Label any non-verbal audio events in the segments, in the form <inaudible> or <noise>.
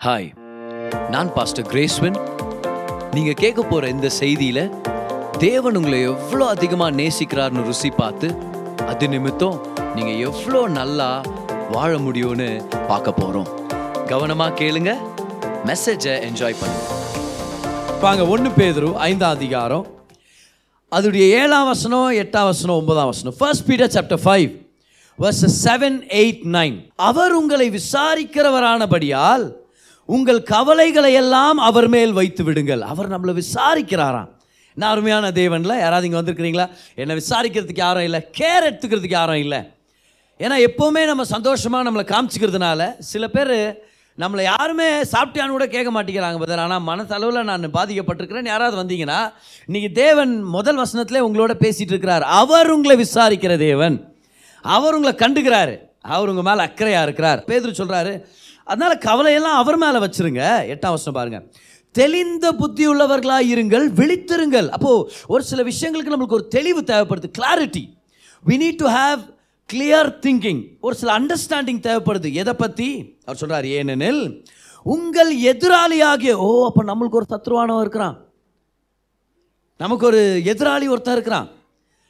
Hi நான் pastor கிரேஸ்வன் நீங்கள் கேட்க போகிற இந்த செய்தியில் தேவன் உங்களை எவ்வளோ அதிகமாக நேசிக்கிறார்னு ருசி பார்த்து அது நிமித்தம் நீங்கள் எவ்வளோ நல்லா வாழ முடியும்னு பார்க்க போகிறோம் கவனமாக கேளுங்க மெசேஜை என்ஜாய் பண்ணுங்க. வாங்க ஒன்று பேதுரு ஐந்தாம் அதிகாரம். அதோடைய ஏழாம் வசனம் எட்டாம் வசனம் ஒன்பதாம் வசனம். First Peter chapter five verse seven eight nine அவர் உங்களை விசாரிக்கிறவரானபடியால் உங்கள் கவலைகளை எல்லாம் அவர் மேல் வைத்து விடுங்கள். அவர் நம்மளை விசாரிக்கிறாராம். என்ன அருமையான தேவனில்? யாராவது இங்கே வந்திருக்கிறீங்களா? என்னை விசாரிக்கிறதுக்கு யாரும் இல்லை. கேர் எடுத்துக்கிறதுக்கு யாரும் இல்லை. ஏன்னா எப்போவுமே நம்ம சந்தோஷமாக நம்மளை காமிச்சிக்கிறதுனால சில பேர் நம்மளை யாருமே சாப்பிட்டியான்னு கூட கேட்க மாட்டேங்கிறாங்க பதர் ஆனால் மனசளவில் நான் பாதிக்கப்பட்டிருக்கிறேன். யாராவது வந்தீங்கன்னா இன்றைக்கி தேவன் முதல் வசனத்திலே உங்களோட பேசிகிட்டு இருக்கிறார். அவர் உங்களை விசாரிக்கிற தேவன். அவர் உங்களை கண்டுக்கிறாரு. அவர் உங்கள் மேலே அக்கறையாக இருக்கிறார். பேதர் சொல்கிறாரு அதனால் கவலையெல்லாம் அவர் மேலே வச்சிருங்க. எட்டாம் வருஷம் பாருங்கள் தெளிந்த புத்தி உள்ளவர்களாக இருங்கள் விழித்திருங்கள். அப்போது ஒரு சில விஷயங்களுக்கு நம்மளுக்கு ஒரு தெளிவு தேவைப்படுது clarity we need to have clear thinking ஒரு சில அண்டர்ஸ்டாண்டிங் தேவைப்படுது. எதை பற்றி அவர் சொல்கிறார் ஏனெனில் உங்கள் எதிராளியாகிய ஓ அப்போ நம்மளுக்கு ஒரு சத்ருவானவன் இருக்கிறான். நமக்கு ஒரு எதிராளி ஒருத்தன் இருக்கிறான்.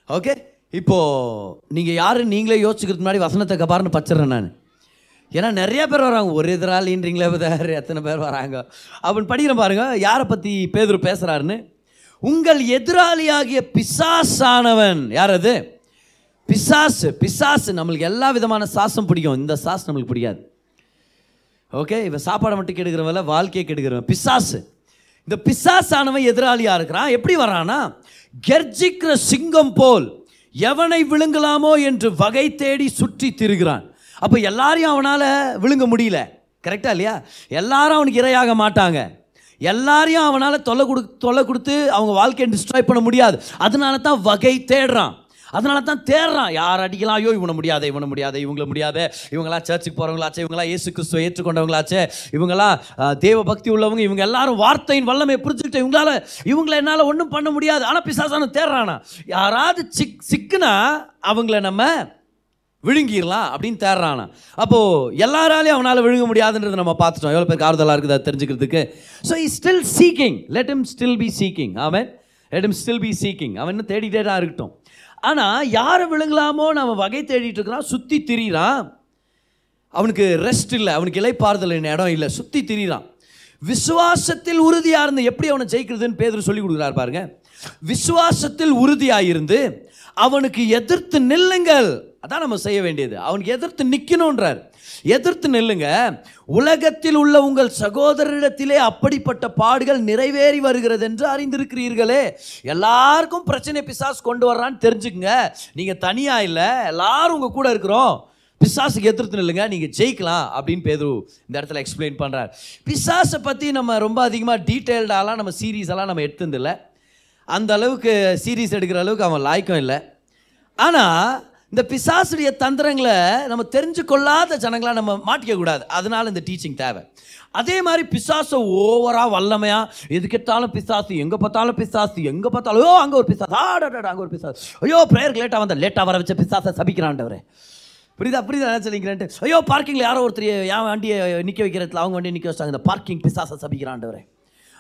ஓகே இப்போது நீங்கள் யாரு நீங்களே யோசிச்சுக்கிறதுக்கு முன்னாடி வசனத்தை கபார்னு பச்சிடுறேன் நான். ஏன்னா நிறைய பேர் வராங்க. ஒரு எதிராளின்றீங்களே வேறு எத்தனை பேர் வராங்க. அப்படின்னு படிக்கிற பாருங்க யாரை பற்றி பேதர் பேசுகிறாருன்னு உங்கள் எதிராளியாகிய பிசாசானவன். யார் அது? பிசாசு. பிசாசு நம்மளுக்கு எல்லா விதமான சாசம் பிடிக்கும். இந்த சாஸ் நம்மளுக்கு பிடிக்காது. ஓகே இவன் சாப்பாடை மட்டும் கெடுக்கிறவன் வாழ்க்கையை கெடுக்கிறவன். பிசாசு. இந்த பிசாசானவன் எதிராளியாக இருக்கிறான். எப்படி வரானா கெர்ஜிக்கிற சிங்கம் போல் எவனை விழுங்கலாமோ என்று வகை தேடி சுற்றி திரிகிறான். அப்போ எல்லாரையும் அவனால் விழுங்க முடியல. கரெக்டாக இல்லையா? எல்லாரும் அவனுக்கு இரையாக மாட்டாங்க. எல்லாரையும் அவனால் தொல்லை கொடு தொல்லை கொடுத்து அவங்க வாழ்க்கையை டிஸ்ட்ராய் பண்ண முடியாது. அதனால தான் வகை தேடுறான். அதனால தான் தேடுறான். யார் அடிக்கலாம்? ஐயோ இவனை முடியாத இவனை முடியாத இவங்கள முடியாத. இவங்களா சர்ச்சுக்கு போகிறவங்களாச்சே இவங்களாம் இயேசு கிறிஸ்துவை ஏற்றுக்கொண்டவங்களாச்சே. இவங்களா தேவ பக்தி உள்ளவங்க இவங்க எல்லாரும் வார்த்தையின் வல்லமை புரிஞ்சுக்கிட்டு இவங்களால இவங்கள என்னால் ஒன்றும் பண்ண முடியாது. ஆனால் பிசாசான தேடுறானா. யாராவது சிக் சிக்குனா அவங்கள நம்ம விழுங்கிடலாம் அப்படின்னு தேடுறானா அப்போது எல்லாராலையும் அவனால் விழுங்க முடியாதுன்றது நம்ம பார்த்துட்டோம். எவ்வளோ பேருக்கு ஆறுதலாக இருக்குது அதை தெரிஞ்சுக்கிறதுக்கு. So is still seeking let him still be seeking அவன் let him still be seeking அவன் இன்னும் தேடிட்டே தான் இருக்கட்டும். ஆனால் யாரை விழுங்கலாமோ நம்ம வகை தேடிட்டு இருக்கிறான் சுற்றி திரியிறான். அவனுக்கு ரெஸ்ட் இல்லை அவனுக்கு இலைப்பாறுதல் இடம் இல்லை சுற்றி திரியிறான். விசுவாசத்தில் உறுதியாக இருந்து எப்படி அவனை ஜெயிக்கிறதுன்னு பேதர் சொல்லி கொடுக்குறாரு பாருங்க. விசுவாசத்தில் உறுதியாக இருந்து அவனுக்கு எதிர்த்து நில்லுங்கள். அதான் நம்ம செய்ய வேண்டியது. அவனுக்கு எதிர்த்து நிற்கணுன்றார் எதிர்த்து நில்லுங்க. உலகத்தில் உள்ள உங்கள் சகோதரரிடத்திலே அப்படிப்பட்ட பாடுகள் நிறைவேறி வருகிறது என்று அறிந்திருக்கிறீர்களே. எல்லாருக்கும் பிரச்சனை பிசாஸ் கொண்டு வர்றான்னு தெரிஞ்சுக்குங்க. நீங்கள் தனியாக இல்லை எல்லாரும் உங்கள் கூட இருக்கிறோம். பிசாசுக்கு எதிர்த்து நில்லுங்க நீங்கள் ஜெயிக்கலாம் அப்படின்னு பேதுரு இந்த இடத்துல எக்ஸ்பிளைன் பண்ணுறார் பிசாசை பற்றி நம்ம ரொம்ப அதிகமாக டீட்டெயில்டாலாம் நம்ம சீரீஸ் எல்லாம் நம்ம எடுத்ததில்லை. அந்த அளவுக்கு சீரீஸ் எடுக்கிற அளவுக்கு அவன் லாய்க்கும் இல்லை. ஆனால் இந்த பிசாசுடைய தந்திரங்களை நம்ம தெரிஞ்சு கொள்ளாத ஜனங்களா நம்ம மாட்டிக்க கூடாது. அதனால இந்த டீச்சிங் தேவை. அதே மாதிரி பிசாசை ஓவரா வல்லமையா எதுக்கெட்டாலும் பிசாசு எங்க பார்த்தாலும் பிசாசு எங்க பார்த்தாலும் ஐயோ அங்க ஒரு பிசாசு ஆடாடா அங்க ஒரு பிசாசு. ஐயோ ப்ரேயருக்கு லேட்டாக வந்த லேட்டாக வர வச்ச பிசாசை சபிக்கிறான்டவரே புரியுதா புரியுதா என்ன ஐயோ பார்க்கிங்கில் யாரோ ஒருத்தர் என் வண்டியை நிற்க வைக்கிறதுல அவங்க வண்டியை நிற்க வச்சாங்க இந்த பார்க்கிங் பிசாசை சபிக்கிறான்டவரே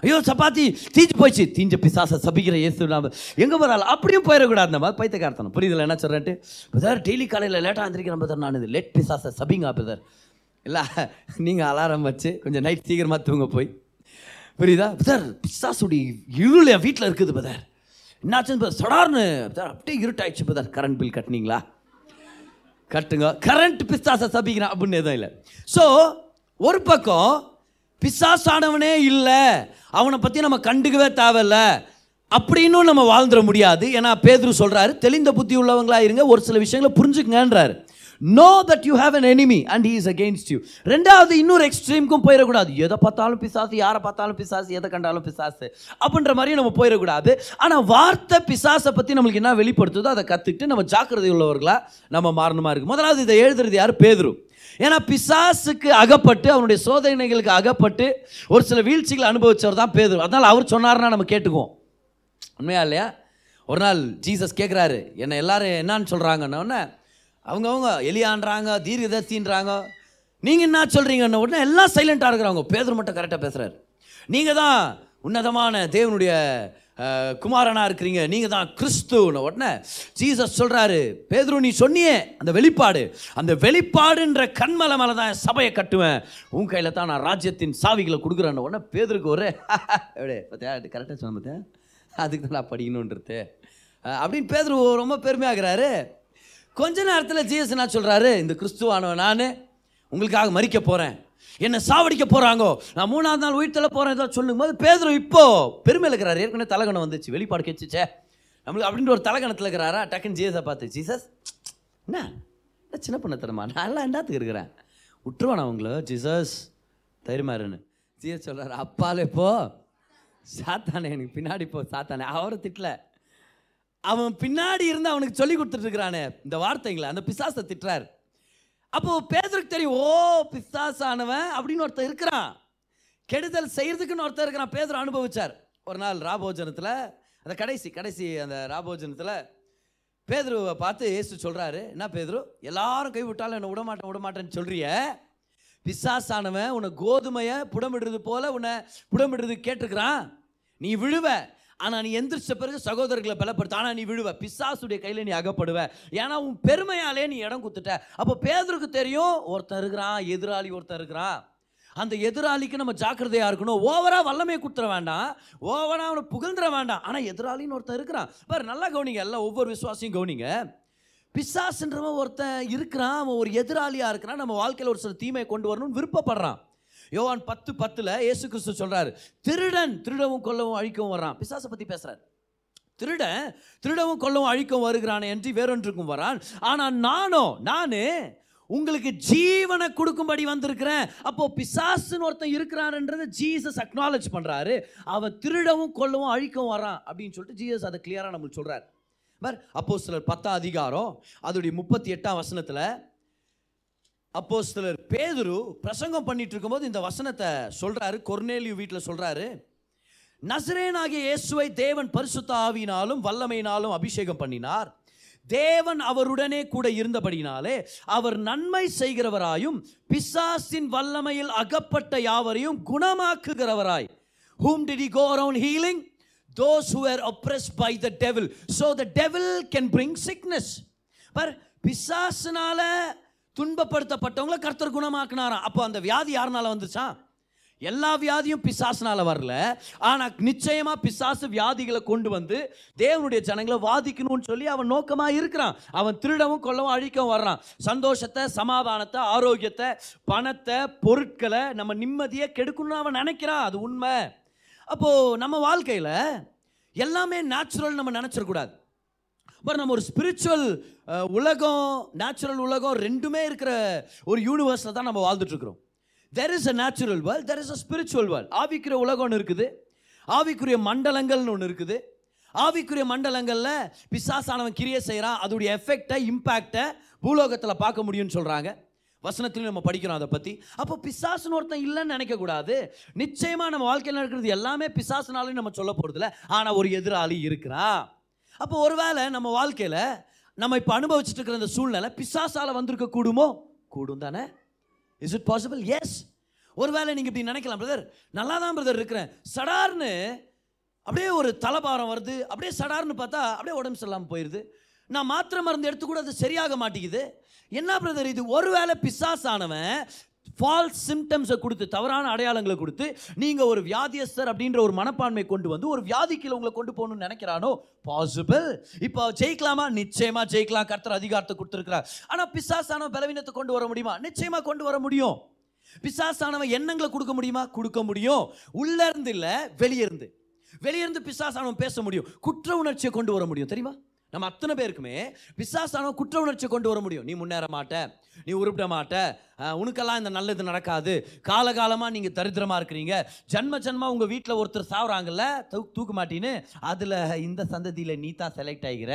ஐயோ சப்பாத்தி தீஞ்சு போச்சு தீஞ்ச பிசாசை சபிக்கிற இயேசு நாம எங்கே போகிறாள் அப்படியும் போயிடக்கூடாது நம்ம பைத்தியக்காரத்தனம். புரியுதுல என்ன சொல்கிறேன்ட்டு பிரதர் டெய்லி காலையில் லேட்டாக வந்திருக்கிறேன் பிரதர் நான் இது லேட் பிசாசை சபிங்க பிரதர் இல்லை நீங்கள் அலாரம் வச்சு கொஞ்சம் நைட் சீக்கிரமாக தூங்க போய். புரியுதா? பிரதர் பிசாசுடைய இருள் என் வீட்டில் இருக்குது பிரதர் என்னாச்சுன்னு பிரதர் சடார்னு பிரதர் அப்படியே இருட்டாயிடுச்சு பிரதர் கரண்ட் பில் கட்டினீங்களா? கட்டுங்க. கரண்ட் பிஸ்தாசை சபிக்கிறான் அப்படின்னு எதுவும் இல்லை. ஸோ ஒரு பக்கம் பிசாசானவனே இல்லை. அவனை பற்றி நம்ம கண்டுக்கவே தேவையில்ல. அப்படின்னும் நம்ம வாழ்ந்துட முடியாது. ஏன்னா பேதுரு சொல்கிறாரு தெளிந்த புத்தி உள்ளவங்களாக இருங்க ஒரு சில விஷயங்களை புரிஞ்சுக்கங்கன்றாரு. Know that you have an enemy and he is against you ரெண்டாவது இன்னொரு எக்ஸ்ட்ரீமுக்கும் போயிடக்கூடாது. எதை பார்த்தாலும் பிசாசு யாரை பார்த்தாலும் பிசாசு எதை கண்டாலும் பிசாசு அப்படின்ற மாதிரியும் நம்ம போயிடக்கூடாது. ஆனால் வார்த்தை பிசாசை பற்றி நம்மளுக்கு என்ன வெளிப்படுத்துதோ அதை கற்றுக்கிட்டு நம்ம ஜாக்கிரதை உள்ளவர்களாக நம்ம மாறணுமா இருக்கு. முதலாவது இதை எழுதுறது யார்? பேதுரு. ஏன்னா பிசாசுக்கு அகப்பட்டு அவனுடைய சோதனைகளுக்கு அகப்பட்டு ஒரு சில வீழ்ச்சிகளை அனுபவிச்சவர் தான் பேதர். அதனால் அவர் சொன்னார்னா நம்ம கேட்டுக்குவோம். உண்மையா இல்லையா? ஒரு நாள் ஜீசஸ் கேட்குறாரு என்னை எல்லாரும் என்னன்னு சொல்கிறாங்கன்னு அவங்கவுங்க எலியான்றாங்க தீர்க்கதர்சின்றாங்க நீங்கள் என்ன சொல்கிறீங்கன்ன உடனே எல்லாம் சைலண்ட்டாக இருக்கிறாங்க பேதர் மட்டும் கரெக்டாக பேசுகிறார் நீங்கள் தான் உன்னதமான தேவனுடைய குமாரனாக குமாரனா இருக்கிறீங்க. நீங்கள் தான் கிறிஸ்துன்னு உடனே ஜீசஸ் சொல்கிறாரு பேதுரு நீ சொன்னியே அந்த வெளிப்பாடு. அந்த வெளிப்பாடுன்ற கண்மலை மேலே தான் சபையை கட்டுவேன். உன் கையில் தான் நான் ராஜ்யத்தின் சாவிகளை கொடுக்குறேன்னு உடனே பேதருக்கு ஒரு <laughs> அப்படியே பார்த்தியா கரெக்டாக சொன்ன பார்த்தேன் அதுக்கு தான் நான் படிக்கணுன்றது அப்படின்னு பேதரு ரொம்ப பெருமையாகிறாரு. கொஞ்ச நேரத்தில் ஜீசஸ் என்ன சொல்கிறாரு இந்த கிறிஸ்துவானவன் நான் உங்களுக்காக மறிக்க போகிறேன் என்னை சாவடிக்க போகிறாங்கோ நான் மூணாவது நாள் உயிர் போகிறேன் ஏதோ சொல்லும் போது பேதரும் இப்போ பெருமையில் இருக்கிறார் ஏற்கனவே தலகணம் வந்துச்சு வெளிப்பாடு கெச்சிச்சே நம்மளுக்கு அப்படின்ற ஒரு தலகணத்தில் இருக்கிறாரா? டக்குன்னு ஜீசஸை பார்த்து ஜீசஸ் என்ன? என்ன சின்ன பண்ண தரமா நான் என்னத்துக்கு இருக்கிறேன். விட்டுருவான் அவங்கள ஜீசஸ் தைரியமாருன்னு ஜீசஸ் சொல்கிறார் அப்பாலே போ. சாத்தானே எனக்கு பின்னாடி போ சாத்தானே. அவரை திட்டல. அவன் பின்னாடி இருந்து அவனுக்கு சொல்லி கொடுத்துட்ருக்கிறானே இந்த வார்த்தைங்களை அந்த பிசாசை திட்டுறாரு. அப்போ பேதருக்கு தெரியும் ஓ பிசாசானவன் அப்படின்னு ஒருத்தர் இருக்கிறான். கெடுதல் செய்யறதுக்குன்னு ஒருத்தர் இருக்கிறான். பேதர் அனுபவிச்சார். ஒரு நாள் ராபோஜனத்தில் அந்த கடைசி கடைசி அந்த ராபோஜனத்தில் பேதுருவை பார்த்து இயேசு சொல்கிறாரு என்ன பேதுரு? எல்லாரும் கைவிட்டாலும் என்னை விட மாட்டேன் விட மாட்டேன்னு சொல்கிறிய பிசாசானவன் உன்னை கோதுமையை புடமிடுறது போல உன்னை புடமிடுறது கேட்டிருக்கிறான். நீ விழுவ ஆனால் நீ எந்திரிச்ச பிறகு சகோதரர்களை பலப்படுத்த. ஆனால் நீ விழுவ. பிசாசுடைய கையில் நீ அகப்படுவ. ஏன்னா உன் பெருமையாலே நீ இடம் கொடுத்துட்ட. அப்போ பேதருக்கு தெரியும் ஒருத்தன் இருக்கிறான் எதிராளி ஒருத்தன் இருக்கிறான். அந்த எதிராளிக்கு நம்ம ஜாக்கிரதையாக இருக்கணும். ஓவராக வல்லமையை கொடுத்துட வேண்டாம். ஓவராக அவனை புகழ்ந்துட வேண்டாம். ஆனால் எதிராளின்னு ஒருத்தன் இருக்கிறான். பாரு நல்லா கவனிங்க. எல்லாம் ஒவ்வொரு விசுவாசியும் கவனிங்க. பிசாசுன்றவன் ஒருத்தன் இருக்கிறான். அவன் ஒரு எதிராளியாக இருக்கிறான். நம்ம வாழ்க்கையில் ஒரு சில தீமையை கொண்டு வரணும்னு விருப்பப்படுறான். யோவான் பத்து பத்தில் இயேசு கிறிஸ்து சொல்கிறாரு திருடன் திருடவும் கொல்லவும் அழிக்கவும் வர்றான் பிசாசை பற்றி பேசுகிறார் திருடன் திருடவும் கொல்லவும் அழிக்கவும் வருகிறானே என்று வேறொன்றுக்கும் வரான். ஆனால் நானோ நானு உங்களுக்கு ஜீவனை கொடுக்கும்படி வந்திருக்கிறேன். அப்போ பிசாசுன்னு ஒருத்தன் இருக்கிறான்ன்றதை ஜீசஸ் அக்னாலேஜ் பண்ணுறாரு அவன் திருடவும் கொல்லவும் அழிக்கவும் வரான் அப்படின்னு சொல்லிட்டு ஜீசஸ் அதை கிளியராக நம்மளுக்கு சொல்கிறார் பர் அப்போ சிலர் பத்தாம் அதிகாரம் அதோடைய முப்பத்தி எட்டாம் வசனத்தில் அப்போ சிலர் பேதுரு பிரசங்கம் பண்ணிட்டு இருக்கும்போது இந்த வசனத்தை சொல்றாரு கொர்னேலியு வீட்டில் சொல்றாரு நசரேனாகிய இயேசுவை தேவன் பரிசுத்த ஆவியினாலும் வல்லமையினாலும் அபிஷேகம் பண்ணினார். தேவன் அவருடனே கூட இருந்தபடினாலே அவர் நன்மை செய்கிறவராயும் பிசாசின் வல்லமையில் அகப்பட்ட யாவரையும் குணமாக்குகிறவராய். Whom did he go around healing? Those who were oppressed by the devil. So the devil can bring sickness. பார் பிசாசுனால துன்பப்படுத்தப்பட்டவங்கள கர்த்தர் குணமாக்குனாராம். அப்போ அந்த வியாதி யாருனால வந்துச்சா எல்லா வியாதியும் பிசாசுனால வரல. ஆனால் நிச்சயமாக பிசாசு வியாதிகளை கொண்டு வந்து தேவனுடைய ஜனங்களை வாதிக்கணும்னு சொல்லி அவன் நோக்கமாக இருக்கிறான். அவன் திருடவும் கொல்லவும் அழிக்கவும் வர்றான். சந்தோஷத்தை சமாதானத்தை ஆரோக்கியத்தை பணத்தை பொருட்களை நம்ம நிம்மதியை கெடுக்கணும்னு அவன் நினைக்கிறான். அது உண்மை. அப்போது நம்ம வாழ்க்கையில் எல்லாமே நேச்சுரல் நம்ம நினச்சிடக்கூடாது. பட் நம்ம ஒரு ஸ்பிரிச்சுவல் உலகம் நேச்சுரல் உலகம் ரெண்டுமே இருக்கிற ஒரு யூனிவர்ஸில் தான் நம்ம வாழ்ந்துட்டுருக்குறோம். There is a natural world there is a spiritual world ஆவிக்குரிய உலகம் ஒன்று இருக்குது. ஆவிக்குரிய மண்டலங்கள்னு ஒன்று இருக்குது. ஆவிக்குரிய மண்டலங்களில் பிசாசானவன் கிரியை செய்கிறான் அதோடைய எஃபெக்டை இம்பேக்டை பூலோகத்தில் பார்க்க முடியும்னு சொல்கிறாங்க வசனத்திலையும் நம்ம படிக்கிறோம் அதை பற்றி அப்போ பிசாசுன்னு ஒருத்தன் இல்லைன்னு நினைக்கக்கூடாது நிச்சயமாக நம்ம வாழ்க்கையில் நடக்கிறது எல்லாமே பிசாசுனாலும் நம்ம சொல்ல போகிறதில்ல ஆனால் ஒரு எதிராளி இருக்கிறான். அப்போ ஒருவேளை நம்ம வாழ்க்கையில் நம்ம இப்போ அனுபவிச்சுட்டு இருக்கிற இந்த சூழ்நிலை பிசாசால வந்திருக்க கூடுமோ? கூடும் தானே. இஸ் இட் பாசிபிள் எஸ் ஒருவேளை நீங்கள் இப்படி நினைக்கலாம் பிரதர் நல்லா தான் பிரதர் இருக்கிறேன். சடார்னு அப்படியே ஒரு தலைபாரம் வருது. அப்படியே சடார்னு பார்த்தா அப்படியே உடம்பு சரியில்லாமல் போயிடுது நான் மாத்திரை மருந்து எடுத்து கூட அது சரியாக மாட்டேங்குது என்ன பிரதர் இது ஒருவேளை ஆனவன் ஃபால்ஸ் சிம்டம்ஸை கொடுத்து தவறான அடையாளங்களை கொடுத்து நீங்கள் ஒரு வியாதியஸ்தர் அப்படின்ற ஒரு மனப்பான்மை கொண்டு வந்து ஒரு வியாதிக்குள்ள உங்களை கொண்டு போகணும்னு நினைக்கிறானோ? பாசிபிள் இப்போ ஜெயிக்கலாமா? நிச்சயமா ஜெயிக்கலாம். கர்த்தர் அதிகாரத்தை கொடுத்துருக்கிறார். ஆனால் பிசாசானவன் பலவீனத்தை கொண்டு வர முடியுமா? நிச்சயமாக கொண்டு வர முடியும். பிசாசானவன் எண்ணங்களை கொடுக்க முடியுமா? கொடுக்க முடியும். உள்ளேருந்து இல்லை வெளியேருந்து வெளியேருந்து. வெளியிருந்து பிசாசானவன் பேச முடியும். குற்ற உணர்ச்சியை கொண்டு வர முடியும். தெரியுமா? நம்ம அத்தனை பேருக்குமே விசாசான குற்ற உணர்ச்சி கொண்டு வர முடியும். நீ முன்னேற மாட்ட நீ உருப்பிட மாட்ட உனக்கெல்லாம் இந்த நல்லது நடக்காது. காலகாலமாக நீங்கள் தரித்திரமாக இருக்கிறீங்க. ஜன்ம ஜன்மா உங்கள் வீட்டில் ஒருத்தர் சாவுறாங்கல்ல தூ தூக்க மாட்டின்னு அதில் இந்த சந்ததியில் நீ தான் செலக்ட் ஆகிற.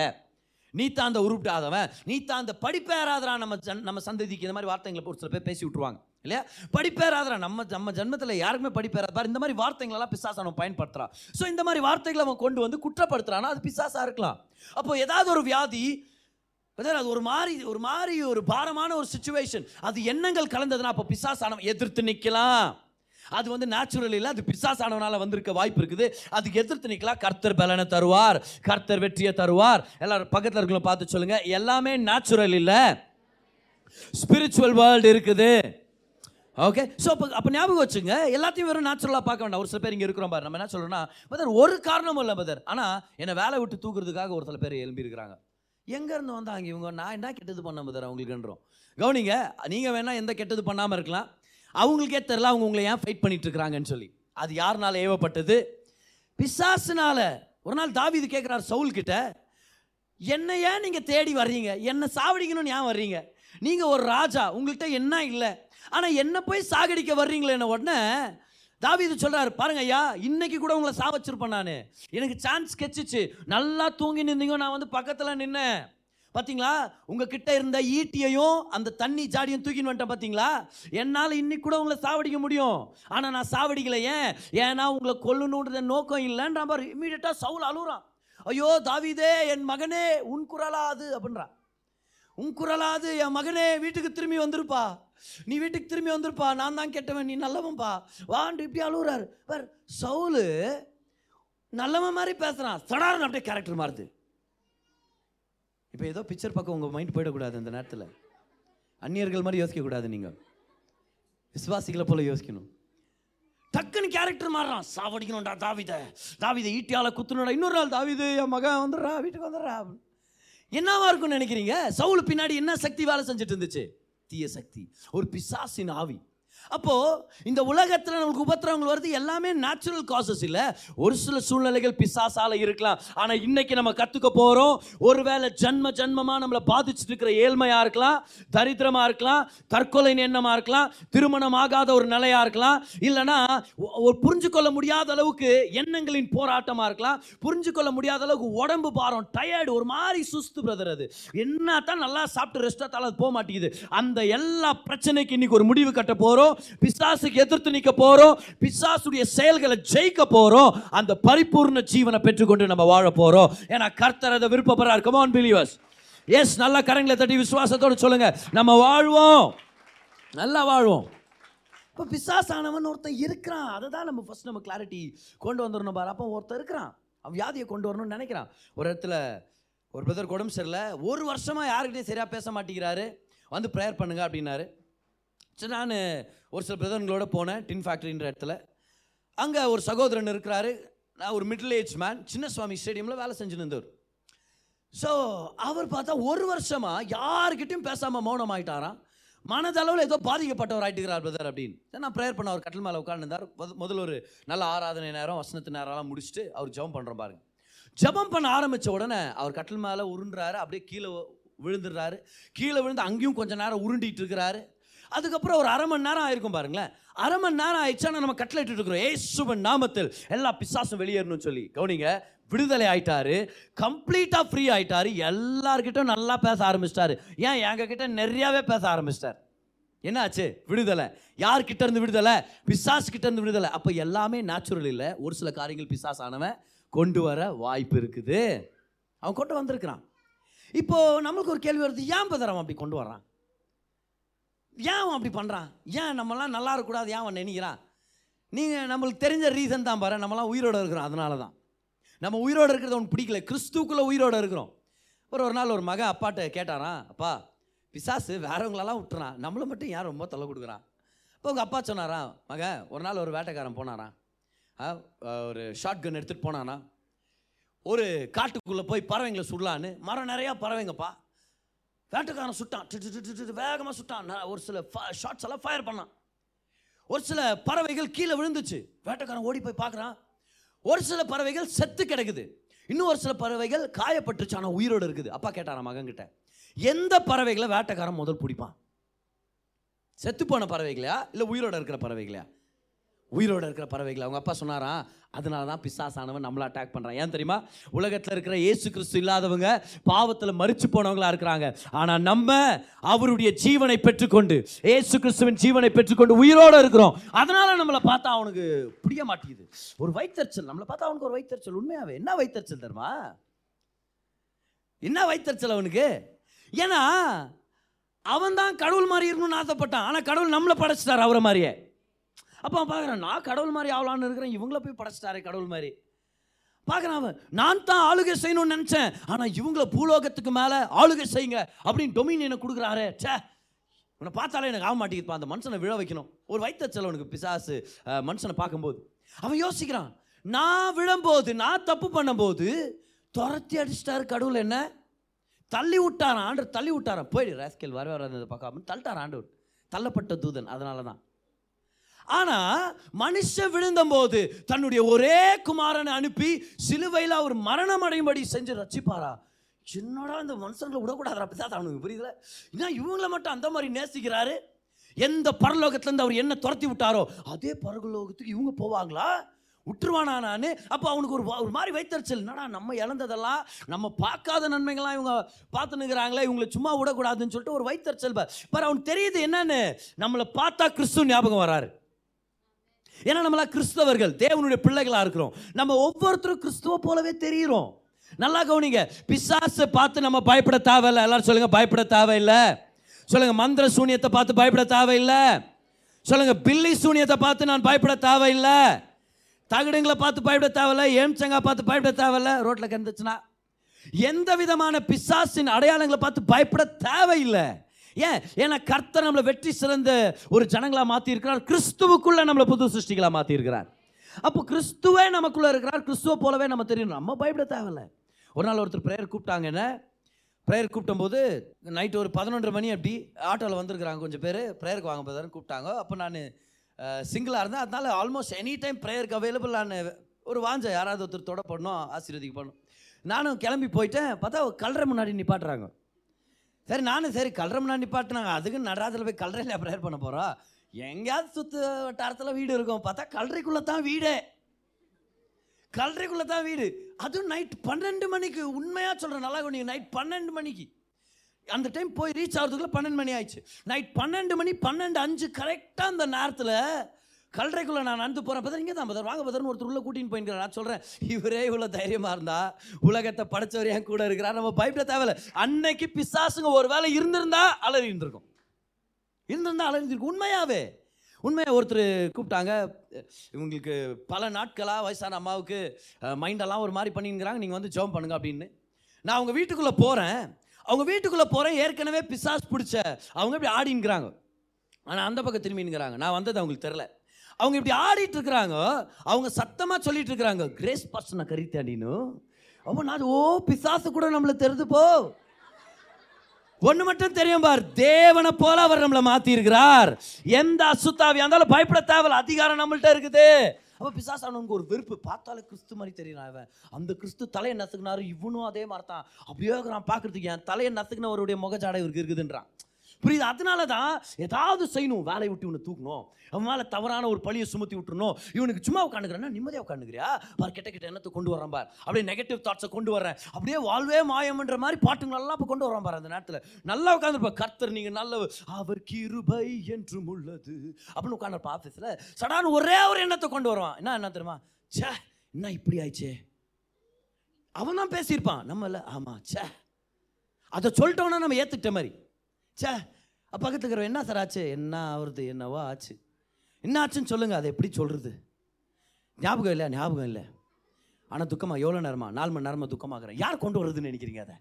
நீ தான் அந்த உருப்பிடாதவன் நீ தான் அந்த படிப்பேறாதரா நம்ம ஜன் நம்ம சந்ததிக்கு. இந்த மாதிரி வார்த்தைங்களை ஒரு சில பேர் பேசி விட்ருவாங்க இல்லையா? படிப்பேறாதரா நம்ம நம்ம ஜென்மத்தில் யாருக்குமே படிப்பேறாது. பாரு இந்த மாதிரி வார்த்தைங்களெல்லாம் பிசாசை அவன் பயன்படுத்துகிறான் ஸோ இந்த மாதிரி வார்த்தைகளை அவன் கொண்டு வந்து குற்றப்படுத்துறான்னா அது பிசாசாக இருக்கலாம். அப்போ ஏதாவது ஒரு வியாதி அது ஒரு மாதிரி ஒரு மாதிரி ஒரு பாரமான ஒரு சுச்சுவேஷன் அது எண்ணங்கள் கலந்ததுன்னா அப்போ பிசாசானவன் எதிர்த்து நிற்கலாம் அது வந்து நேச்சுரல் இல்லை அது பிசாசானவனால் வந்திருக்க வாய்ப்பு இருக்குது. அதுக்கு எதிர்த்து நிற்கலாம் கர்த்தர் பலனை தருவார். கர்த்தர் வெற்றியை தருவார். எல்லாரும் பக்கத்தில் இருக்கவங்கள பார்த்து சொல்லுங்கள் எல்லாமே நேச்சுரல் இல்லை. ஸ்பிரிச்சுவல் வேர்ல்டு இருக்குது. ஓகே ஸோ அப்போ அப்போ ஞாபகம் வச்சுங்க எல்லாத்தையும் வெறும் நேச்சுரலாக பார்க்க வேண்டாம். ஒரு சில பேர் இங்கே இருக்கிறோம் பாரு. நம்ம என்ன சொல்கிறோம்னா பதர் ஒரு காரணமும் இல்லை பதர் ஆனால் என்னை வேலை விட்டு தூக்குறதுக்காக ஒரு சில பேர் எழும்பியிருக்கிறாங்க. எங்கேருந்து வந்தாங்க இவங்க? நான் என்ன கெட்டது பண்ண பதர் அவங்களுக்குன்றோம். கவனிங்க நீங்கள் வேணால் எந்த கெட்டது பண்ணாமல் இருக்கலாம். அவங்களுக்கே தெரில அவங்க உங்களை ஏன் ஃபைட் பண்ணிட்டு இருக்கிறாங்கன்னு சொல்லி. அது யாருனால ஏவப்பட்டது? பிசாசுனால. ஒரு நாள் தாவீது கேட்குறாரு சவுல் கிட்ட என்ன ஏன் நீங்கள் தேடி வர்றீங்க? என்ன சாவடிக்கணும்னு ஏன் வர்றீங்க? நீங்கள் ஒரு ராஜா உங்கள்கிட்ட என்ன இல்லை? ஆனால் என்ன போய் சாகடிக்க வர்றீங்களே என்ன உடனே தாவீது சொல்கிறார் பாருங்க ஐயா இன்னைக்கு கூட உங்களை சாவச்சிருப்பேன் நான். எனக்கு சான்ஸ் கெச்சிச்சு நல்லா தூங்கி நின்றீங்க நான் வந்து பக்கத்தில் நின்னேன். பாத்தீங்களா? உங்ககிட்ட இருந்த ஈட்டியையும் அந்த தண்ணி ஜாடியும் தூக்கின்னு வந்துட்டேன் பார்த்தீங்களா என்னால் இன்னைக்கு கூட உங்களை சாவடிக்க முடியும். ஆனால் நான் சாவடிக்கல ஏன்? ஏன்னா உங்களை கொல்லணுன்ற நோக்கம் இல்லைன்ற மாதிரி இம்மீடியட்டாக சவுல் அழுகுறான் ஐயோ தாவீதே என் மகனே உன் குரலா அது அப்படின்றான் உன் குரலாது என் மகனே வீட்டுக்கு திரும்பி வந்திருப்பா. நீ வீட்டுக்கு திரும்பி வந்திருப்பா. நான் தான் கெட்டவன் நீ நல்லவன்பா. வான்ட்டு இப்படி அழுகுறார் பார் சவுலு நல்லவன் மாதிரி பேசுகிறான் சடாரன் அப்படியே கேரக்டர் மாறுது. இப்போ ஏதோ பிக்சர் பக்கம் உங்கள் மைண்ட் போயிடக்கூடாது அந்த நேரத்தில். அந்நியர்கள் மாதிரி யோசிக்கக்கூடாது நீங்கள் விசுவாசிகளை போல் யோசிக்கணும். டக்குன்னு கேரக்டர் மாறுறான். சாவடிக்கணும்டா தாவித. தாவித ஈட்டியால் குத்துணுடா இன்னொரு நாள் தாவிது என் மகன் வந்துடுறா வீட்டுக்கு வந்துடுறா. என்னவா இருக்கும்னு நினைக்கிறீங்க? சவுல் பின்னாடி என்ன சக்தி வேலை செஞ்சுட்டு இருந்துச்சு? தீய சக்தி. ஒரு பிசாசின் ஆவி. அப்போது இந்த உலகத்தில் நமக்கு உபத்திரவங்கள் வருது எல்லாமே நேச்சுரல் காசஸ் இல்லை. ஒரு சில சூழ்நிலைகள் பிசாசால இருக்கலாம். ஆனால் இன்றைக்கி நம்ம கற்றுக்க போகிறோம் ஒருவேளை ஜன்ம ஜன்மமாக நம்மளை பாதிச்சுட்டு இருக்கிற ஏழ்மையாக இருக்கலாம் தரித்திரமாக இருக்கலாம் தற்கொலை எண்ணமாக இருக்கலாம் திருமணம் ஆகாத ஒரு நிலையாக இருக்கலாம். இல்லைன்னா ஒரு புரிஞ்சுக்கொள்ள முடியாத அளவுக்கு எண்ணங்களின் போராட்டமாக இருக்கலாம். புரிஞ்சுக்கொள்ள முடியாத அளவுக்கு உடம்பு பாரம் டயர்டு ஒரு மாதிரி சுஸ்து பிரதர் அது. என்ன தான் நல்லா சாப்பிட்டு ரெஸ்டாத்தால அது போக மாட்டேங்குது. அந்த எல்லா பிரச்சனைக்கு இன்றைக்கி ஒரு முடிவு கட்ட போகிறோம் போறோம் பிசாசுக்கு எதிர்த்து நிற்க போகிறோம் பிசாசுடைய செயல்களை ஜெயிக்க போகிறோம் அந்த பரிபூர்ண ஜீவனை பெற்றுக்கொண்டு நம்ம வாழ போகிறோம் ஏன்னா கர்த்தர் அதை விருப்பப்படுறார். கமான் பிலீவர்ஸ் எஸ் நல்லா கரங்களை தட்டி விசுவாசத்தோடு சொல்லுங்க. நம்ம வாழ்வோம். நல்லா வாழ்வோம். இப்போ பிசாசானவன் ஒருத்தன் இருக்கிறான். அதை தான் நம்ம ஃபர்ஸ்ட் நம்ம கிளாரிட்டி கொண்டு வந்துடணும் பாரு. அப்போ ஒருத்தன் இருக்கிறான். அவன் வியாதியை கொண்டு வரணும்னு நினைக்கிறான். ஒரு இடத்துல ஒரு பிரதர் உடம்பு சரியில்லை. ஒரு வருஷமாக யாருக்கிட்டையும் சரியாக பேச மாட்டேங்கிறாரு. வந்து ப்ரேயர் பண்ணுங்க அப்படின்னாரு. சரி நான் ஒரு சில பிரதர்களோடு போனேன் டின் ஃபேக்ட்ரின்ற இடத்துல. அங்கே ஒரு சகோதரன் இருக்கிறாரு. நான் ஒரு மிடில் ஏஜ் மேன் சின்ன சுவாமி ஸ்டேடியமில் வேலை செஞ்சுன்னு ஸோ அவர் பார்த்தா ஒரு வருஷமாக யாருக்கிட்டையும் பேசாமல் மௌனம் ஆயிட்டாராம் மனதளவில் ஏதோ பாதிக்கப்பட்டவர் ஆகிட்டுக்கிறார் பிரதர் அப்படின்னு. நான் ப்ரேயர் பண்ண அவர் கட்டில் மேலே உட்காந்துருந்தார் முதல்ல ஒரு நல்ல ஆராதனை நேரம் வசனத்து நேரம்லாம் முடிச்சுட்டு அவர் ஜெபம் பண்ணுறோம் பாருங்க. ஜெபம் பண்ண ஆரம்பித்த உடனே அவர் கட்டில் மேலே உருண்டுறாரு அப்படியே கீழே விழுந்துடுறாரு. கீழே விழுந்து அங்கேயும் கொஞ்சம் நேரம் உருண்டிகிட்டு இருக்கிறாரு. அதுக்கப்புறம் ஒரு அரை மணி நேரம் ஆயிருக்கும் பாருங்களேன். அரை மணி நேரம் ஆயிடுச்சா நம்ம கட்டில் இருக்கிறோம் ஏசுவன் நாமத்தில் எல்லா பிசாசும் வெளியேறணும்னு சொல்லி. கவனிங்க விடுதலை ஆயிட்டாரு கம்ப்ளீட்டாக ஃப்ரீ ஆயிட்டாரு எல்லார்கிட்டும் நல்லா பேச ஆரம்பிச்சிட்டாரு. ஏன்? எங்க கிட்ட நிறையாவே பேச ஆரம்பிச்சிட்டார். என்னாச்சு? விடுதலை. யார்கிட்ட இருந்து விடுதலை? பிசாஸ் கிட்ட இருந்து விடுதலை. அப்போ எல்லாமே நேச்சுரல் இல்லை. ஒரு சில காரியங்கள் பிசாஸ் ஆனவன் கொண்டு வர வாய்ப்பு இருக்குது. அவன் கொண்டு வந்திருக்கிறான். இப்போ நம்மளுக்கு ஒரு கேள்வி வருது ஏன் பதர் அப்படி கொண்டு வர்றான்? ஏன் அவன் அப்படி பண்ணுறான் ஏன் நம்மளாம் நல்லா இருக்கக்கூடாது? ஏன் அவன் நினைக்கிறான் நீங்கள் நம்மளுக்கு தெரிஞ்ச ரீசன் தான் பாரு. நம்மளாம் உயிரோடு இருக்கிறோம். அதனால தான் நம்ம உயிரோடு இருக்கிறது அவனுக்கு பிடிக்கல. கிறிஸ்துக்குள்ளே உயிரோடு இருக்கிறோம். ஒரு ஒரு நாள் ஒரு மக அப்பாட்ட கேட்டாராம் அப்பா பிசாசு வேறவங்களெல்லாம் விட்டுறான். நம்மளை மட்டும் ஏன் ரொம்ப தொலை கொடுக்குறான்? இப்போ உங்கள் அப்பா சொன்னாரா மக ஒரு நாள் ஒரு வேட்டைக்காரன் போனாரான் ஆ, ஒரு ஷார்ட் கன் எடுத்துகிட்டு போனானா ஒரு காட்டுக்குள்ளே போய் பறவைங்களை சுடலான்னு. மரம் நிறையா பறவைங்கப்பா. வேட்டக்காரன் சுட்டான். வேகமாக சுட்டான். ஒரு சில ஷார்ட்ஸ் எல்லாம் ஃபயர் பண்ணான். ஒரு சில பறவைகள் கீழே விழுந்துச்சு. வேட்டைக்காரன் ஓடி போய் பார்க்குறான். ஒரு சில பறவைகள் செத்து கிடக்குது. இன்னும் ஒரு சில பறவைகள் காயப்பட்டுச்சு ஆனால் உயிரோடு இருக்குது. அப்பா கேட்டாராம் மகன்கிட்ட? எந்த பறவைகளை வேட்டைக்காரன் முதல் பிடிப்பான்? செத்து போன பறவைகளையா? இல்லை உயிரோட இருக்கிற பறவைகளையா? உயிரோடு இருக்கிற பறவைகள். அவங்க அப்பா சொன்னாராம் அதனால தான் பிசாசானவன் நம்மளை அட்டாக் பண்ணுறான் ஏன் தெரியுமா? உலகத்தில் இருக்கிற இயேசு கிறிஸ்து இல்லாதவங்க பாவத்தில் மறிச்சு போனவங்களாக இருக்கிறாங்க. ஆனால் நம்ம அவருடைய ஜீவனை பெற்றுக்கொண்டு இயேசு கிறிஸ்துவின் ஜீவனை பெற்றுக்கொண்டு உயிரோட இருக்கிறோம். அதனால் நம்மளை பார்த்தா அவனுக்கு புரிய மாட்டேங்குது. ஒரு வைத்தறிச்சல். நம்மளை பார்த்தா அவனுக்கு ஒரு வைத்தறிச்சல். உண்மையாவே என்ன வைத்தறிச்சல் தருமா என்ன வைத்தறிச்சல் அவனுக்கு? ஏன்னா அவன் தான் கடவுள் மாதிரி இருக்கணும்னு ஆசைப்பட்டான். ஆனால் கடவுள் நம்மளை படைச்சிட்டார் அவரை மாதிரியே. அப்போ அவன் பார்க்குறான் நான் கடவுள் மாதிரி ஆகலான்னு இருக்கிறேன் இவங்கள போய் படைச்சிட்டாரே கடவுள் மாதிரி. பார்க்குறான் அவன் நான் தான் ஆளுகை செய்யணும்னு நினச்சேன் ஆனால் இவங்கள பூலோகத்துக்கு மேலே ஆளுகை செய்யுங்க அப்படின்னு டொமினியனை கொடுக்குறாரே. ச்சே உன்னை பார்த்தாலே எனக்கு ஆக மாட்டேங்குதுப்பா அந்த மனுஷனை விழ வைக்கணும். ஒரு வைத்தச்சல் அவனுக்கு பிசாசு மனுஷனை பார்க்கும்போது. அவன் யோசிக்கிறான் நான் விழும்போது நான் தப்பு பண்ணும்போது துரத்தி அடிச்சிட்டாரு கடவுள் என்ன? தள்ளி விட்டாரான் ஆண்டு தள்ளி விட்டாரான் போயிடு ராஸ்கேல் வர வராது பார்க்காம தள்ளிட்டார் ஆண்டவர். தள்ளப்பட்ட தூதன் அதனால தான் ஆனா மனுஷன் விழுந்தபோது தன்னுடைய ஒரே குமாரனை அனுப்பி சிலுவையில் அவர் மரணம் அடையும்படி செஞ்சு ரசிப்பாரா என்னடா இந்த மனுஷங்களை விடக்கூடாது அப்படி அவனுக்கு புரியுதுல? ஏன்னா இவங்களை மட்டும் அந்த மாதிரி நேசிக்கிறாரு. எந்த பரலோகத்துலேருந்து அவர் என்ன துரத்தி விட்டாரோ அதே பரலோகத்துக்கு இவங்க போவாங்களா? விட்டுருவானா நான்? அப்போ அவனுக்கு ஒரு வா- ஒரு மாதிரி வைத்தறிச்சல். என்னடா நம்ம இழந்ததெல்லாம் நம்ம பார்க்காத நன்மைகள்லாம் இவங்க பார்த்துனுக்குறாங்களே இவங்களை சும்மா விடக்கூடாதுன்னு சொல்லிட்டு ஒரு வைத்தறிச்சல் பார் அவனுக்கு தெரியுது என்னன்னு? நம்மளை பார்த்தா கிறிஸ்து ஞாபகம் வராரு. ஏன்னா நம்மளா கிறிஸ்தவர்கள் தேவனுடைய பிள்ளைகளாக இருக்கிறோம். நம்ம ஒவ்வொருத்தரும் கிறிஸ்துவ போலவே தெரிகிறோம். நல்லா கவனிங்க. பிசாசை பார்த்து நம்ம பயப்பட தேவையில்லை. எல்லாரும் சொல்லுங்க பயப்பட தேவையில்லை. சொல்லுங்க மந்திர சூனியத்தை பார்த்து பயப்பட தேவையில்லை. சொல்லுங்க பில்லி சூனியத்தை பார்த்து நான் பயப்பட தேவையில்லை. தகடுங்களை பார்த்து பயப்பட தேவையில்லை. ஏம்சங்கா பார்த்து பயப்பட தேவையில்லை. ரோட்டில் கிடந்துச்சுன்னா எந்த விதமான பிசாசின் அடையாளங்களை பார்த்து பயப்பட தேவையில்லை. ஏன்? ஏன்னா கர்த்தர் நம்மளை வெற்றி சிறந்த ஒரு ஜனங்களாக மாற்றியிருக்கிறார் கிறிஸ்துவுக்குள்ளே நம்மளை புது சிருஷ்டிகளாக மாற்றியிருக்கிறார் அப்போ கிறிஸ்துவே நமக்குள்ளே இருக்கிறார். கிறிஸ்துவ போலவே நம்ம தெரியும். நம்ம பயப்பட தேவையில்ல. ஒரு நாள் ஒருத்தர் ப்ரேயர் கூப்பிட்டாங்க என்ன? ப்ரேயர் கூப்பிட்டும்போது நைட்டு ஒரு பதினொன்றரை மணி அப்படி ஆட்டோவில் வந்திருக்கிறாங்க கொஞ்சம் பேர். ப்ரேயருக்கு வாங்க போதான்னு கூப்பிட்டாங்க. அப்போ நான் சிங்கிளாக இருந்தேன். அதனால் ஆல்மோஸ்ட் எனி டைம் ப்ரேயருக்கு அவைலபிள் நான் ஒரு வாஞ்ச யாராவது ஒருத்தர் தொட பண்ணணும் ஆசீர்வதிக்கு பண்ணணும் நானும் கிளம்பி போயிட்டேன். பார்த்தா கல்ற முன்னாடி நிப்பாட்டுறாங்க. சரி நானும் சரி கல்ற நிப்பாட்டினாங்க அதுக்கு நடராஜில் போய் கல்றையில் ப்ரேயர் பண்ண போகிறோம் எங்கேயாவது சுற்று வட்டாரத்தில் வீடு இருக்கும். பார்த்தா கல்றைக்குள்ளே தான் வீடே. கல்றைக்குள்ளே தான் வீடு. அதுவும் நைட் பன்னெண்டு மணிக்கு. உண்மையாக சொல்கிறேன் நல்லா நீங்கள் நைட் பன்னெண்டு மணிக்கு. அந்த டைம் போய் ரீச் ஆகிறதுக்குள்ளே பன்னெண்டு மணி ஆயிடுச்சு. நைட் பன்னெண்டு மணி பன்னெண்டு அஞ்சு கரெக்டாக அந்த நேரத்தில் கல்றைக்குள்ளே நான் நடந்து போகிறேன் பதர் இங்கே தான் பதர் வாங்க பதர்னு ஒருத்தர் உள்ளே கூட்டின்னு போயிருக்கிறேன் நான் சொல்கிறேன் இவரே இவ்வளோ தைரியமாக இருந்தா உலகத்தை படைச்சவர் என் கூட இருக்கிறார்? நம்ம பயப்பட தேவையில்ல. அன்னைக்கு பிசாசுங்க ஒரு வேளை இருந்திருந்தா அலறி இருந்திருக்கும் இருந்திருந்தா அலறி இருந்திருக்கும் உண்மையாவே. உண்மையாக ஒருத்தர் கூப்பிட்டாங்க இவங்களுக்கு பல நாட்களாக வயசான அம்மாவுக்கு மைண்டெல்லாம் ஒரு மாதிரி பண்ணிங்கிறாங்க நீங்கள் வந்து ஜோம் பண்ணுங்க அப்படின்னு. நான் அவங்க வீட்டுக்குள்ளே போகிறேன் அவங்க வீட்டுக்குள்ளே போகிறேன் ஏற்கனவே பிசாஸ் பிடிச்ச அவங்க இப்படி ஆடிங்கிறாங்க ஆனால் அந்த பக்கம் திரும்பிங்கிறாங்க நான் வந்தது அவங்களுக்கு தெரில அவங்க இப்படி ஆடிட்டு இருக்கிறாங்க. அவங்க சத்தமாக சொல்லிட்டு இருக்கிறாங்க. கிரேஸ் பர்சனை கரித்தாண்டின்னு அப்போ நான் ஓ பிசாசு கூட நம்மளை தெரிது போ. ஒன்று மட்டும் தெரியும் பார். தேவனை போல அவர் நம்மளை மாற்றிருக்கிறார் எந்த அசுத்தாவி இருந்தாலும் பயப்பட தேவையில்ல. அதிகாரம் நம்மள்ட்ட இருக்குது. அப்போ பிசாசு அவனுக்கு ஒரு வெறுப்பு. பார்த்தாலே கிறிஸ்து மாதிரி தெரியுறான் அவன். அந்த கிறிஸ்து தலையை நசுக்குனாரு. இவனும் அதே மாதிரி தான் அப்படியே நான் பார்க்குறதுக்கு என் தலையை நசுக்குனவருடைய முகஜாடை இவருக்கு இருக்குதுன்றான். புரியுது? அதனால தான் ஏதாவது செய்யணும் வேலையை விட்டு இவனை தூக்கணும். அவன் மேலே தவறான ஒரு பழியை சுமத்தி விட்டுறணும். இவனுக்கு சும்மா உட்காந்துக்கிறேன்னா நிம்மதியாக உட்காந்துக்கிறியா? பார் கிட்ட கிட்ட எண்ணத்தை கொண்டு வரான் பார். அப்படியே நெகட்டிவ் தாட்ஸை கொண்டு வரேன் அப்படியே வாழ்வே மாயம்ன்ற மாதிரி பாட்டுங்களெல்லாம் இப்போ கொண்டு வரான் பார் அந்த நேரத்தில். நல்லா உட்காந்துருப்பா கர்த்தர் நீங்கள் நல்ல அவர் கிருபை என்றும் உள்ளது. அப்படின்னு உட்காந்துருப்பா ஆஃபீஸில் சடான் ஒரே ஒரு எண்ணத்தை கொண்டு வருவான். என்ன என்ன தெரியுமா? ச்சே என்ன இப்படி ஆயிடுச்சே? அவன் தான் பேசியிருப்பான் நம்மள ஆமாம் ச்சே. அதை சொல்லிட்டோன்னா நம்ம ஏற்றுக்கிட்ட மாதிரி. ச்சே பக்கத்துல என்ன சார் ஆச்சு? என்ன ஆகுறது என்னவோ ஆச்சு. என்ன ஆச்சுன்னு சொல்லுங்கள் அதை எப்படி சொல்கிறது ஞாபகம் இல்லை ஞாபகம் இல்லை. ஆனால் துக்கமாக எவ்வளோ நேரமா? நாலு மணி நேரமாக துக்கமாகறேன். யார் கொண்டு வருதுன்னு நினைக்கிறீங்க அதை?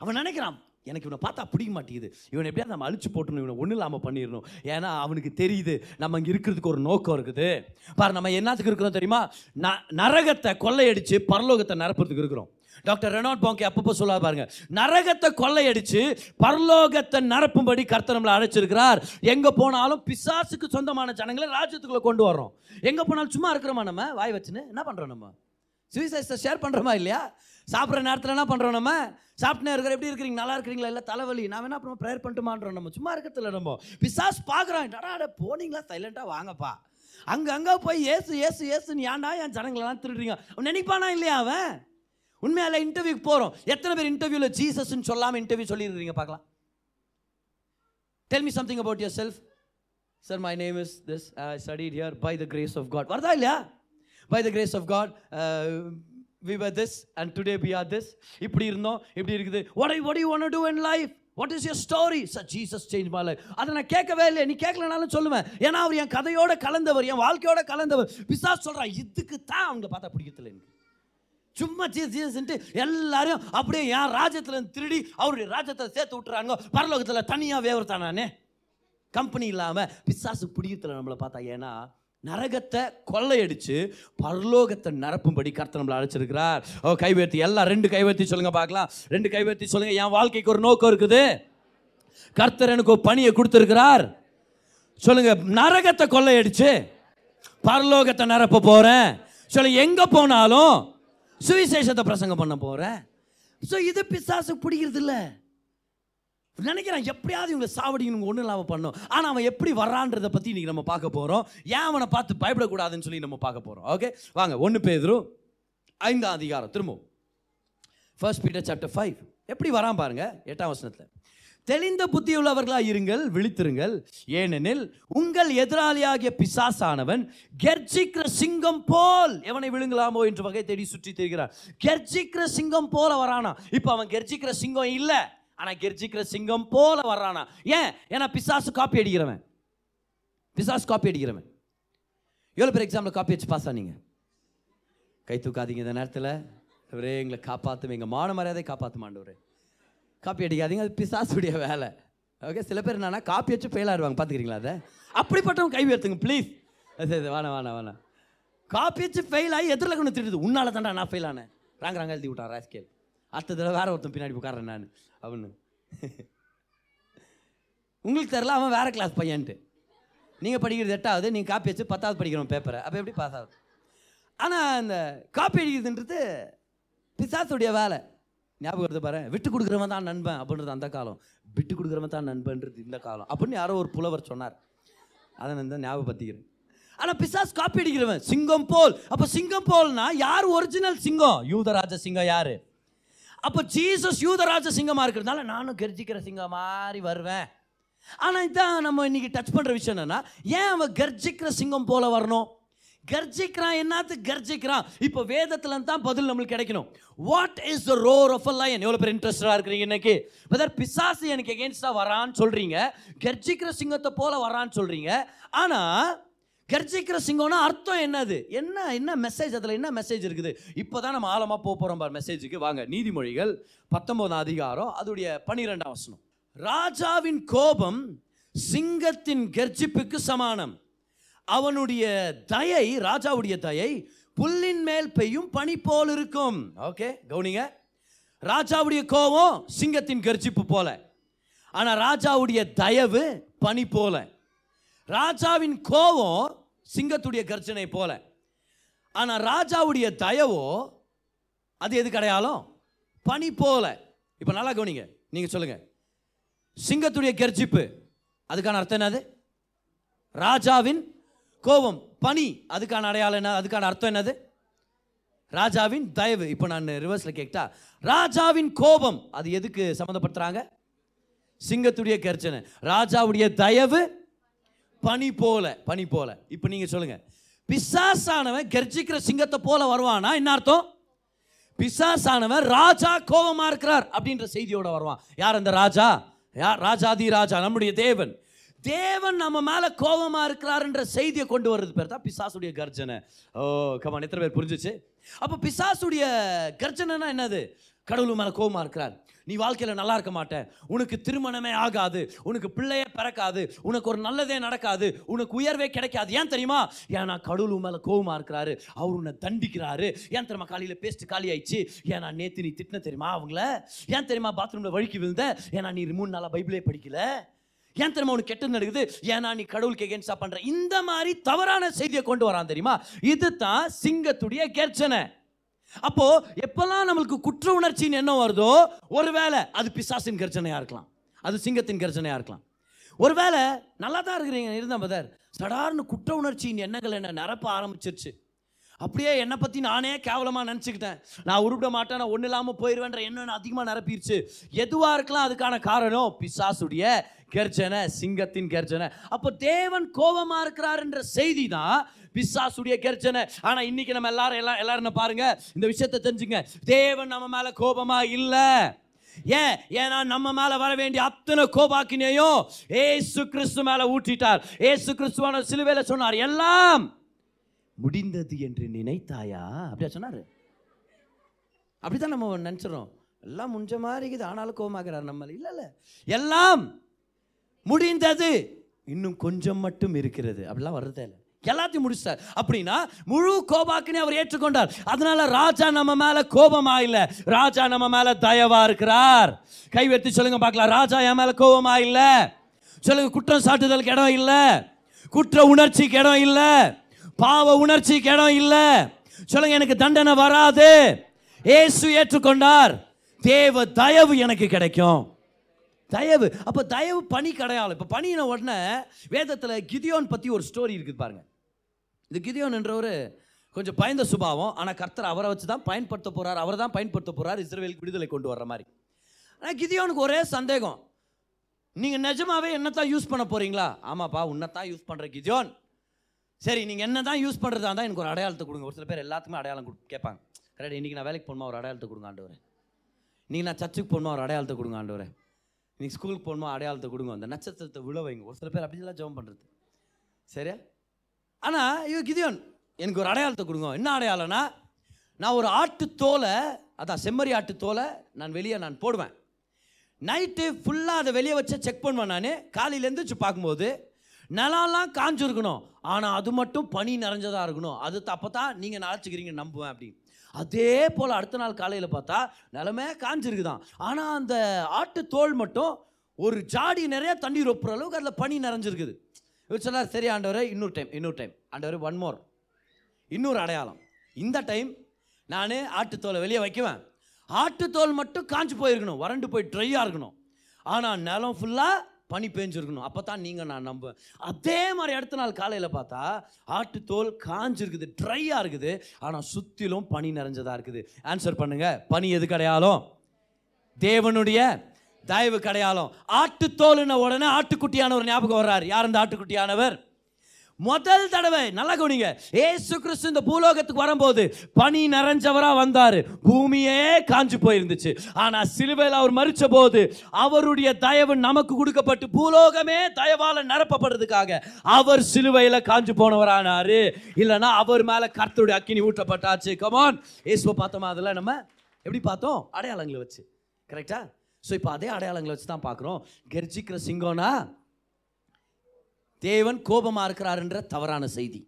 அவன் நினைக்கிறான் எனக்கு இவனை பார்த்தா பிடிக்க மாட்டேங்குது. இவனை எப்படியாவது நம்ம அழிச்சு போட்டணும் இவனை ஒன்றும் இல்லாமல் பண்ணிடணும். ஏன்னா அவனுக்கு தெரியுது நம்ம இங்கே இருக்கிறதுக்கு ஒரு நோக்கம் இருக்குது. பாரு நம்ம என்னத்துக்கு இருக்கிறோம் தெரியுமா? ந நரகத்தை கொள்ளையடிச்சு பரலோகத்தை நிரப்புறதுக்கு இருக்கிறோம். டாக்டர் ரெனாட் பாங்கே அப்பப்போ சொல்ல பாருங்க நரகத்தை கொள்ளையடிச்சு பரலோகத்தை நிரப்பும்படி கர்த்தர் நம்மளை அழைச்சிருக்கிறார். எங்கே போனாலும் பிசாசுக்கு சொந்தமான ஜனங்களை ராஜ்யத்துக்குள்ளே கொண்டு வரோம் எங்கே போனாலும் சும்மா இருக்கிறோமா நம்ம? வாய் வச்சுன்னு என்ன பண்ணுறோம் நம்ம? சுவிசேஷத்தை ஷேர் பண்ணுறோமா இல்லையா? சாப்பிட்ற நேரத்தில் என்ன பண்ணுறோம் நம்ம? சாப்பிட்டு இருக்கிற எப்படி இருக்கிறீங்க? நல்லா இருக்கிறீங்களா? இல்லை தலைவலி? நான் என்ன பண்ணுவோம்? ப்ரேயர் பண்ணிட்டுமான்றோம் நம்ம. சும்மா இருக்கிறதுல நம்ம. பிசாஸ் பார்க்குறோம் டடா போனீங்களா? சைலண்ட்டாக வாங்கப்பா. அங்கே அங்கே போய் ஏசு ஏசு ஏசுன்னு ஏன்டா என் ஜனங்களெல்லாம் திருடுறீங்க? நினைப்பானா இல்லையா அவன்? உண்மையால இன்டர்வியூக்கு போகிறோம் எத்தனை பேர் இன்டர்வியூவில் ஜீசஸ்ன்னு சொல்லாமல் இன்டர்வியூ சொல்லியிருக்கிறீங்க பார்க்கலாம். Tell me something about yourself sir my name is this I studied here by the grace of God வருதா இல்லையா? By the grace of God we were this and today be are this இப்படி இருந்தோம் இப்படி இருக்குது. What I what you want to in life what is your story sir Jesus change my life அதை நான் கேட்கவே இல்லை நீ கேட்கலனாலும் சொல்லுவேன். ஏன்னா அவர் என் கதையோட கலந்தவர் என் வாழ்க்கையோட கலந்தவர். பிசாஸ் சொல்கிறான் இதுக்கு தான் அவங்க பார்த்தா பிடிக்கல எனக்கு. சும்மா ஜீஸ் ஜீஸ்ன்ட்டு எல்லாரும் அப்படியே என் ராஜ்யத்தில் திருடி அவருடைய ராஜ்யத்தை சேர்த்து விட்டுறாங்க பரலோகத்தில் தனியாக வேவர்த்தான் நானே. கம்பெனி இல்லாமல் பிசாசு பிடிக்கிறதுல நம்மளை பார்த்தா ஏன்னா நரகத்தை கொள்ளையடிச்சு பரலோகத்தை நிரப்பும்படி கர்த்தர் நம்மளை அழைச்சிருக்கிறார். ஓ கைவேர்த்தி எல்லாம் ரெண்டு கைவேர்த்தி சொல்லுங்க பார்க்கலாம். ரெண்டு கைவேர்த்தி சொல்லுங்க என் வாழ்க்கைக்கு ஒரு நோக்கம் இருக்குது. கர்த்தர் எனக்கு ஒரு பணியை கொடுத்துருக்கிறார். சொல்லுங்க நரகத்தை கொள்ளையடிச்சு பரலோகத்தை நிரப்ப போறேன். சொல்லுங்க எங்க போனாலும் சுவிசேஷத்தை பிரசங்கம் பண்ண போகிறேன் ஸோ இது பிசாசு பிடிக்கிறது இல்லை நினைக்கிறான் எப்படியாவது இவங்க சாவடிக்கணும் ஒன்றும் இல்லாமல் பண்ணோம். ஆனால் அவன் எப்படி வர்றான்றதை பற்றி இன்றைக்கி நம்ம பார்க்க போகிறோம் ஏன் அவனை பார்த்து பயப்படக்கூடாதுன்னு சொல்லி நம்ம பார்க்க போகிறோம் ஓகே வாங்க ஒன்று பேதரும் ஐந்தாம் அதிகாரம். திரும்பவும். ஃபர்ஸ்ட் பீட்டர் சாப்டர் ஃபைவ் எப்படி வரான் பாருங்க? எட்டாம் வசனத்தில். தெளிந்த புத்தியுள்ளவர்களாக இருங்கள் விழித்திருங்கள். ஏனெனில் உங்கள் எதிராளியாகிய பிசாசானவன் கெர்ஜிக்கிற சிங்கம் போல் எவனை விழுங்கலாமோ என்று வகை தேடி சுற்றி தெரிகிறான். கெர்ஜிக்கிற சிங்கம் போல வரானா? இப்போ அவன் கெர்ஜிக்கிற சிங்கம் இல்லை. ஆனால் கெர்ஜிக்கிற சிங்கம் போல வர்றானா ஏன்? ஏன்னா பிசாசு காப்பி அடிக்கிறவன். பிசாசு காப்பி அடிக்கிறவன். எவ்வளோ பேர் எக்ஸாமில் காப்பி வச்சு பாஸ் ஆனீங்க? கை தூக்காதீங்க இந்த நேரத்தில். அவரே எங்களை காப்பாற்றுவேன் எங்கள் மான மரியாதை காப்பாற்ற மாண்டவரே காப்பி அடிக்காதீங்க அது பிசாசுடைய வேலை. ஓகே சில பேர் என்னன்னா காப்பி வச்சு ஃபெயில் ஆடுவாங்க பார்த்துக்கிறீங்களா அதை? அப்படிப்பட்டவங்க கை உயர்த்துங்க ப்ளீஸ் அது அது வேணா வேணா வேணாம். காப்பி வச்சு ஃபெயில் ஆகி எதிரில் கொண்டு திட்டுது உன்னால தான்டா நான் ஃபெயில் ஆனேன். ராங்க ராங்க எழுதி விட்டான் ராஸ்கேல். அடுத்த தடவை வேற ஒருத்தன் பின்னாடி உட்காரேன் நான். அவனு உங்களுக்கு தெரில அவன் வேற கிளாஸ் பையன்ட்டு. நீங்கள் படிக்கிறது எட்டாவது நீங்கள் காப்பி வச்சு பத்தாவது படிக்கிறோம் பேப்பரை அப்போ எப்படி பாஸ் ஆகுது? ஆனால் இந்த காப்பி அடிக்கிறதுன்றது பிசாசுடைய வேலை. ஞாபகம் வருது பாரு விட்டு கொடுக்குறவன் தான் நண்பன் அப்படின்றது அந்த காலம். விட்டு கொடுக்குறவன் தான் நண்பன்றது இந்த காலம். அப்படின்னு யாரோ ஒரு புலவர் சொன்னார். அதை நான் தான் ஞாபகப்படுத்திக்கிறேன். ஆனால் பிசாஸ் காப்பி அடிக்கிறவன் சிங்கம் போல். அப்போ சிங்கம் போல்னா யார் ஒரிஜினல் சிங்கம்? யூதராஜ சிங்கம் யார்? அப்போ ஜீசஸ் யூதராஜ சிங்கமாக இருக்கிறதுனால நானும் கர்ஜிக்கிற சிங்கம் மாதிரி வருவேன். ஆனால் இதான் நம்ம இன்னைக்கு டச் பண்ணுற விஷயம் என்னென்னா ஏன் அவன் கர்ஜிக்கிற சிங்கம் போல வரணும்? கர்ஜிக்கிறான் என்னத்து கர்ஜிக்கிறான்? இப்போ வேதத்துல தான் பதில் நம்மளுக்கு கிடைக்கணும். What is the roar of a lion எவ்வளோ பேர் இன்ட்ரெஸ்டாக இருக்கிறீங்க இன்னைக்கு? பதர் பிசாசு எனக்கு எகேன்ஸ்டாக வரான்னு சொல்கிறீங்க கர்ஜிக்கிற சிங்கத்தை போல வரான்னு சொல்கிறீங்க ஆனால் கர்ஜிக்கிற சிங்கம்னா அர்த்தம் என்னது? என்ன என்ன மெசேஜ் அதில் என்ன மெசேஜ் இருக்குது? இப்போ தான் நம்ம ஆழமாக போக போகிறோம் பார் மெசேஜுக்கு வாங்க நீதிமொழிகள் பத்தொம்போதாம் அதிகாரம் அதோடைய பன்னிரெண்டாம் வசனம். ராஜாவின் கோபம் சிங்கத்தின் கர்ஜிப்புக்கு சமானம். அவனுடைய தயை ராஜாவுடைய தயை புல்லின் மேல் பெய்யும் பனி போல் இருக்கும். ஓகே கவுனிங்க. ராஜாவுடைய கோபம் சிங்கத்தின் கர்ஜிப்பு போல. ஆனால் ராஜாவுடைய தயவு பனி போல. ராஜாவின் கோபம் சிங்கத்துடைய கர்ஜனை போல. ஆனால் ராஜாவுடைய தயவோ அது எது கிடையாலும் பனி போல. இப்போ நல்லா கவனிங்க. நீங்கள் சொல்லுங்கள் சிங்கத்துடைய கர்ஜிப்பு அதுக்கான அர்த்தம் என்னது? ராஜாவின் கோபம் பனி அதுக்கான அடையாளம் என்ன? அதுக்கான அர்த்தம் என்னது? ராஜாவின் தயவு. இப்போ நான் ரிவர்ஸில் கேட்டா ராஜாவின் கோபம். அது எதுக்கு சம்மந்தப்படுத்துகிறாங்க சிங்கத்துடைய கர்ச்சனை. ராஜாவுடைய தயவு பனி போல பனி போல. இப்போ நீங்கள் சொல்லுங்கள் பிசாசானவன் கர்ஜிக்கிற சிங்கத்தை போல வருவானா? என்ன அர்த்தம்? பிசாசானவன் ராஜா கோபமாக இருக்கிறார் அப்படின்ற செய்தியோட வருவான். யார் அந்த ராஜா? யார் ராஜாதி ராஜா நம்முடைய தேவன். தேவன் நம்ம மேலே கோபமாக இருக்கிறாருன்ற செய்தியை கொண்டு வர்றது பேர் தான் பிசாசுடைய கர்ஜனை. ஓ கமான் எத்தனை பேர் புரிஞ்சுச்சு? அப்போ பிசாசுடைய கர்ஜனைனா என்னது? கடவுள் மேலே கோபமாக இருக்கிறார். நீ வாழ்க்கையில் நல்லா இருக்க மாட்டேன். உனக்கு திருமணமே ஆகாது. உனக்கு பிள்ளையே பிறக்காது. உனக்கு ஒரு நல்லதே நடக்காது. உனக்கு உயர்வே கிடைக்காது. ஏன் தெரியுமா? ஏன்னா கடவுள் மேலே கோபமாக இருக்கிறாரு. அவர் உன்னை தண்டிக்கிறாரு. ஏன் தெரியுமா? காலையில் பேஸ்ட் காலி ஆயிடுச்சு. ஏன்னா நேற்று நீ திட்டின தெரியுமா அவங்கள? ஏன் தெரியுமா பாத்ரூமில் வழுக்கி விழுந்த? ஏன்னா நீ மூணு நாளாக பைபிளே படிக்கலை? ஏன் தெரியுமா உனக்கு கெட்டது நடக்குது? ஏன்னா நீ கடவுளுக்கு எகேன்ஸ்டா பண்ற. இந்த மாதிரி தவறான செய்தியை கொண்டு வரான் தெரியுமா? இதுதான் சிங்கத்துடைய கெர்ச்சனை. அப்போ எப்பெல்லாம் நம்மளுக்கு குற்ற உணர்ச்சின்னு என்ன வருதோ ஒருவேளை அது பிசாசின் கர்ஜனையா இருக்கலாம். அது சிங்கத்தின் கர்ஜனையா இருக்கலாம். ஒருவேளை நல்லா தான் இருக்கிறீங்க இருந்த பதர் சடார்னு குற்ற உணர்ச்சியின் எண்ணங்கள் என்ன? நிரப்ப ஆரம்பிச்சிருச்சு. அப்படியே என்னை பற்றி நானே கேவலமாக நினச்சிக்கிட்டேன். நான் உருப்பிட மாட்டேன் நான் ஒன்றும் இல்லாமல் போயிடுவேன்ற எண்ணம் அதிகமாக நிரப்பிடுச்சு. எதுவாக இருக்கலாம் அதுக்கான காரணம் பிசாசுடைய கர்ஜனை சிங்கத்தின் கர்ஜனை. அப்போ தேவன் கோபமா இருக்கிறாருன்ற செய்தி தான் பிசாசுடைய கர்ஜனை. ஆனால் இன்னைக்கு நம்ம எல்லாரும் எல்லாம் எல்லாரும் என்ன பாருங்க இந்த விஷயத்தை தெரிஞ்சுங்க. தேவன் நம்ம மேலே கோபமா இல்லை. ஏன்? ஏன்னா நம்ம மேல வர வேண்டிய அத்தனை கோபாக்கினையும் ஏசு கிறிஸ்து மேல ஊற்றிட்டார் ஏசு கிறிஸ்துவான சிலுவையில் சொன்னார் எல்லாம் முடிந்தது என்று நினைத்தாயா? அப்படியா சொன்னார். அப்படிதான் நம்ம நினச்சிடறோம். எல்லாம் முடிஞ்ச மாதிரி இருக்குது. ஆனாலும் கோமாக்குறார் நம்ம இல்லை இல்லை. எல்லாம் முடிந்தது. இன்னும் கொஞ்சம் மட்டும் இருக்கிறது. அப்படிலாம் வர்றதே இல்லை. எல்லாத்தையும் முடிச்சிட்டார். அப்படின்னா முழு கோபாக்குன்னு அவர் ஏற்றுக்கொண்டார். அதனால ராஜா நம்ம மேல கோபமா இல்ல. ராஜா நம்ம மேல தயவா இருக்கிறார். கை சொல்லுங்க பார்க்கலாம். ராஜா என் மேல கோபமா இல்ல. சொல்லுங்க குற்றம் சாட்டுதலுக்கு இடம் இல்லை. குற்ற உணர்ச்சிக்கு இடம் இல்லை. பாவ உணர்ச்சிக்கு இடம் இல்லை. சொல்லுங்க எனக்கு தண்டனை வராது. ஏசு ஏற்றுக்கொண்டார். தேவ தயவு எனக்கு கிடைக்கும். தயவு. அப்போ தயவு பணி கிடையாது இப்போ பணியின உடனே வேதத்தில் கிதியோன் பற்றி ஒரு ஸ்டோரி இருக்குது பாருங்க. இந்த கிதியோன் என்றவர் கொஞ்சம் பயந்த சுபாவம். ஆனால் கர்த்தர் அவரை வச்சு தான் பயன்படுத்த போகிறார் அவர் தான் பயன்படுத்த போகிறார் இஸ்ரேலுக்கு விடுதலை கொண்டு வர்ற மாதிரி. ஆனால் கிதியோனுக்கு ஒரே சந்தேகம். நீங்கள் நிஜமாவே என்னத்தான் யூஸ் பண்ண போகிறீங்களா ஆமாப்பா உன்னைத்தான் யூஸ் பண்ணுற கிதியோன். சரி நீங்கள் என்ன தான் யூஸ் பண்ணுறதா இருந்தால் எனக்கு ஒரு அடையாளத்தை கொடுங்க. ஒரு சில பேர் எல்லாத்துக்குமே அடையாளம் கொடு கேட்பாங்க. கரெக்ட் இன்றைக்கி நான் வேலைக்கு போகணுமா? ஒரு அடையாளத்தை கொடுங்க ஆண்டவரே. நீங்கள் நான் சர்ச்சுக்கு போகணுமா? ஒரு அடையாளத்தை கொடுங்க ஆண்டவரே. நீங்கள் ஸ்கூலுக்கு போகணுமா? அடையாளத்தை கொடுங்க. அந்த நட்சத்திரத்தை விழ வைங்க. ஒரு சில பேர் அப்படிலாம் ஜெபம் பண்ணுறது சரியா? ஆனால் இவ கிதியோன் எனக்கு ஒரு அடையாளத்தை கொடுங்க. என்ன அடையாளம்னா நான் ஒரு ஆட்டு தோலை அதான் செம்மறி ஆட்டு தோலை நான் வெளியே நான் போடுவேன். நைட்டு ஃபுல்லாக அதை வெளியே வச்சு செக் பண்ணுவேன் நான். காலையில எந்திரிச்சு பார்க்கும்போது நிலம்லாம் காஞ்சிருக்கணும். ஆனால் அது மட்டும் பனி நிறைஞ்சதாக இருக்கணும். அது அப்போ தான் நீங்கள் நினச்சிக்கிறீங்க நம்புவேன் அப்படின்னு அதே போல் அடுத்த நாள் காலையில் பார்த்தா நிலமே காஞ்சிருக்குதான். ஆனால் அந்த ஆட்டு தோல் மட்டும் ஒரு ஜாடி நிறைய தண்ணி ரொப்புற அளவுக்கு அதில் பனி நிறைஞ்சிருக்குது. இவர் சொன்னார் சரி ஆண்டவரே இன்னொரு டைம் இன்னொரு டைம் ஆண்டவரே ஒன் மோர் இன்னொரு அடையாளம். இந்த டைம் நான் ஆட்டுத்தோலை வெளியே வைக்குவேன். ஆட்டுத்தோல் மட்டும் காஞ்சு போயிருக்கணும். வறண்டு போய் ட்ரையாக இருக்கணும். ஆனால் நிலம் ஃபுல்லாக பனி பேஞ்சிருக்கணும். அப்போ தான் நீங்கள் நான் நம்புவேன் அதே மாதிரி அடுத்த நாள் காலையில் பார்த்தா ஆட்டுத்தோல் காஞ்சிருக்குது ட்ரையாக இருக்குது. ஆனால் சுற்றிலும் பனி நிறைஞ்சதாக இருக்குது. ஆன்சர் பண்ணுங்கள் பனி எது கிடையாலும் தேவனுடைய தயவு கிடையாலும் ஆட்டுத்தோல்ன உடனே ஆட்டுக்குட்டியானவர் ஞாபகம் வர்றார். யார் அந்த ஆட்டுக்குட்டியானவர்? முதல் தடவை நல்லா கவனிங்க. ஏசு கிறிஸ்து இந்த பூலோகத்துக்கு வரும்போது பனி நிறைஞ்சவரா வந்தாரு. பூமியே காஞ்சு போயிருந்துச்சு. ஆனா சிலுவையில் அவர் மறிச்ச போது அவருடைய தயவு நமக்கு கொடுக்கப்பட்டு பூலோகமே தயவால நிரப்பப்படுறதுக்காக அவர் சிலுவையில காஞ்சு போனவரானாரு. இல்லைன்னா அவர் மேல கர்த்தருடைய அக்கினி ஊட்டப்பட்டாச்சு கமான் ஏசுவை பார்த்தோமா அதில் நம்ம? எப்படி பார்த்தோம்? அடையாளங்களை வச்சு. கரெக்டா ஸோ இப்போ அதே அடையாளங்களை வச்சு தான் பார்க்குறோம். கெர்ஜிக்கிற சிங்கம்னா தேவன் கோபமாக இருக்கிறாருன்ற தவறான செய்தி.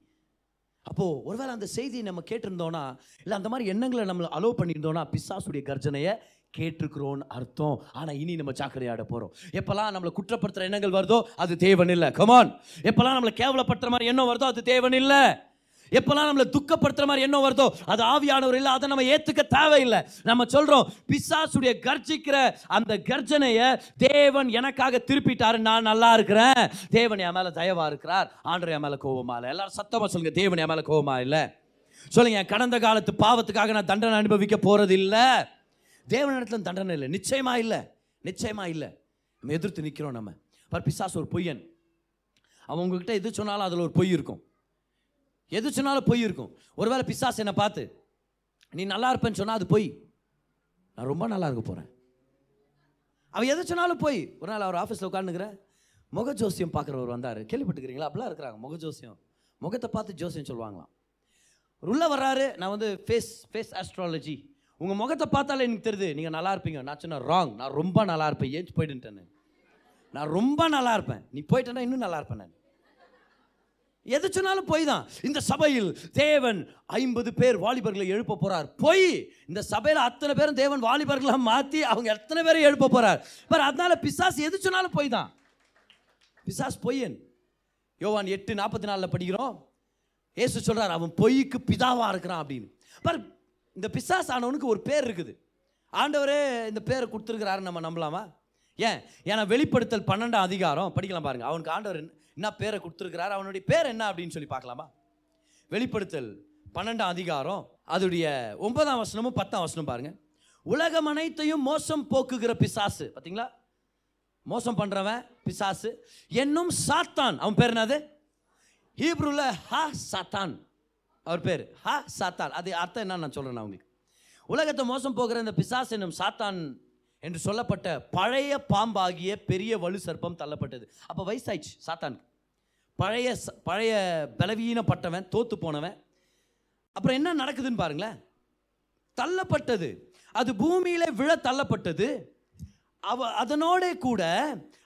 அப்போது ஒருவேளை அந்த செய்தியை நம்ம கேட்டிருந்தோன்னா இல்லை அந்த மாதிரி எண்ணங்களை நம்ம அலோவ் பண்ணியிருந்தோன்னா பிசாசுடைய கர்ஜனையை கேட்டிருக்கிறோன்னு அர்த்தம். ஆனால் இனி நம்ம சாக்கடையாட போகிறோம் எப்போல்லாம் நம்மளை குற்றப்படுத்துகிற எண்ணங்கள் வருதோ அது தேவன் இல்லை. கமான் எப்போல்லாம் நம்மளை கேவலப்படுத்துகிற மாதிரி எண்ணம் வருதோ அது தேவன் இல்லை. எப்போல்லாம் நம்மளை துக்கப்படுத்துற மாதிரி என்ன வருதோ அது ஆவியானவர் இல்லை அதை நம்ம ஏற்றுக்க தேவையில்லை. நம்ம சொல்கிறோம் பிசாசுடைய கர்ஜிக்கிற அந்த கர்ஜனையை தேவன் எனக்காக திருப்பிட்டாரு நான் நல்லா இருக்கிறேன். தேவன் என் மேலே தயவாக இருக்கிறார். ஆண்டர் என் மேலே கோவமா இல்லை. எல்லாரும் சத்தமாக சொல்லுங்கள் தேவன் என் மேலே கோவமா இல்லை. சொல்லுங்க கடந்த காலத்து பாவத்துக்காக நான் தண்டனை அனுபவிக்க போகிறது இல்லை. தேவனிடத்துல தண்டனை இல்லை. நிச்சயமாக இல்லை. நிச்சயமாக இல்லை. நம்ம எதிர்த்து நிற்கிறோம் நம்ம. பர் பிசாஸ் ஒரு பொய்யன். அவன் உங்ககிட்ட எது சொன்னாலும் அதில் ஒரு பொய் இருக்கும். எது சொன்னாலும் பொய் இருக்கும். ஒருவேளை பிசாஸ் என்னை பார்த்து நீ நல்லா இருப்பேன்னு சொன்னால் அது பொய். நான் ரொம்ப நல்லா இருக்க போகிறேன் அவள் எது சொன்னாலும் போய். ஒரு நாள் அவர் ஆஃபீஸில் உட்காந்துக்கிறேன் முக ஜோசியம் பார்க்குறவர் வந்தார். கேள்விப்பட்டுக்கிறீங்களா அப்படிலாம் இருக்கிறாங்க முக ஜோசியம் முகத்தை பார்த்து ஜோசியம் சொல்லுவாங்களாம். உள்ளே வர்றாரு நான் வந்து ஃபேஸ் ஃபேஸ் ஆஸ்ட்ராலஜி உங்கள் முகத்தை பார்த்தாலே எனக்கு தெரியுது நீங்கள் நல்லா இருப்பீங்க. நான் சொன்னேன் ராங் நான் ரொம்ப நல்லா இருப்பேன். ஏஞ்சி போயிட்டுன்ட்டேன் நான் ரொம்ப நல்லா இருப்பேன். நீ போயிட்டேன்னா இன்னும் நல்லா இருப்பேன் நான். எது சொன்னாலும் பொய் தான் இந்த சபையில் தேவன் ஐம்பது பேர் வாலிபர்களை எழுப்ப போறார். பொய்! இந்த சபையில் அத்தனை பேரும் தேவன் வாலிபர்களை மாற்றி அவங்க எத்தனை பேரை எழுப்ப போறார். பார் அதனால பிசாஸ் எது சொன்னாலும் பொய் தான் பிசாஸ் பொய்யன். யோவான் எட்டு நாற்பத்தி நாலில் படிக்கிறோம். ஏசு சொல்கிறார் அவன் பொய்க்கு பிதாவாக இருக்கிறான் அப்படின்னு. பார் இந்த பிசாஸ் ஆனவனுக்கு ஒரு பேர் இருக்குது. ஆண்டவரே இந்த பேரை கொடுத்துருக்கிறாரு நம்ம நம்பலாமா? ஏன்? ஏன்னா வெளிப்படுத்தல் பன்னெண்டாம் அதிகாரம் படிக்கலாம் பாருங்கள் அவனுக்கு ஆண்டவர் என்ன- பேரை கொடுத்துருக்கிறார்? அவனுடைய பேர் என்ன அப்படின்னு சொல்லி பார்க்கலாமா? வெளிப்படுத்தல் பன்னெண்டாம் அதிகாரம் அதோடைய ஒன்பதாம் வசனமும் பத்தாம் வசனம் பாருங்க. உலகம் அனைத்தையும் மோசம் போக்குகிற பிசாசு. பார்த்தீங்களா மோசம் பண்ணுறவன் பிசாசு. என்னும் சாத்தான். அவன் பேர் என்னது? ஹீப்ரூல ஹா சாத்தான். அவர் பேர் ஹா சாத்தான். அது அர்த்தம் என்ன நான் சொல்கிறேன் நான் உங்களுக்கு. உலகத்தை மோசம் போகிற இந்த பிசாஸ் என்னும் சாத்தான் என்று சொல்லப்பட்ட பழைய பாம்பாகிய பெரிய வலு சர்ப்பம் தள்ளப்பட்டது. அப்போ வயசாயிடுச்சு சாத்தானுக்கு பழைய பழைய பலவீனப்பட்டவன் தோத்து போனவன். அப்புறம் என்ன நடக்குதுன்னு பாருங்களேன். தள்ளப்பட்டது. அது பூமியில் விழ தள்ளப்பட்டது. அவ அதனோட கூட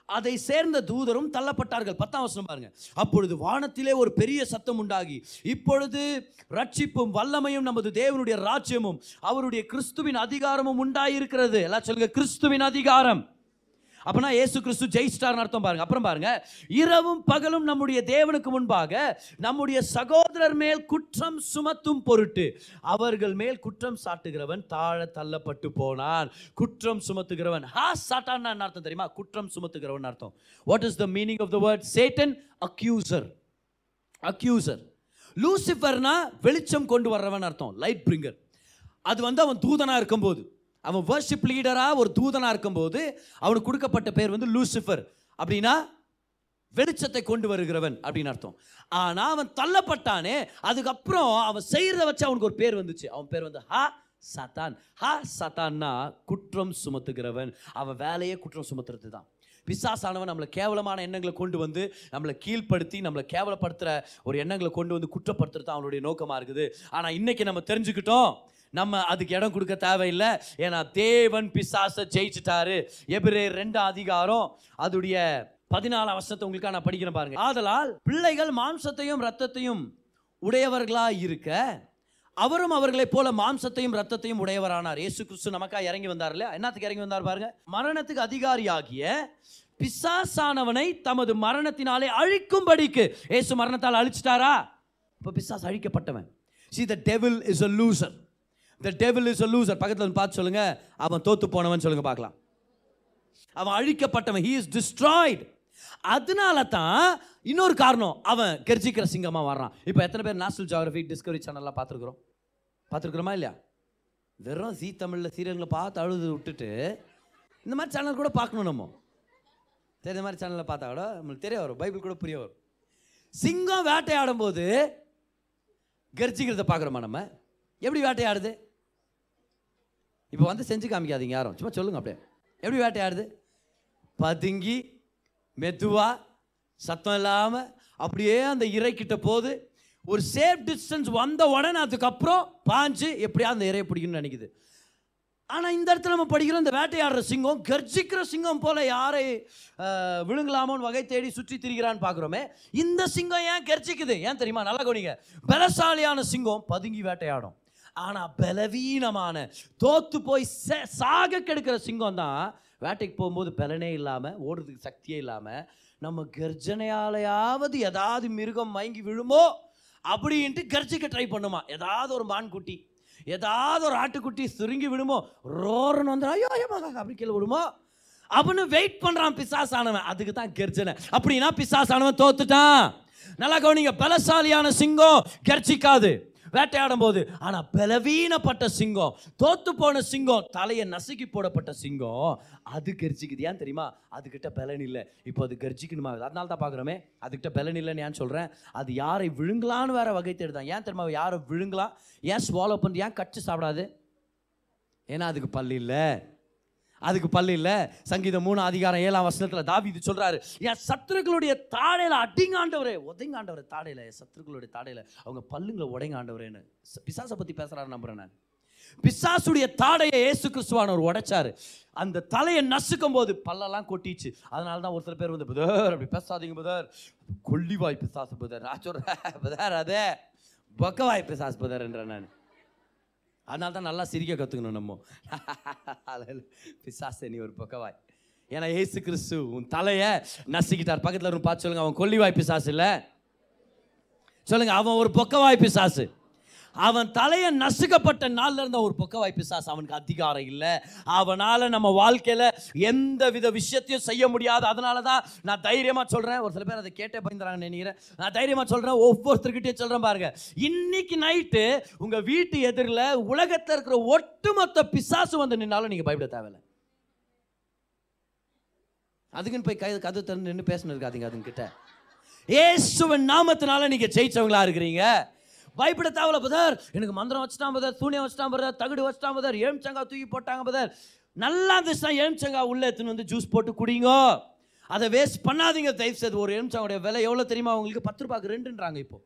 அதை சேர்ந்த தூதரும் தள்ளப்பட்டார்கள். பத்தாம் வசனம் பாருங்க. அப்பொழுது வானத்திலே ஒரு பெரிய சத்தம் உண்டாகி. இப்பொழுது ரட்சிப்பும் வல்லமையும் நமது தேவனுடைய ராஜ்யமும் அவருடைய கிறிஸ்துவின் அதிகாரமும் உண்டாயிருக்கிறது. எல்லாம் சொல்லுங்க கிறிஸ்துவின் அதிகாரம். அப்பனா ஏசு கிறிஸ்து ஜெயிஸ்டார்னு அர்த்தம் பாருங்க. அப்புறம் பாருங்க. இரவும் பகலும் நம்முடைய தேவனுக்கு முன்பாக நம்முடைய சகோதரர் மேல் குற்றம் சுமத்தும் பொருட்டு அவர்கள் மேல் குற்றம் சாட்டுகிறவன் தாழ தள்ளப்பட்டு போனான். குற்றம் சுமத்துகிறவன் ஹா சாட்டான் அர்த்தம் தெரியுமா? குற்றம் சுமத்துகிறவன் அர்த்தம். What is the meaning of the word Satan accuser accuser லூசிஃபர்னா வெளிச்சம் கொண்டு வர்றவன் அர்த்தம். லைட் பிரிங்கர் அது வந்து அவன் தூதனாக இருக்கும்போது. அவன் வர்ஷிப் லீடராக ஒரு தூதனாக இருக்கும்போது அவனுக்கு கொடுக்கப்பட்ட பேர் வந்து லூசிஃபர் அப்படின்னா வெளிச்சத்தை கொண்டு வருகிறவன் அப்படின்னு அர்த்தம். ஆனால் அவன் தள்ளப்பட்டானே அதுக்கப்புறம் அவன் செய்கிறத வச்சு அவனுக்கு ஒரு பேர் வந்துச்சு. அவன் பேர் வந்து ஹா சத்தான் ஹா சத்தான்னா குற்றம் சுமத்துகிறவன். அவன் வேலையே குற்றம் சுமத்துறது தான் பிசாசானவன் நம்மளை கேவலமான எண்ணங்களை கொண்டு வந்து நம்மளை கீழ்ப்படுத்தி நம்மளை கேவலப்படுத்துகிற ஒரு எண்ணங்களை கொண்டு வந்து குற்றப்படுத்துறது தான் அவனுடைய நோக்கமாக இருக்குது. ஆனால் இன்றைக்கி நம்ம தெரிஞ்சுக்கிட்டோம் நம்ம அதுக்கு இடம் கொடுக்க தேவையில்லை. ஏன்னா தேவன் பிசாசை ஜெயிச்சிட்டாரு. எபிரே ரெண்டு அதிகாரம் அதுடைய பதினாலாம் வருஷத்தை உங்களுக்காக நான் படிக்கிறேன் பாருங்க. ஆதலால் பிள்ளைகள் மாம்சத்தையும் ரத்தத்தையும் உடையவர்களாக இருக்க அவரும் அவர்களைப் போல மாம்சத்தையும் ரத்தத்தையும் உடையவரானார். ஏசு கிறிஸ்து நமக்காக இறங்கி வந்தார் இல்லையா? என்னத்துக்கு இறங்கி வந்தார் பாருங்க? மரணத்துக்கு அதிகாரியாகிய பிசாசானவனை தமது மரணத்தினாலே அழிக்கும்படிக்கு. இயேசு மரணத்தால் அழிச்சிட்டாரா? இப்போ பிசாஸ் அழிக்கப்பட்டவன். See the devil is a loser the table is a loser பக்கத்தில் வந்து பார்த்து சொல்லுங்க. அவன் தோத்து போனவன் சொல்லுங்க பார்க்கலாம். அவன் அழிக்கப்பட்டவன். ஹீ இஸ் டிஸ்ட்ராய்டு அதனால தான் இன்னொரு காரணம். அவன் கெர்ஜிக்கிற சிங்கமாக வர்றான். இப்போ எத்தனை பேர் நேஷனல் ஜியாகிரபி டிஸ்கவரி சேனல்லாம் பார்த்துருக்குறோம்? பார்த்துருக்குறோமா இல்லையா? வெறும் ஜி தமிழில் சீரியல்களை பார்த்து அழுது விட்டுட்டு இந்த மாதிரி சேனல் கூட பார்க்கணும் நம்ம. சரி இந்த மாதிரி சேனலில் பார்த்தா கூட நம்மளுக்கு தெரிய வரும். பைபிள் கூட புரிய வரும். சிங்கம் வேட்டையாடும் போது கர்ஜிக்கிறத பார்க்குறோமா நம்ம? எப்படி வேட்டையாடுது? இப்போ வந்து செஞ்சு காமிக்காதீங்க யாரும். சும்மா சொல்லுங்கள் அப்படியே. எப்படி வேட்டையாடுது? பதுங்கி மெதுவாக சத்தம் இல்லாமல் அப்படியே அந்த இறைக்கிட்ட போது ஒரு சேஃப் டிஸ்டன்ஸ் வந்த உடனே அதுக்கப்புறம் பாஞ்சு எப்படியா அந்த இறையை பிடிக்கணும்னு நினைக்குது. ஆனால் இந்த இடத்துல நம்ம படிக்கிறோம் இந்த வேட்டையாடுற சிங்கம் கர்ஜிக்கிற சிங்கம் போல் யாரை விழுங்கலாமோன்னு வகை தேடி சுற்றி திரிகிறான்னு பார்க்குறோமே இந்த சிங்கம் ஏன் கர்ஜிக்குது? ஏன் தெரியுமா? நல்லா கவனிங்க. பலசாலியான சிங்கம் பதுங்கி வேட்டையாடும். ஆனால் பலவீனமான தோத்து போய் சாக கெடுக்கிற சிங்கம் தான் வேட்டைக்கு போகும்போது பலனே இல்லாமல் ஓடுறதுக்கு சக்தியே இல்லாமல் நம்ம கர்ஜனையாலையாவது ஏதாவது மிருகம் மயங்கி விழுமோ அப்படின்ட்டு கர்ஜிக்க ட்ரை பண்ணுமா. ஏதாவது ஒரு மான்குட்டி ஏதாவது ஒரு ஆட்டுக்குட்டி சுருங்கி விடுமோ ரோரன் வந்து ஐயோ ஐயோ அப்படி கீழே விடுமோ அவனு வெயிட் பண்ணுறான் பிசாசானவன். அதுக்கு தான் கர்ஜனை. அப்படின்னா பிசாசானவன் தோத்துட்டான். நல்லா கவனிங்க பலசாலியான சிங்கம் கர்ஜிக்காது. வேட்டையாடும் போது ஆனால் பலவீனப்பட்ட சிங்கம் தோத்து போன சிங்கம் தலையை நசுக்கி போடப்பட்ட சிங்கம் அது கர்ஜிக்குது. ஏன் தெரியுமா? அதுக்கிட்ட பலன் இல்லை. இப்போ அது கர்ஜிக்கணுமா அதனால தான் பார்க்குறோமே அதுக்கிட்ட பலன் இல்லைன்னு ஏன் சொல்கிறேன் அது யாரை விழுங்கலான்னு வேற வகை தேடுதான். ஏன் தெரியுமா? யாரை விழுங்கலாம் ஏன் ஸ்வாலோ பண்ணி ஏன் கடிச்சு சாப்பிடாது? ஏன்னா அதுக்கு பல்லு இல்லை. அதுக்கு பல்லு இல்லை. சங்கீதம் மூணு அதிகாரம் ஏழாம் வருஷத்தில் தாவி இது சொல்கிறாரு என் சத்துருக்களுடைய தாடையில் அடிங்காண்டவரே உதைங்காண்டவர் தாடையில் என் சத்துருக்களுடைய தாடையில் அவங்க பல்லுங்களை உடைங்காண்டவரேன்னு பிசாசை பற்றி பேசுகிறாரு நம்புறேன் நான். பிசாசுடைய தாடையை ஏசு கிறிஸ்துவானவர் உடைச்சாரு. அந்த தலையை நசுக்கும் போது பல்லெல்லாம் கொட்டிச்சு. அதனால தான் ஒரு சில பேர் வந்து புதர் அப்படி பேசாதீங்க புதர். கொல்லிவாய் பிசாசு புதர். நான் சொல்கிறேன் புதர் அதே பக்கவாய் பிசாசு புதர் நான். அதனால தான் நல்லா சிரிக்க கற்றுக்கணும் நம்ம. பிசாசு நீ ஒரு பக்கவாய் ஏன்னா ஏசு கிறிஸ்து உன் தலையை நசுக்கிட்டார். பக்கத்தில் ஒரு பார்த்து சொல்லுங்கள் அவன் கொல்லி வாய்ப்பு சாசு இல்லை? சொல்லுங்கள் அவன் ஒரு பொக்கவாய் பிசாசு. அவன் தலையை நசுக்கப்பட்ட நாளில் இருந்த ஒரு பொக்கவாய் பிசாசு அவனுக்கு அதிகாரம் இல்லை. அவனால் நம்ம வாழ்க்கையில் எந்த வித விஷயத்தையும் செய்ய முடியாது. அதனால தான் நான் தைரியமாக சொல்கிறேன் ஒரு சில பேர் அதை கேட்டே பயந்துறாங்கன்னு நினைக்கிறேன். நான் தைரியமாக சொல்கிறேன் ஒவ்வொருத்தர்கிட்டையும் சொல்கிறேன் பாருங்கள் இன்னைக்கு நைட்டு உங்கள் வீட்டு எதிரில் உலகத்தில் இருக்கிற ஒட்டுமொத்த பிசாசு வந்து நின்னாலும் நீங்கள் பயப்பட தேவையில்லை. அதுக்குன்னு போய் கை கதை திறந்து நின்று பேசணும் இருக்காதீங்க அதுங்கிட்ட ஏசுவன் நாமத்தினால நீங்கள் ஜெயிச்சவங்களா இருக்கிறீங்க. பயப்பட தேவையில்ல பதர் எனக்கு மந்திரம் வச்சுட்டான் பதர் சூனியம் வச்சுட்டான் பதர் தகுடு வச்சுட்டான் பதர் ஏம்சங்கா தூக்கி போட்டாங்க பதர் நல்லா இருந்துச்சுன்னா எலுமிச்சங்கா உள்ளே எடுத்துன்னு வந்து ஜூஸ் போட்டு குடிங்க. அதை வேஸ்ட் பண்ணாதீங்க தயவு செய்து ஒரு எலுமிச்சங்கோடைய விலை எவ்வளோ தெரியுமா? உங்களுக்கு பத்து ரூபாய்க்கு ரெண்டுன்றாங்க இப்போ.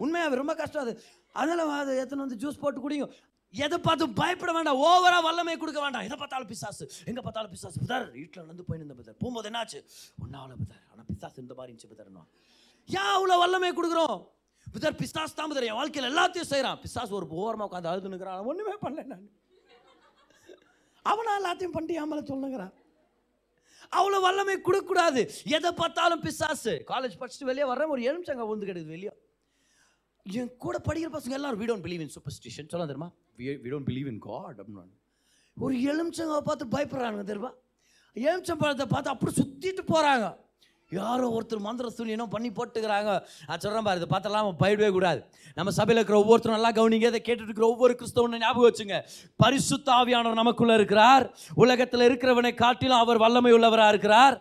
உண்மையாக ரொம்ப கஷ்டம் அது. அதனால் அதை எடுத்துன்னு வந்து ஜூஸ் போட்டு குடிங்க. எதை பார்த்து பயப்பட வேண்டாம். ஓவரா வல்லமை கொடுக்க வேண்டாம். எதை பார்த்தாலும் பிசாசு. எங்கே பார்த்தாலும் பிசாசு. புதர் வீட்டில் நடந்து போய் நின்ற புதர் போகும்போது என்னாச்சு? ஒன்றாவில் புதர் ஆனால் பிசாசு இந்த மாதிரி இருந்துச்சு புதர்னா ஏன் அவ்வளோ வல்லமை கொடுக்குறோம். புதர் பிசாஸ் தான் புதர். என் வாழ்க்கையில் எல்லாத்தையும் செய்கிறான் பிசாசு ஒரு ஓரமாக உட்காந்து அழுது நிற்கிறான் ஒன்றுமே பண்ணல நான். அவனா எல்லாத்தையும் பண்ணிட்டு ஏமலை சொல்லுங்கிறான் அவ்வளோ வல்லமை கொடுக்கக்கூடாது. எதை பார்த்தாலும் பிசாசு. காலேஜ் படிச்சுட்டு வெளியே வர்றேன் ஒரு எலுமிச்சங்க வந்து கிடையாது வெளியே. என் கூட படிக்கிற பசங்க எல்லாரும் we don't believe in superstition. சொல்ல தெரியுமா? We, we don't believe in god அப்படின்னு ஒரு எலுமிச்சங்க பார்த்து பயப்படுறானுங்க தெரியுமா? எலுமிச்சம்பழத்தை பார்த்து அப்படி சுத்திட்டு போறாங்க. யாரோ ஒருத்தர் மந்திர சூனியனும் பண்ணி போட்டுக்கிறாங்க. நான் சொல்கிறேன் பாரு இதை பார்த்தலாம் நம்ம பயிடவே கூடாது. நம்ம சபையில் இருக்கிற ஒவ்வொருத்தரும் நல்லா கவனிங்க இதை கேட்டுட்டு இருக்கிற ஒவ்வொரு கிறிஸ்தவனை ஞாபகம் வச்சுங்க. பரிசுத்த ஆவியானவர் நமக்குள்ள இருக்கிறார். உலகத்தில் இருக்கிறவனை காட்டிலும் அவர் வல்லமை உள்ளவராக இருக்கிறார்.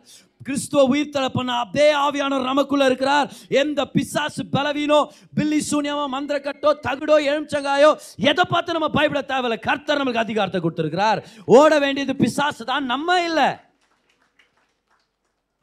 கிறிஸ்துவ உயிர்த்தலை பண்ண அதே ஆவியானவர் நமக்குள்ள இருக்கிறார். எந்த பிசாசு பலவீனோ பில்லி சூன்யமோ மந்திரக்கட்டோ தகுடோ எலுமிச்சங்காயோ எதை பார்த்து நம்ம பயப்பட தேவையில்ல. கர்த்தர் நமக்கு அதிகாரத்தை கொடுத்துருக்கிறார். ஓட வேண்டியது பிசாசு தான் நம்ம இல்லை.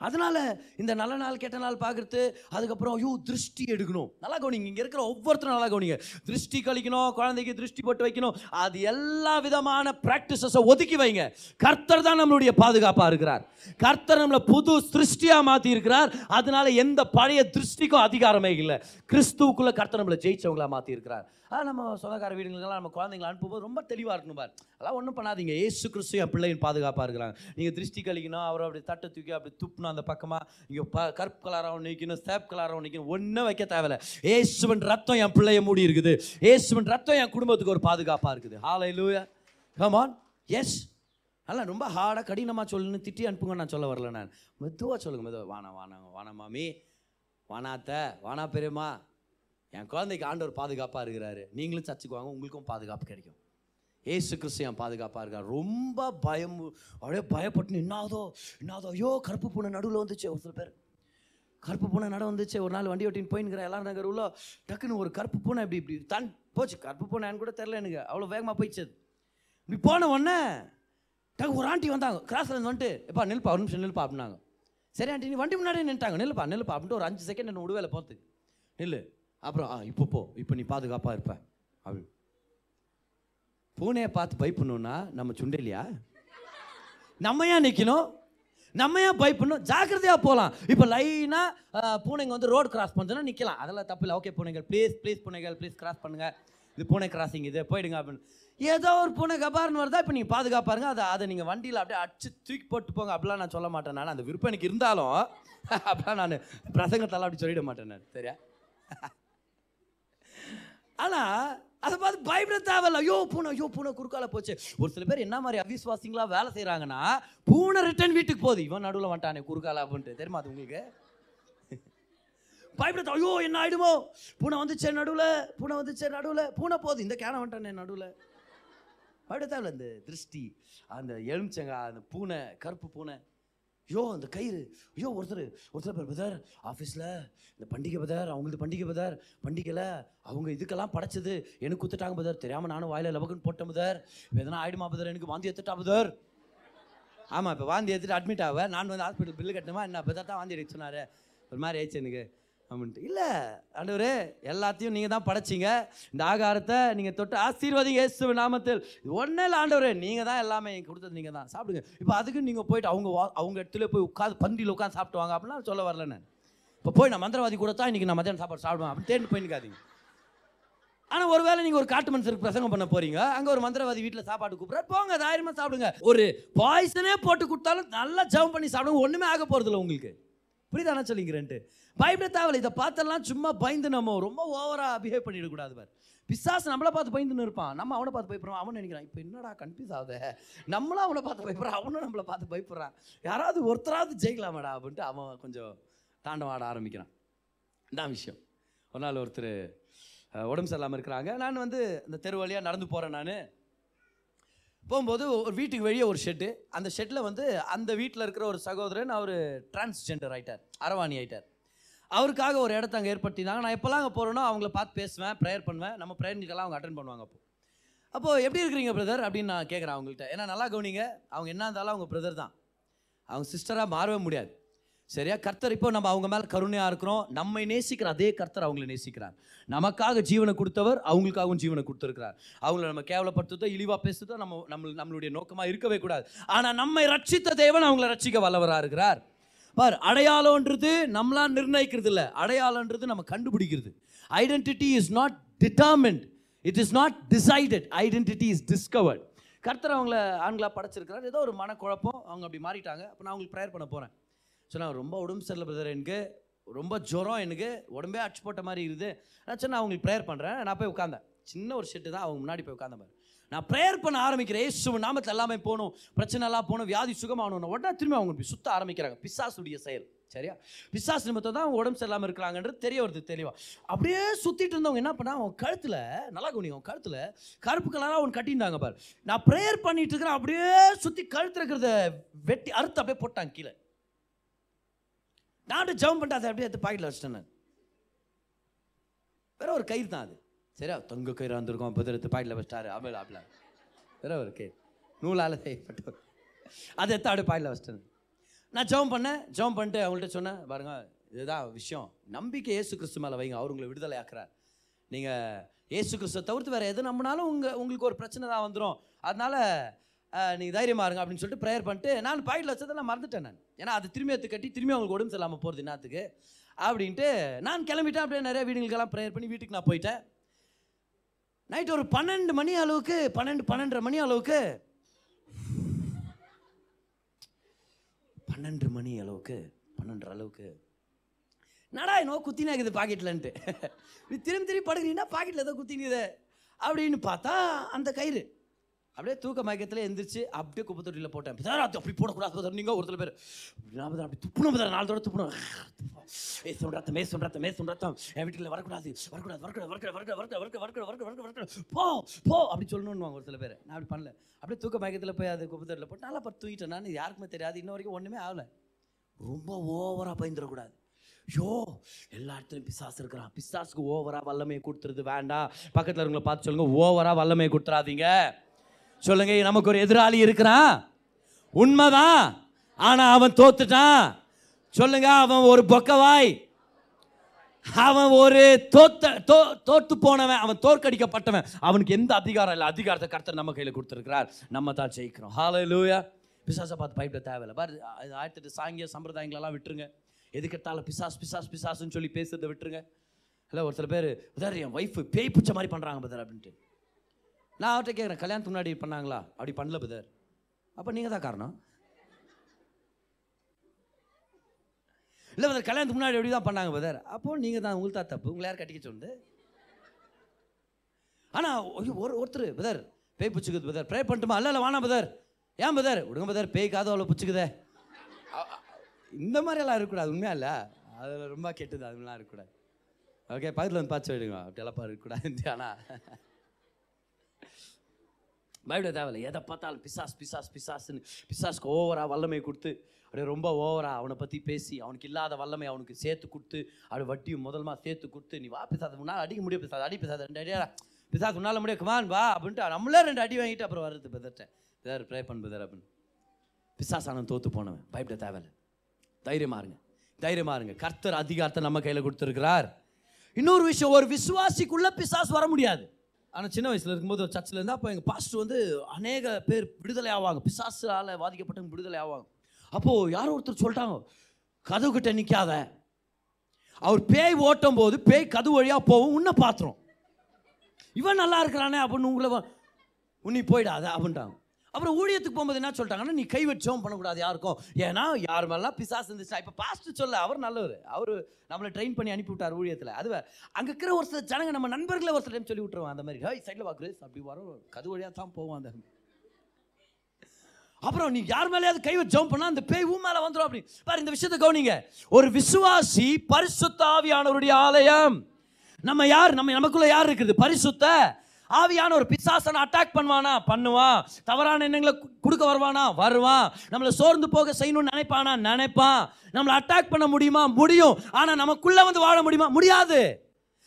அதனால இந்த நல்ல நாள் கெட்ட நாள் பார்க்கறது அதுக்கப்புறம் ஐயோ திருஷ்டி எடுக்கணும். நல்லா கவனிங்க இங்கே இருக்கிற ஒவ்வொருத்தரும் நல்லா கவனிங்க. திருஷ்டி கழிக்கணும் குழந்தைக்கு திருஷ்டி போட்டு வைக்கணும். அது எல்லா விதமான ப்ராக்டிசஸை ஒதுக்கி வைங்க. கர்த்தர் தான் நம்மளுடைய பாதுகாப்பாக இருக்கிறார். கர்த்தர் நம்மளை புது திருஷ்டியாக மாற்றி இருக்கிறார் அதனால எந்த பழைய திருஷ்டிக்கும் அதிகாரமே இல்லை. கிறிஸ்துவுக்குள்ளே கர்த்தர் நம்மளை ஜெயிச்சவங்களா மாற்றி இருக்கிறார் ஆ நம்ம சொந்தக்கார வீடுங்களுக்கெல்லாம் நம்ம குழந்தைங்களை அனுப்பும்போது ரொம்ப தெளிவாக இருக்கணும் பார். அதெல்லாம் ஒன்றும் பண்ணாதீங்க. ஏசு கிறிஸ்து என் பிள்ளையின் பாதுகாப்பாக இருக்கிறாங்க நீங்கள் திருஷ்டி கழிக்கணும் அவரை அப்படி தட்டை தூக்கி அப்படி அந்த பக்கமாக இங்கே ப கருப்பு கலராக நிற்கணும் சேப் கலராக நிற்கணும் ஒன்றும் வைக்க தேவையில்ல. ஏசுவன் ரத்தம் என் பிள்ளைய மூடி இருக்குது. ஏசுவன் ரத்தம் என் குடும்பத்துக்கு ஒரு பாதுகாப்பாக இருக்குது. ஹாலை லூயா கமான் எஸ் அல்ல ரொம்ப ஹார்டாக கடினமாக சொல்லுன்னு திட்டி அனுப்புங்க நான் சொல்ல வரல நான். மெதுவாக சொல்லுங்க மெதுவாக வானா வானாங்க வானா மாமி. வானாத்த வானா பெரியம்மா. என் குழந்தைக்கு ஆண்டவர் பாதுகாப்பாக இருக்கிறாரு. நீங்களும் சர்ச்சுக்கு வாங்க உங்களுக்கும் பாதுகாப்பு கிடைக்கும். ஏசு கிறிஸ்து என் பாதுகாப்பாக இருக்கார். ரொம்ப பயம் அப்படியே பயப்பட்டு என்னாவதோ என்னாதோ ஐயோ கருப்பு பூனை நடுவில் வந்துச்சு. ஒரு சில பேர் கருப்பு பூனை நட வந்துச்சு. ஒரு நாள் வண்டி ஓட்டின்னு போயின்னுக்கிற எல்லாரும் நகர் உள்ள டக்குன்னு ஒரு கருப்பு பூனை இப்படி இப்படி தான் போச்சு. கருப்பு பூனைன்னு கூட தெரில எனக்கு. அவ்வளோ வேகமாக போயிடுச்சு இப்படி போன உடனே டக்கு ஒரு ஆண்டி வந்தாங்க. கிராஸில் இருந்து வந்துட்டு எப்பா நில்பா ஒரு நிமிஷம் நில்பா அப்படின்னாங்க. சரி ஆண்டி நீ வண்டி முன்னாடியே நின்ட்டாங்க நில்லுப்பா நில்லுப்பா அப்படின்ட்டு ஒரு அஞ்சு செகண்ட் என்ன விடுவேல போகிறதுக்கு நில்லு. அப்புறம் ஆ இப்போ போ. இப்போ நீ பாதுகாப்பாக இருப்ப. அப்படின்னு பூனையை பார்த்து பயப்படணும்னா நம்ம சுண்டலியா நம்ம ஏன் நிற்கணும் நம்ம ஏன் பயப்படணும்? ஜாக்கிரதையாக போகலாம் இப்போ லைனாக பூனைங்க வந்து ரோடு கிராஸ் பண்ணுறதுன்னா நிற்கலாம் அதெல்லாம் தப்பு இல்லை. ஓகே பூனைகள் ப்ளீஸ் ப்ளீஸ் பூனைகள் ப்ளீஸ் கிராஸ் பண்ணுங்கள் இது பூனை கிராசிங் இது. போயிடுங்க அப்படின்னு. ஏதோ ஒரு பூனை கபார்னு வருதா இப்போ நீங்கள் பாதுகாப்பாருங்க. அதை அதை நீங்கள் வண்டியில் அப்படியே அடிச்சு தூக்கி போட்டு போங்க. அப்படிலாம் நான் சொல்ல மாட்டேன் நான். அந்த விருப்பம் எனக்கு இருந்தாலும் <laughs> அப்படிலாம் நான் பிரசங்கத்தெல்லாம் அப்படி சொல்லிட மாட்டேன் நான். சரியா? <laughs> ஆனால் அதை பார்த்து பயப்பட தேவையில்ல. ஐயோ பூனை ஐயோ பூனை குறுக்கால போச்சு. ஒரு சில பேர் என்ன மாதிரி அவிஸ்வாசிங்களா வேலை செய்கிறாங்கன்னா பூனை ரிட்டர்ன் வீட்டுக்கு போகுது. இவன் நடுவில் வந்துட்டானே குறுக்கால அப்படின்ட்டு. தெரியுமா அது உங்களுக்கு? பயப்பட ஐயோ என்ன ஆயிடுமோ? பூனை வந்துச்சே நடுவில் பூனை வந்துச்சே நடுவில் பூனை போகுது. இந்த கேனை வந்துட்டானே நடுவில். பயப்பட தேவையில்ல. இந்த திருஷ்டி அந்த எலுமிச்சங்க அந்த பூனை கருப்பு பூனை. ஐயோ அந்த கயிறு. ஐயோ ஒருத்தர் ஒருத்தர் பேர் பதார் ஆஃபீஸில் இந்த பண்டிகை பதார் அவங்களது பண்டிகை பதார் பண்டிகையில் அவங்க இதுக்கெல்லாம் படைச்சது எனக்கு குத்துட்டாங்க பதார். தெரியாமல் நானும் வாயில் லபக்குன்னு போட்டேன் பதார். இப்போ எதனா ஆயிடுமா பதார்? எனக்கு வாந்தி எடுத்துட்டா பதார். ஆமாம் இப்போ வாந்தி எடுத்துட்டு அட்மிட் ஆவேன் நான் வந்து ஹாஸ்பிட்டல் பில்லு கட்டணுமா? என்ன? பதார் தான் வாந்தி எடுக்க சொன்னார். ஒரு மாதிரி ஆயிடுச்சு எனக்கு. அப்படின்ட்டு. இல்லை ஆண்டவரே எல்லாத்தையும் நீங்கள் தான் படைச்சிங்க. இந்த ஆகாரத்தை நீங்கள் தொட்டு ஆசீர்வாதிங்க இயேசு நாமத்தில். ஒன்றே இல்லை ஆண்டவரே நீங்கள் தான் எல்லாமே கொடுத்தது நீங்கள் தான். சாப்பிடுங்க. இப்போ அதுக்கு நீங்கள் போயிட்டு அவங்க வா அவங்க இடத்துல போய் உட்காந்து பந்தியில் உட்காந்து சாப்பிட்டு வாங்க. அப்படிலாம் சொல்ல வரல நான். இப்போ போய் நான் மந்திரவாதி கூட தான் இன்றைக்கி நான் மதியம் சாப்பாடு சாப்பிடுவேன். அப்படின்னு தேடி போயிருக்காதீங்க ஆனால் ஒருவேளை நீங்கள் ஒரு காட்டு மனுஷருக்கு பிரசங்கம் பண்ண போறீங்க. அங்கே ஒரு மந்திரவாதி வீட்டில் சாப்பாடு கூப்பிட்றாரு. போங்க தைரியமா சாப்பிடுங்க. ஒரு பாய்சனே போட்டு கொடுத்தாலும் நல்லா ஜெபம் பண்ணி சாப்பிடுங்க. ஒன்றுமே ஆக போகிறதில்ல உங்களுக்கு. புரியுதானா சொல்லிங்கிறேன்ட்டு பயப்பட தேவையில்ல. இதை பார்த்தெல்லாம் சும்மா பயந்து நம்ம ரொம்ப ஓவராக பிஹேவ் பண்ணிடக்கூடாது பார். பிசாசு நம்மளை பார்த்து பயந்துன்னு இருப்பான். நம்ம அவனை பார்த்து பயப்படுறோம். அவன் நினைக்கிறான் இப்போ என்னடா கன்ஃபியூஸ் ஆகுது? நம்மளும் அவனை பார்த்து பயப்படுறான். அவனும் நம்மளை பார்த்து பயப்படுறான். யாராவது ஒருத்தராவது ஜெயிக்கலாமாடா அப்படின்ட்டு அவன் கொஞ்சம் தாண்டவாட ஆட ஆரம்பிக்கிறான். இதான் விஷயம். ஒரு நாள் ஒருத்தர் உடம்பு சரியில்லாமல் இருக்கிறாங்க. நான் வந்து இந்த தெரு வழியாக நடந்து போகிறேன் நான். போகும்போது ஒரு வீட்டுக்கு வெளியே ஒரு ஷெட்டு அந்த ஷெட்டில் வந்து அந்த வீட்டில் இருக்கிற ஒரு சகோதரன் அவர் டிரான்ஸ்ஜெண்டர் ஆகிட்டார் அரவாணி ஆயிட்டார். அவருக்காக ஒரு இடத்த அங்கே ஏற்படுத்தினாங்க நான் எப்போல்லாம் அங்கே போகிறேனோ அவங்கள பார்த்து பேசுவேன் ப்ரேயர் பண்ணுவேன். நம்ம ப்ரேயர் நீட்டெல்லாம் அவங்க அட்டன் பண்ணுவாங்க அப்போ. அப்போது எப்படி இருக்கிறீங்க பிரதர் அப்படின்னு நான் கேட்குறேன் அவங்கள்ட்ட. ஏன்னா நல்லா கவனிங்க அவங்க என்ன இருந்தாலும் அவங்க பிரதர் தான். அவங்க சிஸ்டராக மாறவே முடியாது. சரியா? கர்த்தர் இப்போ நம்ம அவங்க மேலே கருணையாக இருக்கிறோம். நம்மை நேசிக்கிற அதே கர்த்தர் அவங்களை நேசிக்கிறார். நமக்காக ஜீவனை கொடுத்தவர் அவங்களுக்காகவும் ஜீவனை கொடுத்துருக்கிறார். அவங்கள நம்ம கேவலப்படுத்துதோ இழிவாக பேசுதோ நம்ம நம்ம நம்மளுடைய நோக்கமாக இருக்கவே கூடாது. ஆனால் நம்மை ரட்சித்த தேவன் அவங்கள ரட்சிக்க வல்லவராக இருக்கிறார். பார் அடையாளம்ன்றது நம்மளாம் நிர்ணயிக்கிறது இல்லை அடையாளம்ன்றது நம்ம கண்டுபிடிக்கிறது. Identity is not determined it is not decided identity is discovered கர்த்தர் அவங்கள ஆண்களாக படைச்சிருக்கிறார். ஏதோ ஒரு மனக்குழப்பம். அவங்க அப்படி மாறிட்டாங்க. அப்போ நான் அவங்களுக்கு ப்ரேயர் பண்ண போகிறேன் சொன்னால் ரொம்ப உடம்பு சரியில்லை பிரதர் எனக்கு ரொம்ப ஜுரம் எனக்கு உடம்பே அடிச்சு போட்ட மாதிரி இருக்குது. நான் சொன்ன அவங்களுக்கு ப்ரேயர் பண்ணுறேன் நான் போய் உட்காந்தேன் சின்ன ஒரு ஷெட்டு தான் அவங்க முன்னாடி போய் உட்காந்த பாரு. நான் ப்ரேயர் பண்ண ஆரம்பிக்கிறேன். ஏசு நாமத்தில் எல்லாமே போகணும். பிரச்சனை எல்லாம் போகணும். வியாதி சுகமாகணும் உடனே திரும்பி அவங்க சுத்த ஆரம்பிக்கிறாங்க. பிசாசுடைய செயல். சரியா? பிசாஸ் நிமித்தம் தான் அவங்க உடம்பு சரியில்லாமல் இருக்கிறாங்கன்றது தெரிய வருது தெளிவாக அப்படியே சுற்றிட்டு இருந்தவங்க என்ன பண்ணா அவங்க கழுத்தில் நல்லா கவனிங்க அவங்க கழுத்தில் கருப்பு கலராக அவன் கட்டியிருந்தாங்க பாரு. நான் ப்ரேயர் பண்ணிட்டு இருக்கிறேன். அப்படியே சுற்றி கழுத்து இருக்கிறத வெட்டி அறுத்து அப்படியே போட்டாங்க கீழே. நான் ஜெபம் பண்ணிட்டு அதை அப்படியே எடுத்து பாக்கெட்டில் வச்சிட்டேன் நான். வேற ஒரு கயிறு தான் அது. சரியா தொங்க கயிறு வந்திருக்கோம் இப்போ எடுத்து பாக்கெட்டில் வச்சிட்டாரு. அப்படில அப்படில வேற ஒரு கயிறு. நூலால் செய்யப்பட்ட அதை எடுத்து அப்படியே பாக்கெட்டில் வச்சிட்டேன் நான். ஜெபம் பண்ணேன் ஜெபம் பண்ணிட்டு அவங்கள்ட்ட சொன்னேன் பாருங்க இதுதான் விஷயம். நம்பிக்கை இயேசு கிறிஸ்து மேலே வைங்க அவர் உங்களை விடுதலை ஆக்குறார். நீங்கள் ஏசு கிறிஸ்துவை தவிர்த்து வேறு எது நம்பினாலும் உங்கள் உங்களுக்கு ஒரு பிரச்சனை தான் வந்துடும் அதனால் நீங்கள் தைரியமாக இருங்க அப்படின்னு சொல்லிட்டு ப்ரேயர் பண்ணிட்டு நான் பாக்கெட்டில் வச்சதை நான் மறந்துட்டேன் நான். ஏன்னா அது திரும்பி எடுத்து கட்டி திரும்பி அவங்களுக்கு உடம்பு சரியில்லாமல் போகிறது என்னத்துக்கு? அப்படின்ட்டு நான் கிளம்பிட்டேன் அப்படியே நிறைய வீடுகளுக்கெல்லாம் ப்ரேயர் பண்ணி வீட்டுக்கு நான் போயிட்டேன். நைட் ஒரு பன்னெண்டு மணி அளவுக்கு பன்னெண்டு பன்னெண்டரை மணி அளவுக்கு பன்னெண்டு மணி அளவுக்கு பன்னெண்டு அளவுக்கு நடா என்னோ குத்தினா இருக்குது பாக்கெட்லன்ட்டு. திரும்பி திரும்பி படுக்கிறீங்கன்னா பாக்கெட்டில் ஏதோ குத்தினுது அப்படின்னு பார்த்தா அந்த கயிறு அப்படியே தூக்க மயக்கத்தில் எந்திரிச்சு அப்படியே குப்பை தொட்டியில் போட்டேன் பிதாரா, அது அப்படி போடக்கூடாது நீங்கள் ஒருத்தர் பேர் அப்படி துப்புணும் பதர் நாலு தடவை துப்புணும் ஏசும் ரத்தம் ஏசும் ரத்தம் ஏசும் ரத்தம் என் வீட்டில் வரக்கூடாது வரக்கூடாது வரக்கூடாது வரக்கூடாது வரக்கூடாது வரக்கூடாது வரக்கூடாது வரக்கூடாது வரக்கூடாது போ போ அப்படி சொல்லணும்னு ஒரு சில பேர் நான் அப்படி பண்ணல அப்படியே தூக்க மயக்கத்தில் போய் அது குப்பை தொட்டியில் போட்டு நல்லா பத்து தூக்கிட்டேன் நான் யாருக்குமே தெரியாது இன்ன வரைக்கும் ஒன்றுமே ஆகலை ரொம்ப ஓவராக பயந்துடக்கூடாது ஐயோ எல்லா இடத்துலையும் பிசாஸ் இருக்கிறான் பிசாஸுக்கு ஓவராக வல்லமையை கொடுத்துருது வேண்டாம் பக்கத்தில் இருக்கவங்கள பார்த்து சொல்லுங்கள் ஓவராக வல்லமையை கொடுத்துறாதீங்க சொல்லுங்க நமக்கு ஒரு எதிராளி இருக்கிறான். உண்மைதான். ஆனால் அவன் தோத்துட்டான். சொல்லுங்க அவன் ஒரு பொக்கவாய். அவன் ஒரு தோத்த தோ தோத்து போனவன் அவன் தோற்கடிக்கப்பட்டவன். அவனுக்கு எந்த அதிகாரம் இல்லை. அதிகாரத்தை கர்த்தர் நம்ம கையில் கொடுத்துருக்கிறார். நம்ம தான் ஜெயிக்கிறோம். ஹாலே லூயா பிசாசை பார்த்து பயப்பட தேவையில்லை. பாரு அது ஆயிரத்தெட்டு சாங்கிய சம்பிரதாயங்களெல்லாம் விட்டுருங்க. எதுக்கெடுத்தாலும் பிசாஸ் பிசாஸ் பிசாஸ்ன்னு சொல்லி பேசுறதை விட்டுருங்க. இல்லை ஒரு சில பேர் என் ஒய்ஃபு பேய் பிடிச்ச மாதிரி பண்ணுறாங்க பதர் அப்படின்ட்டு. நான் அவர்கிட்ட கேட்குறேன் கல்யாணத்துக்கு முன்னாடி பண்ணாங்களா? அப்படி பண்ணல பிரதர் அப்போ நீங்கள் தான் காரணம். இல்லை பதர் கல்யாணத்துக்கு முன்னாடி எப்படி தான் பண்ணாங்க பதர் அப்போ நீங்கள் தான் உங்களுக்கு தான் தப்பு. உங்களை யார் கட்டிக்க சொல்லுது? ஆனால் ஒரு ஒருத்தர் பதர் பேய் பிடிச்சிக்குது பதர் ப்ரே பண்ணட்டுமா? இல்லை இல்லை வானா பதர் ஏன் பதர் விடுங்க பதர் பேய் காதோ அவ்வளோ பிடிச்சிக்குதே இந்த மாதிரி இந்த மாதிரியெல்லாம் இருக்கக்கூடாது உண்மையா இல்லை? அதில் ரொம்ப கெட்டது அதுலாம் இருக்கக்கூடாது. ஓகே பக்கத்தில் வந்து பார்த்து சொல்லிடுங்க. அப்படியெல்லாம் இருக்கக்கூடாது ஆனால் பயப்பட தேவையில்லை. எதை பார்த்தாலும் பிசாஸ் பிசாஸ் பிசாஸ்ன்னு பிசாஸ்க்கு ஓவராக வல்லமை கொடுத்து அப்படியே ரொம்ப ஓவராக அவனை பற்றி பேசி அவனுக்கு இல்லாத வல்லமை அவனுக்கு சேர்த்து கொடுத்து அப்படியே வட்டியும் முதல்மா சேர்த்து கொடுத்து நீ வா பிசாத முன்னால் அடிக்க முடியும் பிசாத அடி பிசாத ரெண்டு அடியா பிசாஸ் உன்னால் முடியும் குமான் வா அப்படின்ட்டு நம்மளே ரெண்டு அடி வாங்கிட்டு அப்புறம் வருது பெதர்ட்டேன் பெதர் ப்ரே பண்ணு பெதர் அப்படின்னு. பிசாஸ் தோற்று போனவன். பயப்பட தேவையில்லை. தைரியமாக இருங்க. தைரியமாக இருங்க. கர்த்தர் அதிகாரத்தை நம்ம கையில் கொடுத்துருக்கிறார். இன்னொரு விஷயம் ஒரு விசுவாசிக்குள்ள பிசாஸ் வர முடியாது. ஆனால் சின்ன வயசில் இருக்கும்போது ஒரு சர்ச்சில் இருந்தால் அப்போ எங்கள் பாஸ்டர் வந்து அநேக பேர் விடுதலை ஆவாங்க. பிசாசால் பாதிக்கப்பட்டவங்க விடுதலை ஆவாங்க. அப்போது யாரோ ஒருத்தர் சொல்லிட்டாங்க கதவு கிட்ட நிற்காத அவர் பேய் ஓட்டும் போது பேய் கதவு வழியாக போகும் உன்னை பாத்திரம். இவன் நல்லா இருக்கிறானே அப்படின்னு உங்களை உன்னி போயிடாத அப்படின்ட்டாங்க அப்புறம் ஊழியத்துக்கு போகும்போது என்ன சொல்லிட்டாங்கன்னா நீ கை வச்சோம் பண்ணக்கூடாது யாருக்கும். ஏன்னா யார் மேலாம் பிசாசு இருந்துச்சா இப்போ பாஸ்ட் சொல்ல அவர் நல்லவர். அவர் நம்மளை ட்ரெயின் பண்ணி அனுப்பி விட்டார் ஊழியத்தில் அதுவே அங்கே இருக்கிற ஒரு சில ஜனங்க நம்ம நண்பர்களை ஒரு சில டைம் சொல்லி விட்டுருவோம் அந்த மாதிரி ஹாய் சைடில் வாக்குறது அப்படி வரும் கது வழியாக தான் போவோம் அந்த அப்புறம் நீ யார் மேலேயாவது கை வச்சு ஜம்ப் பண்ணால் அந்த பேய் ஊ மேலே வந்துடும் அப்படி. பாரு இந்த விஷயத்தை கவனிங்க. ஒரு விசுவாசி பரிசுத்தாவியானவருடைய ஆலயம். நம்ம யார்? நம்ம நமக்குள்ள யார் இருக்குது? பரிசுத்த ஆவியான ஒரு பிசாசனை அட்டாக் பண்ணுவானா? பண்ணுவான் தவறான எண்ணங்களை கொடுக்க வருவானா? வருவான் நம்மளை சோர்ந்து போக செய்யணும்னு நினைப்பானா? நினைப்பான் நம்மளை அட்டாக் பண்ண முடியுமா? முடியும். ஆனால் நமக்குள்ளே வந்து வாழ முடியுமா? முடியாது.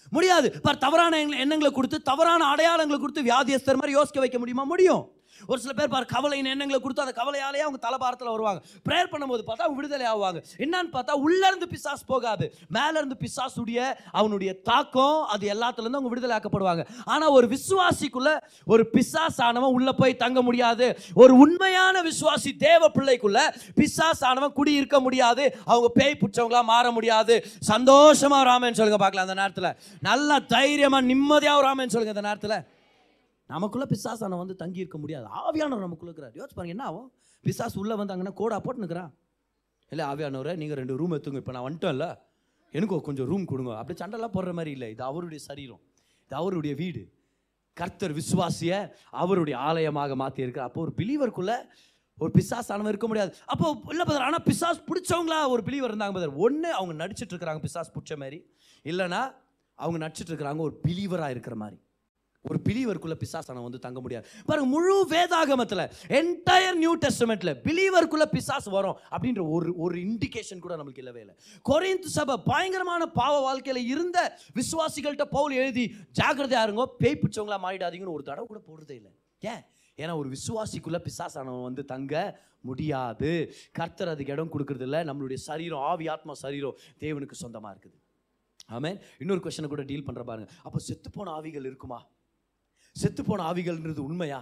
முடியாது. பார் தவறான எண்ணங்களை கொடுத்து தவறான அடையாளங்களை கொடுத்து வியாதியஸ்தர் மாதிரி யோசிக்க வைக்க முடியுமா? முடியும். ஒரு சில பேர் பார் கவலையின் எண்ணங்களை கொடுத்து அந்த கவலையாலேயே அவங்க தலைபாரத்தில் வருவாங்க. ப்ரேயர் பண்ணும்போது பார்த்தா அவங்க விடுதலை ஆவாங்க. என்னன்னு பார்த்தா உள்ளேருந்து பிசாஸ் போகாது. மேலேருந்து பிசாசுடைய அவனுடைய தாக்கம் அது எல்லாத்துலேருந்து அவங்க விடுதலை ஆக்கப்படுவாங்க ஆனால் ஒரு விசுவாசிக்குள்ள ஒரு பிசாஸ் ஆனவன் உள்ள போய் தங்க முடியாது. ஒரு உண்மையான விசுவாசி தேவ பிள்ளைக்குள்ள பிசாஸ் ஆனவன் குடி இருக்க முடியாது. அவங்க பேய் பிடிச்சவங்களா மாற முடியாது. சந்தோஷமாக ராமன் சொல்லுங்க பார்க்கலாம் அந்த நேரத்தில். நல்லா தைரியமாக நிம்மதியாக ராமன் சொல்லுங்க அந்த நேரத்தில். நமக்குள்ளே பிசாசான வந்து தங்கி இருக்க முடியாது. ஆவியானவர் நமக்குள்ளே இருக்கிறார். யோசிச்சு பாருங்க என்ன ஆகும்? பிசாஸ் உள்ளே வந்தாங்கன்னா கோடா போட்டு நிற்கிறான் இல்லை ஆவியானவரை நீங்கள் ரெண்டு ரூம் எடுத்துங்க. இப்போ நான் வந்துட்டேன்ல. எனக்கு கொஞ்சம் ரூம் கொடுங்க. அப்படி சண்டைலாம் போடுற மாதிரி இல்லை. இது அவருடைய சரீரம். இது அவருடைய வீடு. கர்த்தர் விசுவாசிய அவருடைய ஆலயமாக மாற்றி இருக்கிறார் அப்போ ஒரு பிலீவருக்குள்ளே ஒரு பிசாசானவன் இருக்க முடியாது. அப்போ இல்லை பதர் ஆனால் பிசாஸ் பிடிச்சவங்களா ஒரு பிலீவர் இருந்தாங்க பதர் ஒன்று அவங்க நடிச்சிட்டு இருக்கிறாங்க பிசாஸ் பிடிச்ச மாதிரி. இல்லைன்னா அவங்க நடிச்சிட்டு இருக்கிறாங்க ஒரு பிலீவராக இருக்கிற மாதிரி. ஒரு பிலீவருக்குள்ள பிசாசான வந்து தங்க முடியாது. பாருங்க முழு வேதாகமத்தில் என்டையர் நியூ டெஸ்டமெண்ட்ல பிலீவருக்குள்ள பிசாஸ் வரும் அப்படின்ற ஒரு ஒரு இண்டிகேஷன் கூட நமக்கு இல்லவே இல்லை. கொரிந்து சபை பயங்கரமான பாவ வாழ்க்கையில் இருந்த விசுவாசிகள்கிட்ட பவுல் எழுதி ஜாக்கிரதையா இருங்கோ பேய் பிடிச்சவங்களா மாறிடாதீங்கன்னு ஒரு தடவை கூட போடுறதே இல்லை. ஏன்? ஏன்னா ஒரு விசுவாசிக்குள்ள பிசாசானவன் வந்து தங்க முடியாது. கர்த்தர் அதுக்கு இடம் கொடுக்கறது இல்லை. நம்மளுடைய சரீரம் ஆவி ஆத்மா சரீரம் தேவனுக்கு சொந்தமாக இருக்குது. ஆமென். இன்னொரு கொஷனை கூட டீல் பண்ணுற பாருங்க. அப்போ செத்துப்போன ஆவிகள் இருக்குமா? செத்துப்போன ஆவிகள்ன்றது உண்மையா?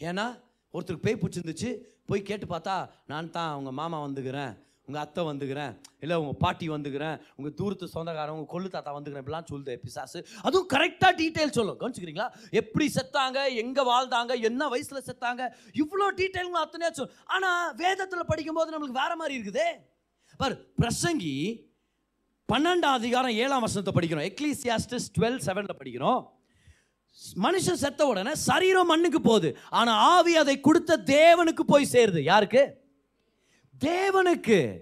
ஏன்னா ஒருத்தருக்கு பேய் பிடிச்சிருந்துச்சு போய் கேட்டு பார்த்தா நான் தான் உங்கள் மாமா வந்துக்கிறேன் உங்கள் அத்தை வந்துக்கிறேன் இல்லை உங்கள் பாட்டி வந்துக்கிறேன் உங்கள் தூரத்து சொந்தக்காரன் உங்கள் கொள்ளு தாத்தா வந்துக்கிறேன் இப்படிலாம் சொல்லுது பிசாசு. அதுவும் கரெக்டாக டீட்டெயில் சொல்லும் கவனிச்சுக்கிறீங்களா? எப்படி செத்தாங்க எங்கே வாழ்ந்தாங்க என்ன வயசில் செத்தாங்க இவ்வளோ டீட்டெயிலும் அத்தனையா சொல்லும் ஆனால் வேதத்தில் படிக்கும்போது நம்மளுக்கு வேறு மாதிரி இருக்குதே. பார் பிரசங்கி பன்னெண்டாம் அதிகாரம் ஏழாம் வருஷத்தை படிக்கிறோம். எக்லீசியாஸ்டஸ் டுவெல் செவனில் படிக்கிறோம். மனுஷன் செத்த உடனே சரீரம் மண்ணுக்கு போகுது. ஆனால் ஆவி அதை கொடுத்த தேவனுக்கு போய் சேருது. யாருக்கு? தேவனுக்கு.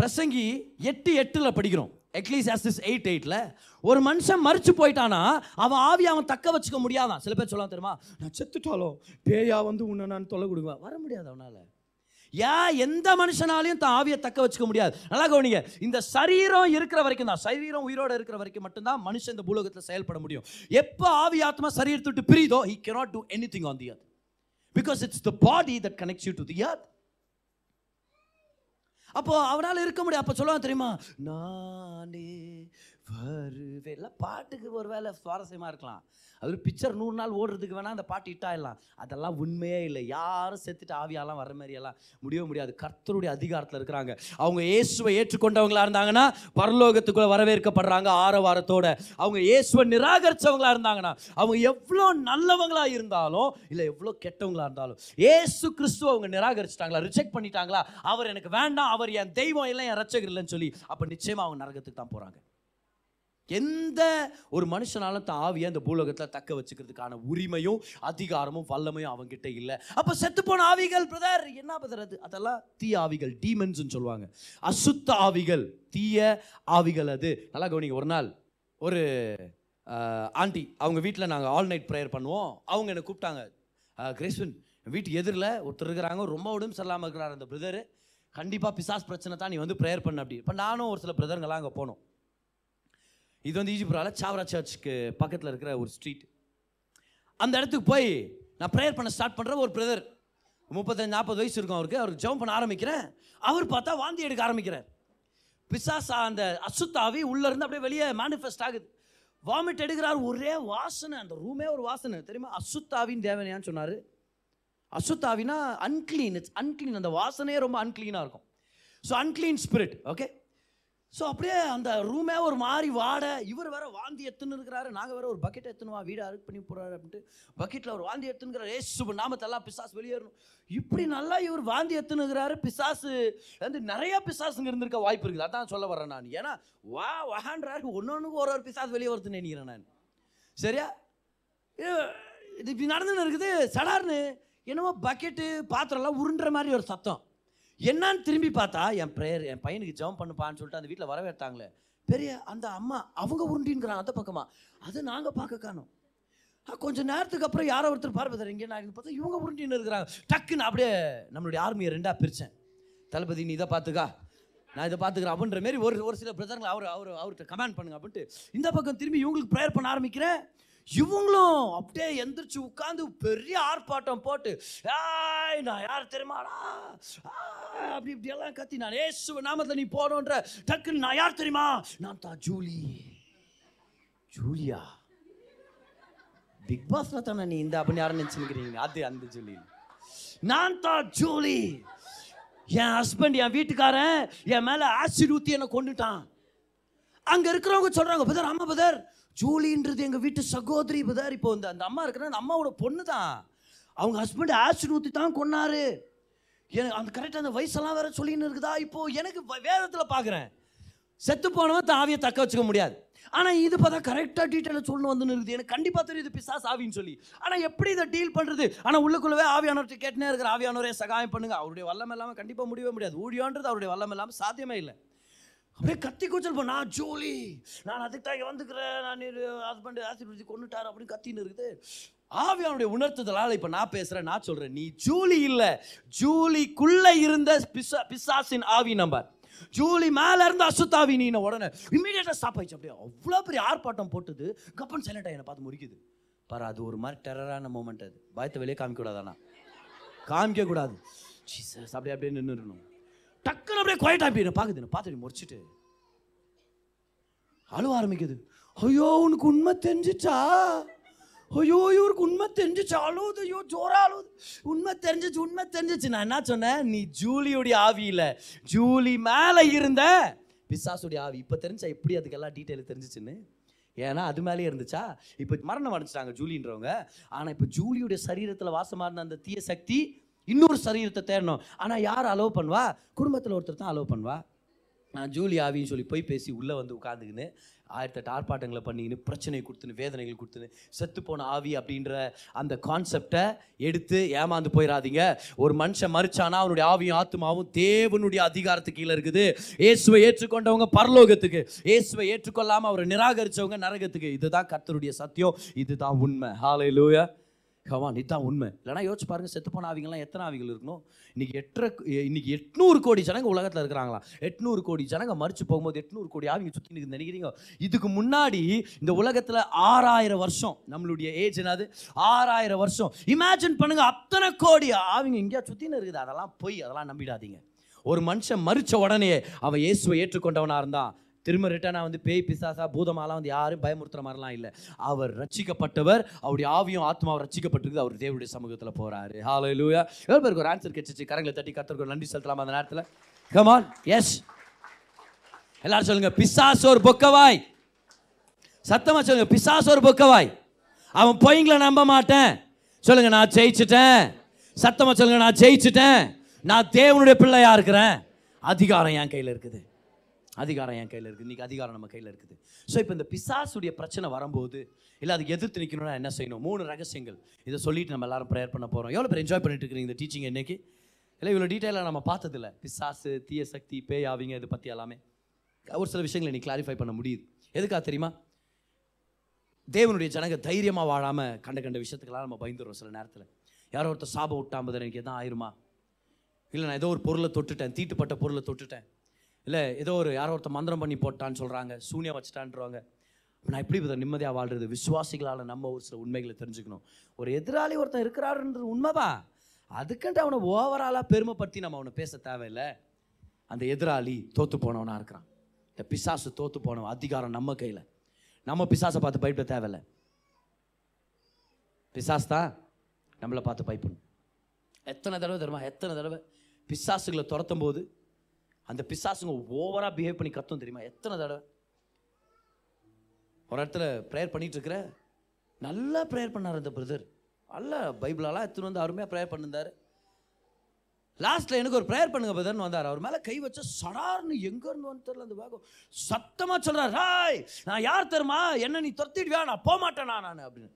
பிரசங்கி எட்டு எட்டில் படிக்கிறோம். எக்லீசியாஸ்டிஸ் எயிட் எயிட்டில் ஒரு மனுஷன் மறிச்சு போயிட்டானா அவன் ஆவி அவன் தக்க வச்சுக்க முடியாதான். சில பேர் சொல்லலாம் தெரியுமா? நான் செத்துட்டாலும் பேயா வந்து உன்னை நான் தொலை கொடுக்குவேன். வர முடியாது அவனால். ஏன் எந்த மனுஷனாலையும் தான் ஆவியை தக்க வச்சுக்க முடியாது. நல்லா கவனிங்க. இந்த சரீரம் இருக்கிற வரைக்கும் தான் சரீரம் உயிரோடு இருக்கிற வரைக்கும் மட்டும்தான் மனுஷன் இந்த பூலோகத்தில் செயல்பட முடியும். எப்போ ஆவி ஆத்மா சரீரத்தை விட்டு பிரியுதோ he cannot do anything on the earth because it's the body that connects you to the earth அப்போ அவனால் இருக்க முடியும். அப்போ சொல்லுவான் தெரியுமா? நானே வருவே. எல்லாம் பாட்டுக்கு ஒரு வேலை சுவாரஸ்யமாக இருக்கலாம். அது பிக்சர் நூறு நாள் ஓடுறதுக்கு வேணால் அந்த பாட்டு இட்டாயிடலாம் அதெல்லாம் உண்மையே இல்லை. யாரும் செத்துட்டு ஆவியாலாம் வர மாதிரியெல்லாம் முடியவே முடியாது. கர்த்தருடைய அதிகாரத்தில் இருக்கிறாங்க. அவங்க இயேசுவை ஏற்றுக்கொண்டவங்களாக இருந்தாங்கன்னா பரலோகத்துக்குள்ளே வரவேற்கப்படுறாங்க ஆரவாரத்தோட. அவங்க இயேசுவை நிராகரிச்சவங்களா இருந்தாங்கன்னா அவங்க எவ்வளோ நல்லவங்களாக இருந்தாலும் இல்லை எவ்வளோ கெட்டவங்களாக இருந்தாலும் இயேசு கிறிஸ்துவ அவங்க நிராகரிச்சிட்டாங்களா? ரிஜெக்ட் பண்ணிட்டாங்களா? அவர் எனக்கு வேண்டாம். அவர் என் தெய்வம் இல்லை என் ரச்சகர் இல்லைன்னு சொல்லி அப்போ நிச்சயமாக அவங்க நரகத்துக்கு தான் போகிறாங்க எந்த ஒரு மனுஷனாலும் தான் ஆவியை அந்த பூலோகத்தில் தக்க வச்சுக்கிறதுக்கான உரிமையும் அதிகாரமும் வல்லமையும் அவங்ககிட்ட இல்லை. அப்போ செத்துப்போன ஆவிகள் பிரதர் என்ன பிரதர் அது? அதெல்லாம் தீய ஆவிகள் டீமன்ஸ்னு சொல்லுவாங்க. அசுத்த ஆவிகள் தீய ஆவிகள் அது. நல்லா கவனிங்க ஒரு நாள் ஒரு ஆண்டி அவங்க வீட்டில் நாங்கள் ஆல் நைட் ப்ரேயர் பண்ணுவோம். அவங்க என்னை கூப்பிட்டாங்க கிரேஸ்வன் வீட்டு எதிரில் ஒருத்தர் இருக்கிறாங்க ரொம்ப உடம்பு சரியில்லாமல் இருக்கிறார் அந்த பிரதர் கண்டிப்பாக பிசாஸ் பிரச்சனை தான் நீ வந்து ப்ரேயர் பண்ண அப்படி. இப்போ நானும் ஒரு சில பிரதருங்கெல்லாம் அங்கே போனோம். இது வந்து ஈஜிபுரால சாவரா சர்ச்சுக்கு பக்கத்தில் இருக்கிற ஒரு ஸ்ட்ரீட் அந்த இடத்துக்கு போய் நான் ப்ரேயர் பண்ண ஸ்டார்ட் பண்ணுற ஒரு பிரதர் முப்பத்தஞ்சு நாற்பது வயசு இருக்கும் அவருக்கு. அவருக்கு ஜெபம் பண்ண ஆரம்பிக்கிறேன் அவர் பார்த்தா வாந்தி எடுக்க ஆரம்பிக்கிறார். பிசாசா அந்த அசுத்தாவி உள்ளேருந்து அப்படியே வெளியே மேனிஃபெஸ்ட் ஆகுது. வாமிட் எடுக்கிறார். ஒரே வாசனை. அந்த ரூமே ஒரு வாசனை. தெரியுமா? அசுத்தாவின் தேவனையான்னு சொன்னார். அசுத்தாவினா அன்க்ளீன் இட்ஸ் அன்க்ளீன் அந்த வாசனையே ரொம்ப அன்க்ளீனாக இருக்கும். So unclean spirit okay so அப்படியே அந்த ரூமே ஒரு மாதிரி வாட. இவர் வேற வாந்தி எத்துன்னு இருக்கிறாரு. நாங்கள் வேற ஒரு பக்கெட் எத்தணுவா வீடு அறுக்கு பண்ணி போகிறாரு அப்படின்ட்டு பக்கெட்டில் ஒரு வாந்தி எத்துனுங்கிறார் சுப நாமத்தெல்லாம் பிசாசு வெளியேறணும். இப்படி நல்லா இவர் வாந்தி எத்துனுங்கிறாரு பிசாசு வந்து நிறைய பிசாசுங்க இருந்திருக்க வாய்ப்பு இருக்குது. அதான் சொல்ல வரேன் நான். ஏன்னா வா வஹான்றாரு ஒன்று ஒன்றுக்கு ஒரு ஒரு பிசாசு வெளியே வருதுன்னு நினைக்கிறேன் நான். சரியா? இது- இது இப்படி நடந்துன்னு இருக்குது. சடார்னு என்னமோ பக்கெட்டு பாத்திரம்லாம் உருண்டுற மாதிரி ஒரு சத்தம். என்னன்னு திரும்பி பார்த்தா என் ப்ரேயர் என் பையனுக்கு ஜெபம் பண்ணுப்பான்னு சொல்லிட்டு அந்த வீட்டில் வரவேற்றாங்களே. பெரிய அந்த அம்மா அவங்க உருண்டின்கிறாங்க அந்த பக்கமாக அதை நாங்கள் பார்க்க காணோம். கொஞ்சம் நேரத்துக்கு அப்புறம் யாரோ ஒருத்தர் பார்ப்பதர். இங்கே நான் பார்த்தா இவங்க உருண்டின்னு இருக்கிறாங்க. டக்குன்னு அப்படியே நம்மளுடைய ஆர்மியை ரெண்டாக பிரித்தேன் தளபதி நீ இதை பார்த்துக்கா. நான் இதை பார்த்துக்கிறேன். அப்படின்ற மாரி ஒரு ஒரு சில பிரதர்கள் அவர் அவர் அவர்கிட்ட கமெண்ட் பண்ணுங்க அப்படின்ட்டு இந்த பக்கம் திரும்பி இவங்களுக்கு ப்ரேயர் பண்ண ஆரம்பிக்கிறேன். இவங்களும் அப்படியே எந்திரிச்சு உட்காந்து பெரிய ஆர்ப்பாட்டம் போட்டு ஆய் நான் யார் தெரியுமாடா அப்படி இப்படியெல்லாம் கத்தி நான் ஏசு நாமத்தை நீ போடணுன்ற டக்குன்னு நான் யார் தெரியுமா? நான் தான் ஜூலி. ஜூலியா? பிக் பாஸ்ல தானே நீ இந்த அப்படின்னு யாரும் நினச்சிருக்கிறீங்க அது அந்த ஜூலி. நான் தான் ஜூலி. என் ஹஸ்பண்ட் என் வீட்டுக்காரன் என் மேலே ஆசிட் ஊற்றி என்னை கொண்டுட்டான் அங்க இருக்கிறவங்க சொல்றாங்க பதர் அம்மா பதர் ஜூலின்றது எங்க வீட்டு சகோதரி பதர். இப்போ இந்த அந்த அம்மா இருக்கிற அந்த அம்மாவோட பொண்ணு தான். அவங்க ஹஸ்பண்ட் ஆசிட் ஊத்தி தான் கொன்னாரு. எனக்கு அந்த கரெக்டாக அந்த வயசெல்லாம் வேற சொல்லின்னு இருக்குதா? இப்போ எனக்கு வேதத்தில் பார்க்குறேன் செத்து போனவன் தாவியை தக்க வச்சுக்க முடியாது. ஆனால் இது பார்த்தா கரெக்டாக டீட்டெயிலாக சொல்லணும் வந்து இருக்குது. எனக்கு கண்டிப்பாக தெரியுது பிசாஸ் ஆவின்னு சொல்லி. ஆனால் எப்படி இதை டீல் பண்ணுறது ஆனால் உள்ளுக்குள்ளவே ஆவியானவர்கிட்ட கேட்டுனே இருக்கிற ஆவியானவரே சகாயம் பண்ணுங்க. அவருடைய வல்லம் இல்லாமல் கண்டிப்பாக முடியவே முடியாது. ஊழியோன்றது அவருடைய வல்லம் இல்லாமல் சாத்தியமே இல்லை. அப்படியே கத்தி கூச்சல் பண்ண நான் ஜோலி. நான் அதுக்கு தான் வந்துக்கிறேன். நான் ஹஸ்பண்ட் ஆசிட் கொண்டுட்டார் அப்படின்னு கத்தின்னு இருக்குது. ஆவியானுடைய உணர்த்துதலால் இப்போ நான் பேசுகிறேன் நான் சொல்கிறேன் நீ ஜூலி இல்லை. ஜூலிக்குள்ளே இருந்த பிசா பிசாசின் ஆவி நம்பர். ஜூலி மேலே இருந்த அசுத்தாவி நீ உடனே இமீடியட்டாக ஸ்டாப் ஆயிடுச்சு. அப்படியே அவ்வளோ பெரிய ஆர்ப்பாட்டம் போட்டுது. கப்பன் சைலண்டாக என்னை பார்த்து முறிக்குது. பாரு அது ஒரு மாதிரி டெரரான மூமெண்ட் அது. பயத்தை வெளியே காமிக்கக்கூடாதானா காமிக்கக்கூடாது காமிக்க ஜீசஸ் அப்படியே அப்படியே நின்றுடணும் டக்குன்னு அப்படியே குவாய்ட் ஆகி பார்க்குது நான் பார்த்துட்டு முடிச்சிட்டு அழுவ ஆரம்பிக்குது. ஐயோ உனக்கு உண்மை தெரிஞ்சிச்சா? ஐயோ இவருக்கு உண்மை தெரிஞ்சிச்சு? அழுவுது ஐயோ ஜோரா அழுவுது. உண்மை தெரிஞ்சிச்சு உண்மை தெரிஞ்சிச்சு. நான் என்ன சொன்னேன்? நீ ஜூலியுடைய ஆவியில் ஜூலி மேலே இருந்த பிசாசுடைய ஆவி. இப்போ தெரிஞ்சா எப்படி அதுக்கெல்லாம் டீட்டெயில் தெரிஞ்சிச்சுன்னு? ஏன்னா அது மேலேயே இருந்துச்சா? இப்போ மரணம் அடைஞ்சிட்டாங்க ஜூலின்றவங்க. ஆனால் இப்போ ஜூலியுடைய சரீரத்தில் வாசமாக இருந்த அந்த தீய சக்தி இன்னொரு சரீரத்தை தேடணும். ஆனால் யார் அலோவ் பண்ணுவா? குடும்பத்தில் ஒருத்தர் தான் அலோவ் பண்ணுவா. நான் ஜூலி ஆவின்னு சொல்லி போய் பேசி உள்ளே வந்து உட்காந்துக்கின்னு ஆயிரத்தெட்டு ஆர்ப்பாட்டங்களை பண்ணிக்கின்னு பிரச்சனை கொடுத்துன்னு வேதனைகள் கொடுத்துன்னு செத்துப்போன ஆவி அப்படின்ற அந்த கான்செப்டை எடுத்து ஏமாந்து போயிடாதீங்க ஒரு மனுஷன் மறிச்சானா அவனுடைய ஆவியும் ஆத்மாவும் தேவனுடைய அதிகாரத்துக்கு கீழே இருக்குது. இயேசுவை ஏற்றுக்கொண்டவங்க பரலோகத்துக்கு இயேசுவை ஏற்றுக்கொள்ளாமல் அவரை நிராகரிச்சவங்க நரகத்துக்கு. இதுதான் கர்த்தருடைய சத்தியம். இதுதான் உண்மை. ஹalleluya கவான் இதுதான் உண்மை. இல்லைனா யோசிச்சு பாருங்க செத்து போன ஆவிங்கெல்லாம் எத்தனை ஆவிகள் இருக்கணும் இன்னைக்கு எட்டரை இன்னைக்கு எட்நூறு கோடி ஜனங்க உலகத்தில் இருக்கிறாங்களா? எட்நூறு கோடி ஜனங்க மறிச்சு போகும்போது எட்நூறு கோடி ஆவிங்க சுற்றி நிற்குது நினைக்கிறீங்க? இதுக்கு முன்னாடி இந்த உலகத்தில் ஆறாயிரம் வருஷம் நம்மளுடைய ஏஜ் என்னது? ஆறாயிரம் வருஷம். இமேஜின் பண்ணுங்க அத்தனை கோடி ஆவிங்க எங்கேயா சுற்றின்னு இருக்குது. அதெல்லாம் பொய் அதெல்லாம் நம்பிடாதீங்க. ஒரு மனுஷன் மறிச்ச உடனே அவன் இயேசுவை ஏற்றுக்கொண்டவனா இருந்தான். திரும்ப ரிட்டர்னாக வந்து பேய் பிசாசா பூதமாலாம் வந்து யாரும் பயமுறுத்துற மாதிரிலாம் இல்லை. அவர் ரட்சிக்கப்பட்டவர் அவருடைய ஆவியும் ஆத்மாவும் ரட்சிக்கப்பட்டிருக்கு அவர் தேவருடைய சமூகத்தில் போகிறாரு ஹாலோ லூயா எவ்வளோ பேருக்கு ஒரு ஆன்சர் கிடைச்சிச்சு? கரங்களை தட்டி கத்தருக்கு நன்றி செலுத்தலாம் அந்த நேரத்தில்? கமான் எஸ் எல்லாரும் சொல்லுங்க பிசாசு ஒரு பொக்கவாய் சத்தமாக சொல்லுங்க பிசாசு ஒரு பொக்கவாய் அவன் பொய்ங்களை நம்ப மாட்டேன். சொல்லுங்க நான் ஜெயிச்சிட்டேன். சத்தமாக சொல்லுங்க நான் ஜெயிச்சிட்டேன். நான் தேவனுடைய பிள்ளையா இருக்கிறேன். அதிகாரம் என் கையில் இருக்குது. அதிகாரம் என் கையில் இருக்குது இன்றைக்கி அதிகாரம் நம்ம கையில் இருக்குது. ஸோ இப்போ இந்த பிசாசுடைய பிரச்சனை வரும்போது இல்லை அதுக்கு எதிர்த்து நிற்கணும்னா என்ன செய்யணும்? மூணு ரகசியங்கள். இதை சொல்லிட்டு நம்ம எல்லாரும் ப்ரேயர் பண்ண போகிறோம் எவ்வளோ பேர் என்ஜாய் பண்ணிட்டு இருக்கிறீங்க இந்த டீச்சிங் இன்னைக்கு? இல்லை இவ்வளோ டீட்டெயிலாக நம்ம பார்த்ததில்ல. பிசாசு தீய சக்தி பேய் ஆவிங்க இதை பற்றி எல்லாமே. ஒரு சில விஷயங்களை நீ கிளாரிஃபை பண்ண முடியுது. எதுக்காக தெரியுமா? தேவனுடைய ஜனங்க தைரியமாக வாழாமல் கண்ட கண்ட விஷயத்துக்கெல்லாம் நம்ம பயந்துடுறோம் சில நேரத்தில். யாரோ ஒருத்தர் சாபம் விட்டாம்பது எனக்கு எதாவது ஆயிருமா? இல்லை நான் ஏதோ ஒரு பொருளை தொட்டுட்டேன். தீட்டுப்பட்ட பொருளை தொட்டுட்டேன். இல்லை ஏதோ ஒரு யாரோ ஒருத்தர் மந்திரம் பண்ணி போட்டான்னு சொல்கிறாங்க சூனியம் வச்சுட்டான்றவாங்க. நான் எப்படி இதை நிம்மதியாக வாழ்றது? விசுவாசிகளால் நம்ம ஒரு சில உண்மைகளை தெரிஞ்சுக்கணும். ஒரு எதிராளி ஒருத்தன் இருக்கிறாருன்றது உண்மைதான் அதுக்குன்ட்டு அவனை ஓவராலாக பெருமைப்படுத்தி நம்ம அவனை பேச தேவையில்லை. அந்த எதிராளி தோற்று போனவனாக இருக்கிறான். இந்த பிசாசு தோற்று போனவன் அதிகாரம் நம்ம கையில். நம்ம பிசாசை பார்த்து பயப்பட தேவையில்ல. பிசாஸ் தான் நம்மளை பார்த்து பயப்படணும் எத்தனை தடவை தெரியுமா? எத்தனை தடவை? பிசாசுகளை துரத்தும் போது அந்த பிசாசுங்க ஓவராக பிஹேவ் பண்ணி கத்தும் தெரியுமா? எத்தனை தடவை? ஒரு இடத்துல ப்ரேயர் பண்ணிட்டு நல்லா ப்ரேயர் பண்ணார் அந்த பிரதர் நல்லா பைபிளெல்லாம் எடுத்துன்னு வந்து அருமையாக ப்ரேயர் பண்ணிருந்தார். லாஸ்ட்டில் எனக்கு ஒரு ப்ரேயர் பண்ணுங்க பிரதர்னு வந்தார். அவர் மேலே கை வச்சு சடார்னு எங்கேருந்து வந்து தெரில அந்த வேகம் சத்தமாக சொல்கிறார் ஹாய் நான் யார் தெரியுமா? என்ன நீ துரத்திடுவியா? நான் போக மாட்டேனா நான்? அப்படின்னு.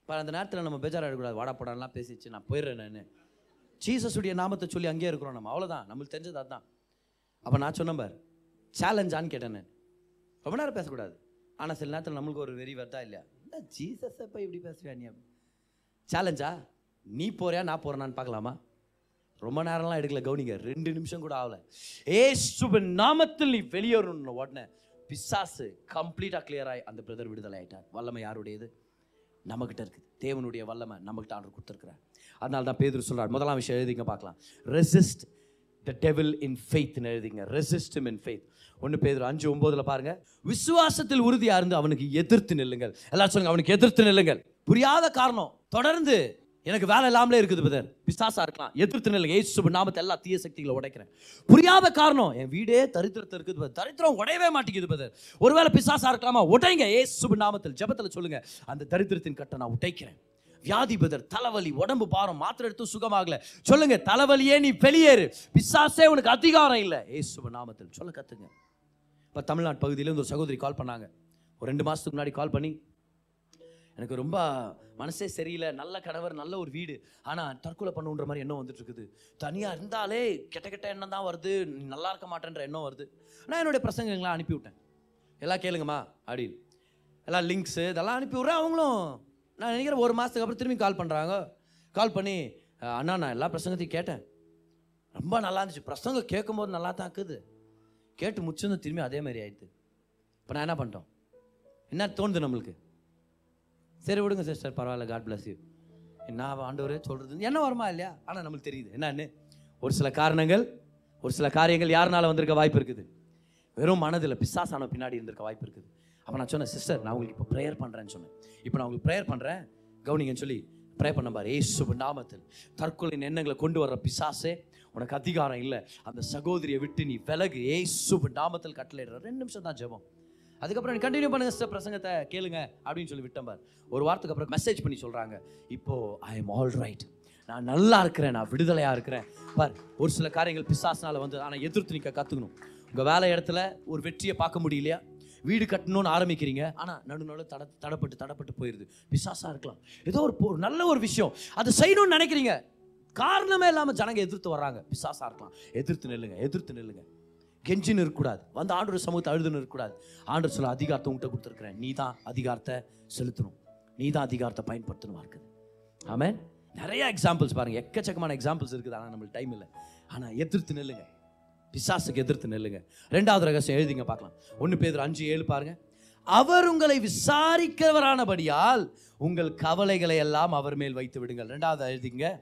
இப்போ அந்த நேரத்தில் நம்ம பேஜார் ஆடக்கூடாது. வாடா போடான்லாம் பேசிச்சு நான் போயிடுறேன் நான். ஜீசஸுடைய நாமத்தை சொல்லி அங்கேயே இருக்கிறோம் நம்ம. அவ்வளோதான் நம்மளுக்கு தெரிஞ்சது அதுதான் அப்போ நான் சொன்னேன் பார் சேலஞ்சான்னு கேட்டேன் நான். ரொம்ப நேரம் பேசக்கூடாது. ஆனால் சில நேரத்தில் நம்மளுக்கு ஒரு வெறி வருதா இல்லையா? என்ன ஜீசஸை போய் இப்படி பேசுவியா நீ? சேலஞ்சா நீ போறியா நான் போகிறேனான்னு பார்க்கலாமா? ரொம்ப நேரம்லாம் எடுக்கல கவுனிங்க. ரெண்டு நிமிஷம் கூட ஆகல. சுபன் நாமத்தில் நீ வெளியேறணும் உடனே பிசாசு கம்ப்ளீட்டாக clear ஆகி அந்த பிரதர் விடுதலை ஆகிட்டார் வல்லமை யாருடையது? நம்மக்கிட்ட இருக்குது. தேவனுடைய வல்லமை நம்மக்கிட்ட ஆர்டர் கொடுத்துருக்குறார். அதனால தான் பேதர் சொல்கிறார் முதலாம் விஷயம் எழுதிங்க பார்க்கலாம். ரெசிஸ்ட் த டெவில் இன் ஃபெய்த்னு எழுதிங்க. ரெசிஸ்டம் இன் ஃபெய்த் ஒன்று பேர் அஞ்சு ஒம்போதில் பாருங்கள் விசுவாசத்தில் உறுதியாக இருந்து அவனுக்கு எதிர்த்து நில்லுங்கள். எல்லாரும் சொல்லுங்கள் அவனுக்கு எதிர்த்து நில்லுங்கள். புரியாத காரணம். தொடர்ந்து எனக்கு வேலை இல்லாமலே இருக்குது பதர் பிசாசா இருக்கலாம். எதிர்த்து நில்லுங்க. ஏசு நாமத்தை எல்லா தீய சக்திகளை உடைக்கிறேன். புரியாத காரணம். என் வீடே தரித்திரத்தை இருக்குது பதர் தரித்திரம் உடையவே மாட்டேங்குது பதர் ஒருவேளை பிசாசா இருக்கலாமா? உடைங்க. ஏசு நாமத்தில் ஜெபத்தில் சொல்லுங்க. அந்த தரித்திரத்தின் கட்டை நான் உடைக்கிறேன். வியாதி பதர் தலைவலி உடம்பு பாரம் மாத்திரை எடுத்து சுகமாகல. சொல்லுங்க தலைவலியே நீ வெளியேறு. பிசாசே உனக்கு அதிகாரம் இல்லை. ஏசு நாமத்தில் சொல்ல கத்துங்க. இப்போ தமிழ்நாடு பகுதியிலேருந்து ஒரு சகோதரி கால் பண்ணாங்க. ஒரு ரெண்டு மாதத்துக்கு முன்னாடி கால் பண்ணி எனக்கு ரொம்ப மனசே சரியில்லை. நல்ல கணவர் நல்ல ஒரு வீடு. ஆனால் தற்கொலை பண்ணுன்ற மாதிரி எண்ணம் வந்துட்டு இருக்குது. தனியாக இருந்தாலே கெட்ட கெட்ட எண்ணம் தான் வருது. நீ நல்லா இருக்க மாட்டேன்ற எண்ணம் வருது. நான் என்னுடைய பிரசங்கங்களாம் அனுப்பி விட்டேன் எல்லாம் கேளுங்கம்மா அப்படின்னு. எல்லாம் லிங்க்ஸு இதெல்லாம் அனுப்பி விட்றேன் அவங்களும். நான் நினைக்கிறேன் ஒரு மாதத்துக்கு அப்புறம் திரும்பி கால் பண்ணுறாங்க கால் பண்ணி அண்ணா நான் எல்லா பிரசங்கத்தையும் கேட்டேன். ரொம்ப நல்லா இருந்துச்சு. பிரசங்கம் கேட்கும்போது நல்லா தான் இருக்குது. கேட்டு முடிச்சிருந்து திரும்பி அதே மாதிரி ஆயிடுது. இப்போ நான் என்ன பண்ணிட்டோம்? என்ன தோணுது நம்மளுக்கு? சரி விடுங்க சிஸ்டர் பரவாயில்ல. காட் பிளஸ் யூ என்ன ஆண்டவரே சொல்கிறது என்ன வருமா இல்லையா? ஆனால் நம்மளுக்கு தெரியுது. என்னன்னு? ஒரு சில காரணங்கள் ஒரு சில காரியங்கள் யாருனால வந்திருக்க வாய்ப்பு இருக்குது. வெறும் மனதில் பிசாசான பின்னாடி இருந்திருக்க வாய்ப்பு இருக்குது. அப்போ நான் சொன்னேன் சிஸ்டர் நான் உங்களுக்கு இப்போ ப்ரேயர் பண்ணுறேன்னு சொன்னேன். இப்போ நான் உங்களுக்கு ப்ரேயர் பண்ணுறேன் கவுனிங்கன்னு சொல்லி ப்ரே பண்ண பாரு. ஏசு நாமத்தில் தற்கொலை எண்ணங்களை கொண்டு வர்ற பிசாசே உனக்கு அதிகாரம் இல்லை. அந்த சகோதரியை விட்டு நீ விலகு. ஏசு நாமத்தில் கட்டளையிடுற ரெண்டு நிமிஷம் தான் ஜெபம். அதுக்கப்புறம் நீ கண்டினியூ பண்ணுங்க சிஸ்டர் பிரசங்கத்தை கேளுங்க அப்படின்னு சொல்லி விட்டேன் பார். ஒரு வாரத்துக்கு அப்புறம் மெசேஜ் பண்ணி சொல்கிறாங்க இப்போ ஐ எம் ஆல் ரைட் நான் நல்லா இருக்கிறேன். நான் விடுதலையாக இருக்கிறேன். பார் ஒரு சில காரியங்கள் பிசாசினால வந்து ஆனால் எதிர்த்து நிற்க கற்றுக்கணும் உங்கள் வேலை இடத்துல ஒரு வெற்றியை பார்க்க முடியலையா? வீடு கட்டணும்னு ஆரம்பிக்கிறீங்க. ஆனால் நடு நடு தட தடப்பட்டு தடப்பட்டு போயிடுது விசாசாக இருக்கலாம். ஏதோ ஒரு ஒரு நல்ல ஒரு விஷயம். அதை செய்யணும்னு நினைக்கிறீங்க. காரணமே இல்லாமல் ஜனங்க எதிர்த்து வர்றாங்க. விசாசாக இருக்கலாம். எதிர்த்து நில்லுங்க எதிர்த்து நில்லுங்க. கெஞ்சின்னு இருக்கக்கூடாது. வந்து ஆண்டோட சமூகத்தை அழுதுன்னு இருக்கக்கூடாது. ஆண்டர் சொல்ல அதிகாரத்தை உங்கள்கிட்ட கொடுத்துருக்குறேன். நீ தான் அதிகாரத்தை செலுத்தணும். நீ தான் அதிகாரத்தை பயன்படுத்தணுமா இருக்குது ஆமாம் நிறைய எக்ஸாம்பிள்ஸ் பாருங்கள் எக்கச்சக்கமான எக்ஸாம்பிள்ஸ் இருக்குது. ஆனால் நம்மளுக்கு டைம் இல்லை. ஆனால் எதிர்த்து நில்லுங்க. பிசாசுக்கு எதிர்த்து நெல்லுங்க. ரெண்டாவது ரகசியம் எழுதிங்க பார்க்கலாம். ஒன்று பேர் அஞ்சு ஏழு பாருங்க. அவர் உங்களை விசாரிக்கிறவரானபடியால் உங்கள் கவலைகளை எல்லாம் அவர் மேல் வைத்து விடுங்கள். ரெண்டாவது எழுதிங்க.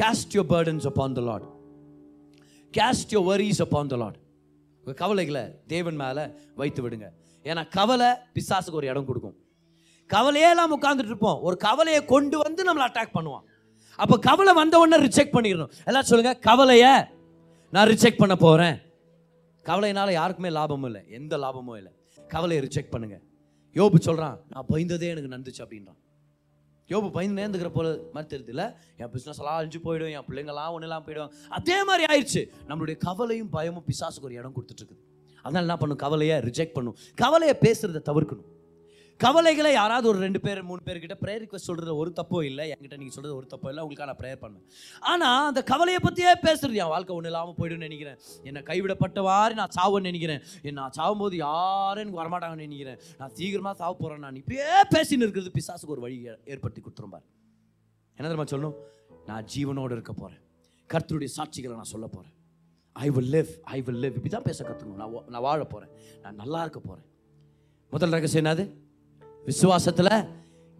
Cast your burdens upon the lord cast your worries upon the lord உங்கள் கவலைகளை தேவன் மேலே வைத்து விடுங்க. ஏன்னா கவலை பிசாசுக்கு ஒரு இடம் கொடுக்கும். கவலையே எல்லாம் உட்காந்துட்டு இருப்போம். ஒரு கவலையை கொண்டு வந்து நம்மளை அட்டாக் பண்ணுவான். அப்போ கவலை வந்த உடனே ரிஜெக்ட் பண்ணிடணும். எல்லாம் சொல்லுங்கள் கவலையை நான் ரிஜெக்ட் பண்ண போகிறேன் கவலையினால் யாருக்குமே லாபமும் இல்லை. எந்த லாபமும் இல்லை. கவலையை ரிஜெக்ட் பண்ணுங்க. யோபு சொல்கிறான் நான் பயந்ததே எனக்கு நடந்துச்சு அப்படின்றான். யோபு பயந்து நேர்ந்துக்கிற போல மாதிரி தெரியுது இல்லை? என் பிஸ்னஸ் எல்லாம் அழிஞ்சு போயிடும். என் பிள்ளைங்களாம் ஒன்றும் இல்லாமல் போயிடும். அதே மாதிரி ஆயிடுச்சு. நம்மளுடைய கவலையும் பயமும் பிசாசுக்கு ஒரு இடம் கொடுத்துட்டு இருக்குது. அதனால என்ன பண்ணும்? கவலையை ரிஜெக்ட் பண்ணும். கவலையை பேசுறதை தவிர்க்கணும். கவலைகளை யாராவது ஒரு ரெண்டு பேர் மூணு பேர்கிட்ட ப்ரேயர் ரிக்வஸ்ட் சொல்கிறது ஒரு தப்போ இல்லை என்கிட்ட நீங்கள் சொல்கிறது ஒரு தப்போ இல்லை உங்களுக்கு நான் ப்ரேயர் பண்ணுவேன். ஆனால் அந்த கவலையை பற்றியே பேசுறது என் வாழ்க்கை ஒன்றும் இல்லாமல் போய்டுன்னு நினைக்கிறேன். என்னை கைவிடப்பட்டவாறு நான் சாவுன்னு நினைக்கிறேன். என்ன நான் சாகும்போது யாரும் எனக்கு வரமாட்டாங்கன்னு நினைக்கிறேன். நான் சீக்கிரமாக சாவ போகிறேன் நான் இப்பயே பேசின்னு இருக்கிறது பிசாசுக்கு ஒரு வழி ஏற்படுத்தி கொடுத்துரும்பார் என்ன தெரியுமா சொல்லணும்? நான் ஜீவனோடு இருக்க போகிறேன் கர்த்தருடைய சாட்சிகளை நான் சொல்ல போகிறேன் I will live I will live இப்படி தான் பேச கற்றுக்கணும் நான் நான் வாழ போகிறேன் நான் நல்லா இருக்க போகிறேன் முதல் ரகசியம் என்னது? விசுவாசத்தில்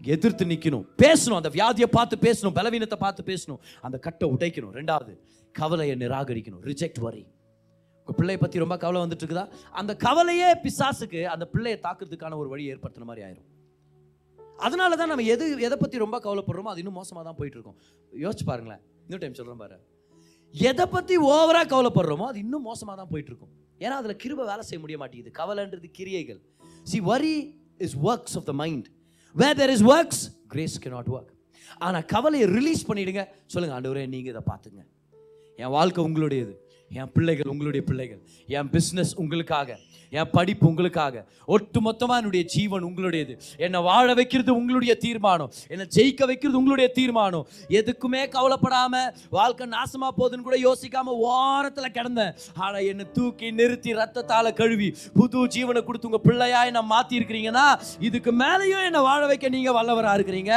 எதிர்த்து நிற்கணும் பேசணும் அந்த வியாதியை பார்த்து பேசணும் பலவீனத்தை பார்த்து பேசணும். அந்த கட்டை உடைக்கணும். ரெண்டாவது கவலையை நிராகரிக்கணும். ரிஜெக்ட் வரி உங்கள் பிள்ளையை பற்றி ரொம்ப கவலை வந்துட்டு இருக்குதா? அந்த கவலையே பிசாசுக்கு அந்த பிள்ளையை தாக்குறதுக்கான ஒரு வழி ஏற்படுத்தின மாதிரி ஆயிரும். அதனால தான் நம்ம எது எதை பற்றி ரொம்ப கவலைப்படுறோமோ அது இன்னும் மோசமாக தான் போயிட்டு இருக்கோம். யோசிச்சு பாருங்களேன். இன்னொரு டைம் சொல்கிறேன் பாரு. எதை பற்றி ஓவராக கவலைப்படுறோமோ அது இன்னும் மோசமாக தான் போயிட்டு இருக்கும். ஏன்னா அதில் கிருப வேலை செய்ய முடிய மாட்டேங்குது. கவலைன்றது கிரியைகள். See worry is works of the mind where there is works grace can not work ஆனால் கவலையை ரிலீஸ் பண்ணிவிடுங்க சொல்லுங்கள் ஆண்டவரே நீங்கள் இதை பார்த்துங்க. என் வாழ்க்கை உங்களுடையது. என் பிள்ளைகள் உங்களுடைய பிள்ளைகள் என் பிஸ்னஸ் உங்களுக்காக என் படிப்பு உங்களுக்காக. ஒட்டு மொத்தமாக என்னுடைய ஜீவன் உங்களுடையது. என்னை வாழ வைக்கிறது உங்களுடைய தீர்மானம். என்னை ஜெயிக்க வைக்கிறது உங்களுடைய தீர்மானம். எதுக்குமே கவலைப்படாமல் வாழ்க்கை நாசமாக போகுதுன்னு கூட யோசிக்காமல் ஓரத்தில் கிடந்தேன். ஆனால் என்னை தூக்கி நிறுத்தி ரத்தத்தால் கழுவி புது ஜீவனை கொடுத்து உங்கள் பிள்ளையா என்னை மாத்தி இருக்கிறீங்கன்னா இதுக்கு மேலேயும் என்னை வாழ வைக்க நீங்கள் வல்லவராக இருக்கிறீங்க.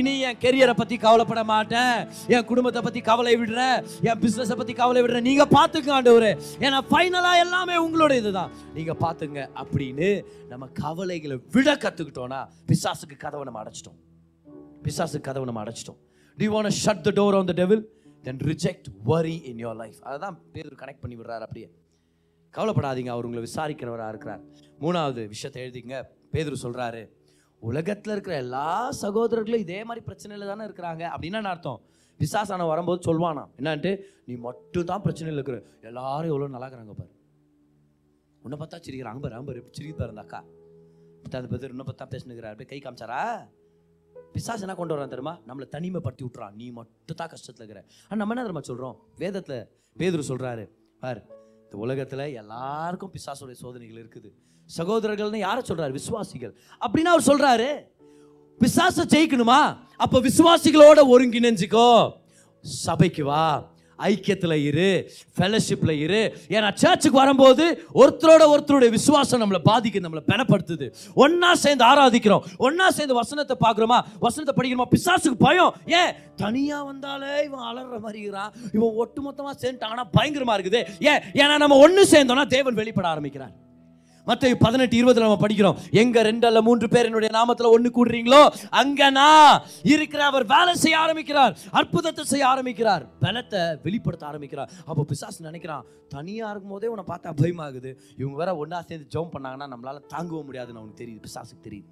இனி என் கெரியரை பற்றி கவலைப்பட மாட்டேன். என் குடும்பத்தை பற்றி கவலை விடுறேன். என் பிஸ்னஸை பற்றி கவலை விடுறேன். நீங்கள் பார்த்து பார்த்துங்க ஆண்டவரே. ஏன்னா ஃபைனலாக எல்லாமே உங்களோட இதுதான் நீங்கள் பார்த்துங்க அப்படின்னு நம்ம கவலைகளை விட கற்றுக்கிட்டோன்னா பிசாசுக்கு கதவை நம்ம அடைச்சிட்டோம். பிசாசுக்கு கதவை நம்ம அடைச்சிட்டோம். D want shut the door on the devil then reject worry in your life அதை தான் பேர் கனெக்ட் பண்ணி விடுறாரு அப்படியே. கவலைப்படாதீங்க அவர் உங்களை விசாரிக்கிறவராக இருக்கிறார். மூணாவது விஷயத்தை எழுதிங்க பேதர் சொல்கிறாரு உலகத்தில் இருக்கிற எல்லா சகோதரர்களும் இதே மாதிரி பிரச்சனையில் தானே இருக்கிறாங்க. அப்படின்னா அர்த்தம்? விசாசனம் வரும்போது சொல்வானா? என்னான்ட்டு? நீ மட்டும் தான் பிரச்சனையில் இருக்கிற. எல்லாரும் எவ்வளோ நல்லா இருக்கிறாங்க பாரு. உன்னை பார்த்தா சிரிக்கிறாங்க பாரு. அம்பர் எப்படி சிரிக்கு பாரு அந்த அக்கா. அந்த பேர் இன்னும் பார்த்தா பேசினுக்கிறார். அப்படியே கை காமிச்சாரா? பிசாஸ் என்ன கொண்டு வரான் தெரியுமா? நம்மளை தனிமைப்படுத்தி விட்டுறான். நீ மட்டும் தான் கஷ்டத்தில் இருக்கிற. ஆனால் நம்ம என்ன தெரியுமா சொல்கிறோம் வேதத்தில் பேதுரு சொல்கிறாரு பார் இந்த உலகத்தில் எல்லாருக்கும் பிசாசுடைய சோதனைகள் இருக்குது. சகோதரர்கள்னு யாரை சொல்கிறாரு விசுவாசிகள். அப்படின்னு அவர் சொல்கிறாரு பிசாசை ஜெயிக்கணுமா? அப்ப விசுவாசிகளோட ஒருங்கிணைஞ்சுக்கோ சபைக்கு வா. ஐக்கியத்தில் இரு. ஃபெலோஷிப்பில் இரு. ஏன்னா சர்ச்சுக்கு வரும்போது ஒருத்தரோட ஒருத்தருடைய விசுவாசம் நம்மளை பாதிக்குது நம்மளை பெணப்படுத்துது ஒன்றா சேர்ந்து ஆராதிக்கிறோம். ஒன்றா சேர்ந்து வசனத்தை பார்க்குறோமா? வசனத்தை படிக்கிறோமா? பிசாசுக்கு பயம். ஏன்? தனியாக வந்தாலே இவன் அலற மாதிரி இவன் இவன் சேர்ந்துட்டான். ஆனால் பயங்கரமாக இருக்குது. ஏன்? ஏன்னா நம்ம ஒன்று சேர்ந்தோன்னா தேவன் வெளிப்பட ஆரம்பிக்கிறான் மற்ற பதினெட்டு இருபதுல நம்ம படிக்கிறோம். எங்க ரெண்டு அல்ல மூன்று பேர் என்னுடைய நாமத்துல ஒண்ணு கூடுறீங்களோ அங்க நான் இருக்கிற அவர் வேலை செய்ய ஆரம்பிக்கிறார் அற்புதத்தை செய்ய ஆரம்பிக்கிறார் பலத்தை வெளிப்படுத்த ஆரம்பிக்கிறார். அப்போ பிசாசு நினைக்கிறான் தனியா இருக்கும் போதே உன்னை பார்த்தா பயமாகுது. இவங்க வேற ஒன்றா சேர்ந்து ஜெபம் பண்ணாங்கன்னா நம்மளால தாங்கவும் முடியாதுன்னு அவனுக்கு தெரியுது. பிசாசுக்கு தெரியுது.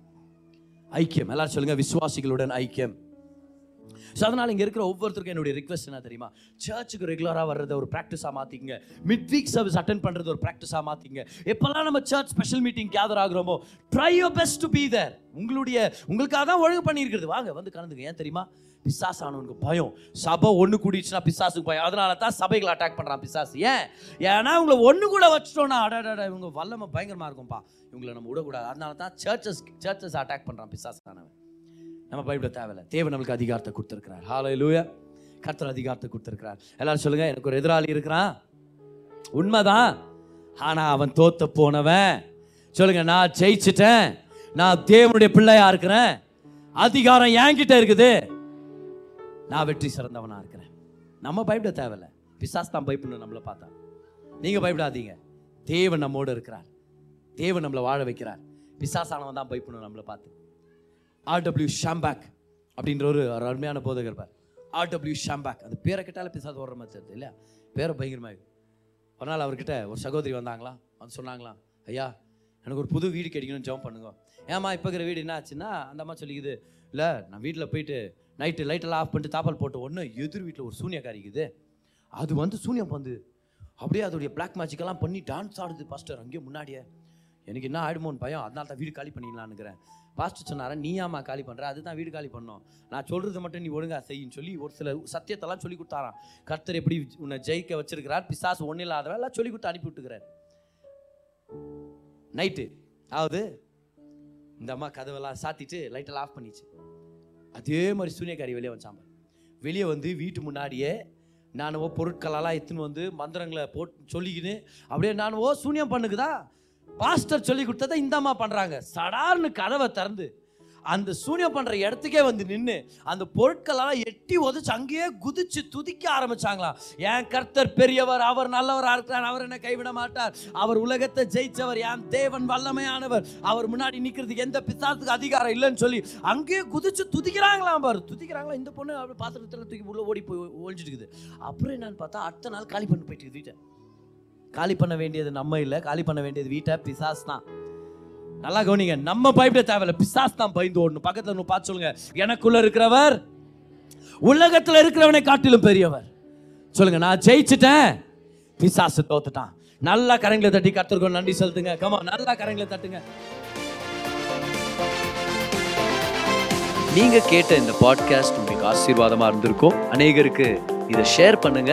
ஐக்கியம். எல்லாரும் சொல்லுங்க விசுவாசிகளுடன் ஐக்கியம். ஸோ அதனால் இங்கே இருக்கிற ஒவ்வொருத்தருக்கும் என்னுடைய ரிக்வஸ்ட் என்ன தெரியுமா? சர்ச்சுக்கு ரெகுலராக வர்றதை ஒரு ப்ராக்டிஸாக மாற்றிங்க மிட் வீக் சர்வீஸ் அட்டன் பண்ணுறது ஒரு ப்ராக்டிஸாக மாற்றிங்க எப்போல்லாம் நம்ம church special meeting gather ஆகுறோமோ try your best to be there உங்களுடைய உங்களுக்காக தான் ஒழுங்கு பண்ணியிருக்கிறது. வாங்க வந்து கலந்துங்க. ஏன் தெரியுமா? பிசாஸ் ஆனவனுக்கு பயம். சபை ஒன்று கூடிடுச்சுன்னா பிசாசுக்கு பயம். அதனால தான் சபைகளை அட்டாக் பண்ணுறான் பிசாசு. ஏன்? ஏன்னா உங்களை ஒன்று கூட வச்சிட்டோன்னா அடாடா இவங்க வல்லமை பயங்கரமாக இருக்கும்பா. இவங்களை நம்ம விடக்கூடாது. அதனால தான் சர்ச்சஸ் சர்ச்சஸ் அட்டாக் பண்ணுறான் பிசாஸ் ஆனவன். நம்ம பயப்பட தேவையில்ல. தேவன் நம்மளுக்கு அதிகாரத்தை கொடுத்துருக்கிறார். ஹalleluya கர்த்தர் அதிகாரத்தை கொடுத்துருக்கிறார். எல்லாரும் சொல்லுங்க எனக்கு ஒரு எதிராளி இருக்கிறான். உண்மைதான். ஆனா அவன் தோத்த போனவன். சொல்லுங்க நான் ஜெயிச்சிட்டேன். நான் தேவனுடைய பிள்ளையா இருக்கிறேன். அதிகாரம் என்கிட்ட இருக்குது. நான் வெற்றி சிறந்தவனா இருக்கிறேன். நம்ம பயப்பட தேவையில்ல. பிசாஸ் தான் பயப்படணும் நம்மளை பார்த்தா. நீங்க பயப்படாதீங்க. தேவன் நம்மோடு இருக்கிறார். தேவன் நம்மளை வாழ வைக்கிறார். பிசாசானவன் தான் பயப்படணும் நம்மளை பார்த்து. ஆர்டபிள்யூ ஷாம்பேக் அப்படின்ற ஒரு ஒரு அருமையான போதகர் இருப்பார். ஆர்டபிள்யூ ஷாம்பேக் அந்த பேரை கேட்டாலே பிசாசு ஓடுற மாதிரி தெரியுது இல்லையா? பேரை பயங்கரமாக ஒரு நாள் அவர்கிட்ட ஒரு சகோதரி வந்தாங்களா? வந்து சொன்னாங்களாம் ஐயா எனக்கு ஒரு புது வீடு கிடைக்கணும்னு ஜெபம் பண்ணுங்க. ஏம்மா இப்போ இருக்கிற வீடு என்ன ஆச்சுன்னா? அந்த அம்மா சொல்லிக்குது இல்லை நான் வீட்டில் போயிட்டு நைட்டு லைட்டெல்லாம் ஆஃப் பண்ணிட்டு தாப்பால் போட்டு ஒன்று எதிர் வீட்டில் ஒரு சூனியக்காரி இருக்குது அது வந்து சூனியம் வந்து அப்படியே அதோடைய பிளாக் மேஜிக்கெல்லாம் பண்ணி டான்ஸ் ஆடுது பாஸ்டர் அங்கேயே முன்னாடியே எனக்கு என்ன ஆயிடுமோன்னு பயம் அதனால தான் வீடு காலி பண்ணிடலான்னுக்கிறேன். பாஸ்டர் சொன்னாரன் நீயாமா காலி பண்ணுற அதுதான் வீடு காலி பண்ணோம். நான் சொல்கிறது மட்டும் நீ ஒழுங்காக செய்யின்னு சொல்லி ஒரு சில சத்தியத்தெல்லாம் சொல்லி கொடுத்தாராம். கர்த்தர் எப்படி உன்னை ஜெயிக்க வச்சிருக்கிறார்? பிசாசு ஒன்றும் இல்லாதவன் எல்லாம் சொல்லி கொடுத்து அனுப்பி விட்டுக்கிறார். நைட்டு அதாவது இந்த அம்மா கதவெல்லாம் சாத்திட்டு லைட்டெல்லாம் ஆஃப் பண்ணிச்சு. அதே மாதிரி சூனியக்காரி வெளியே வச்சாம்ப வெளியே வந்து வீட்டு முன்னாடியே நானுவோ பொருட்களெல்லாம் எடுத்துன்னு வந்து மந்திரங்களை போட்டு சொல்லிக்கின்னு அப்படியே நானுவோ சூனியம் பண்ணுக்குதா? பாஸ்டர் சொல்லி கொடுத்ததை இந்தம்மா பண்ணுறாங்க சடார்னு கதவை திறந்து அந்த சூனியம் பண்ணுற இடத்துக்கே வந்து நின்று அந்த பொருட்களெல்லாம் எட்டி உதச்சு அங்கேயே குதிச்சு துதிக்க ஆரம்பிச்சாங்களாம் என் கர்த்தர் பெரியவர் அவர் நல்லவராக இருக்கிறார் அவர் என்ன கைவிட மாட்டார். அவர் உலகத்தை ஜெயிச்சவர் என் தேவன் வல்லமையானவர். அவர் முன்னாடி நிற்கிறதுக்கு எந்த பிசாத்துக்கு அதிகாரம் இல்லைன்னு சொல்லி அங்கேயே குதிச்சு துதிக்கிறாங்களாம் பாரு. துதிக்கிறாங்களா இந்த பொண்ணு அப்படி பாத்திரத்தில் தூக்கி உள்ளே ஓடி போய் ஒழிஞ்சிட்டு இருக்குது. அப்புறம் என்னன்னு பார்த்தா அடுத்த நாள் காலி பண்ணி போயிட்டு வீட்டை. காலி பண்ண வேண்டியது நம்ம இல்லை காலி பண்ண வேண்டியது வீட்டை பிசாஸ் தான். நல்லா கவனிங்க நம்ம பயப்பட தேவையில்ல பிசாஸ் தான் பயந்து ஓடணும். பக்கத்தில் ஒன்று பார்த்து சொல்லுங்க எனக்குள்ள இருக்கிறவர் உலகத்தில் இருக்கிறவனை காட்டிலும் பெரியவர். சொல்லுங்க நான் ஜெயிச்சிட்டேன். பிசாசு தோத்துட்டான். நல்லா கரங்களை தட்டி கத்துருக்கோம் நன்றி செலுத்துங்க. கமா நல்லா கரங்களை தட்டுங்க. நீங்க கேட்ட இந்த பாட்காஸ்ட் உங்களுக்கு ஆசீர்வாதமா இருந்திருக்கும். அநேகருக்கு இதை ஷேர் பண்ணுங்க.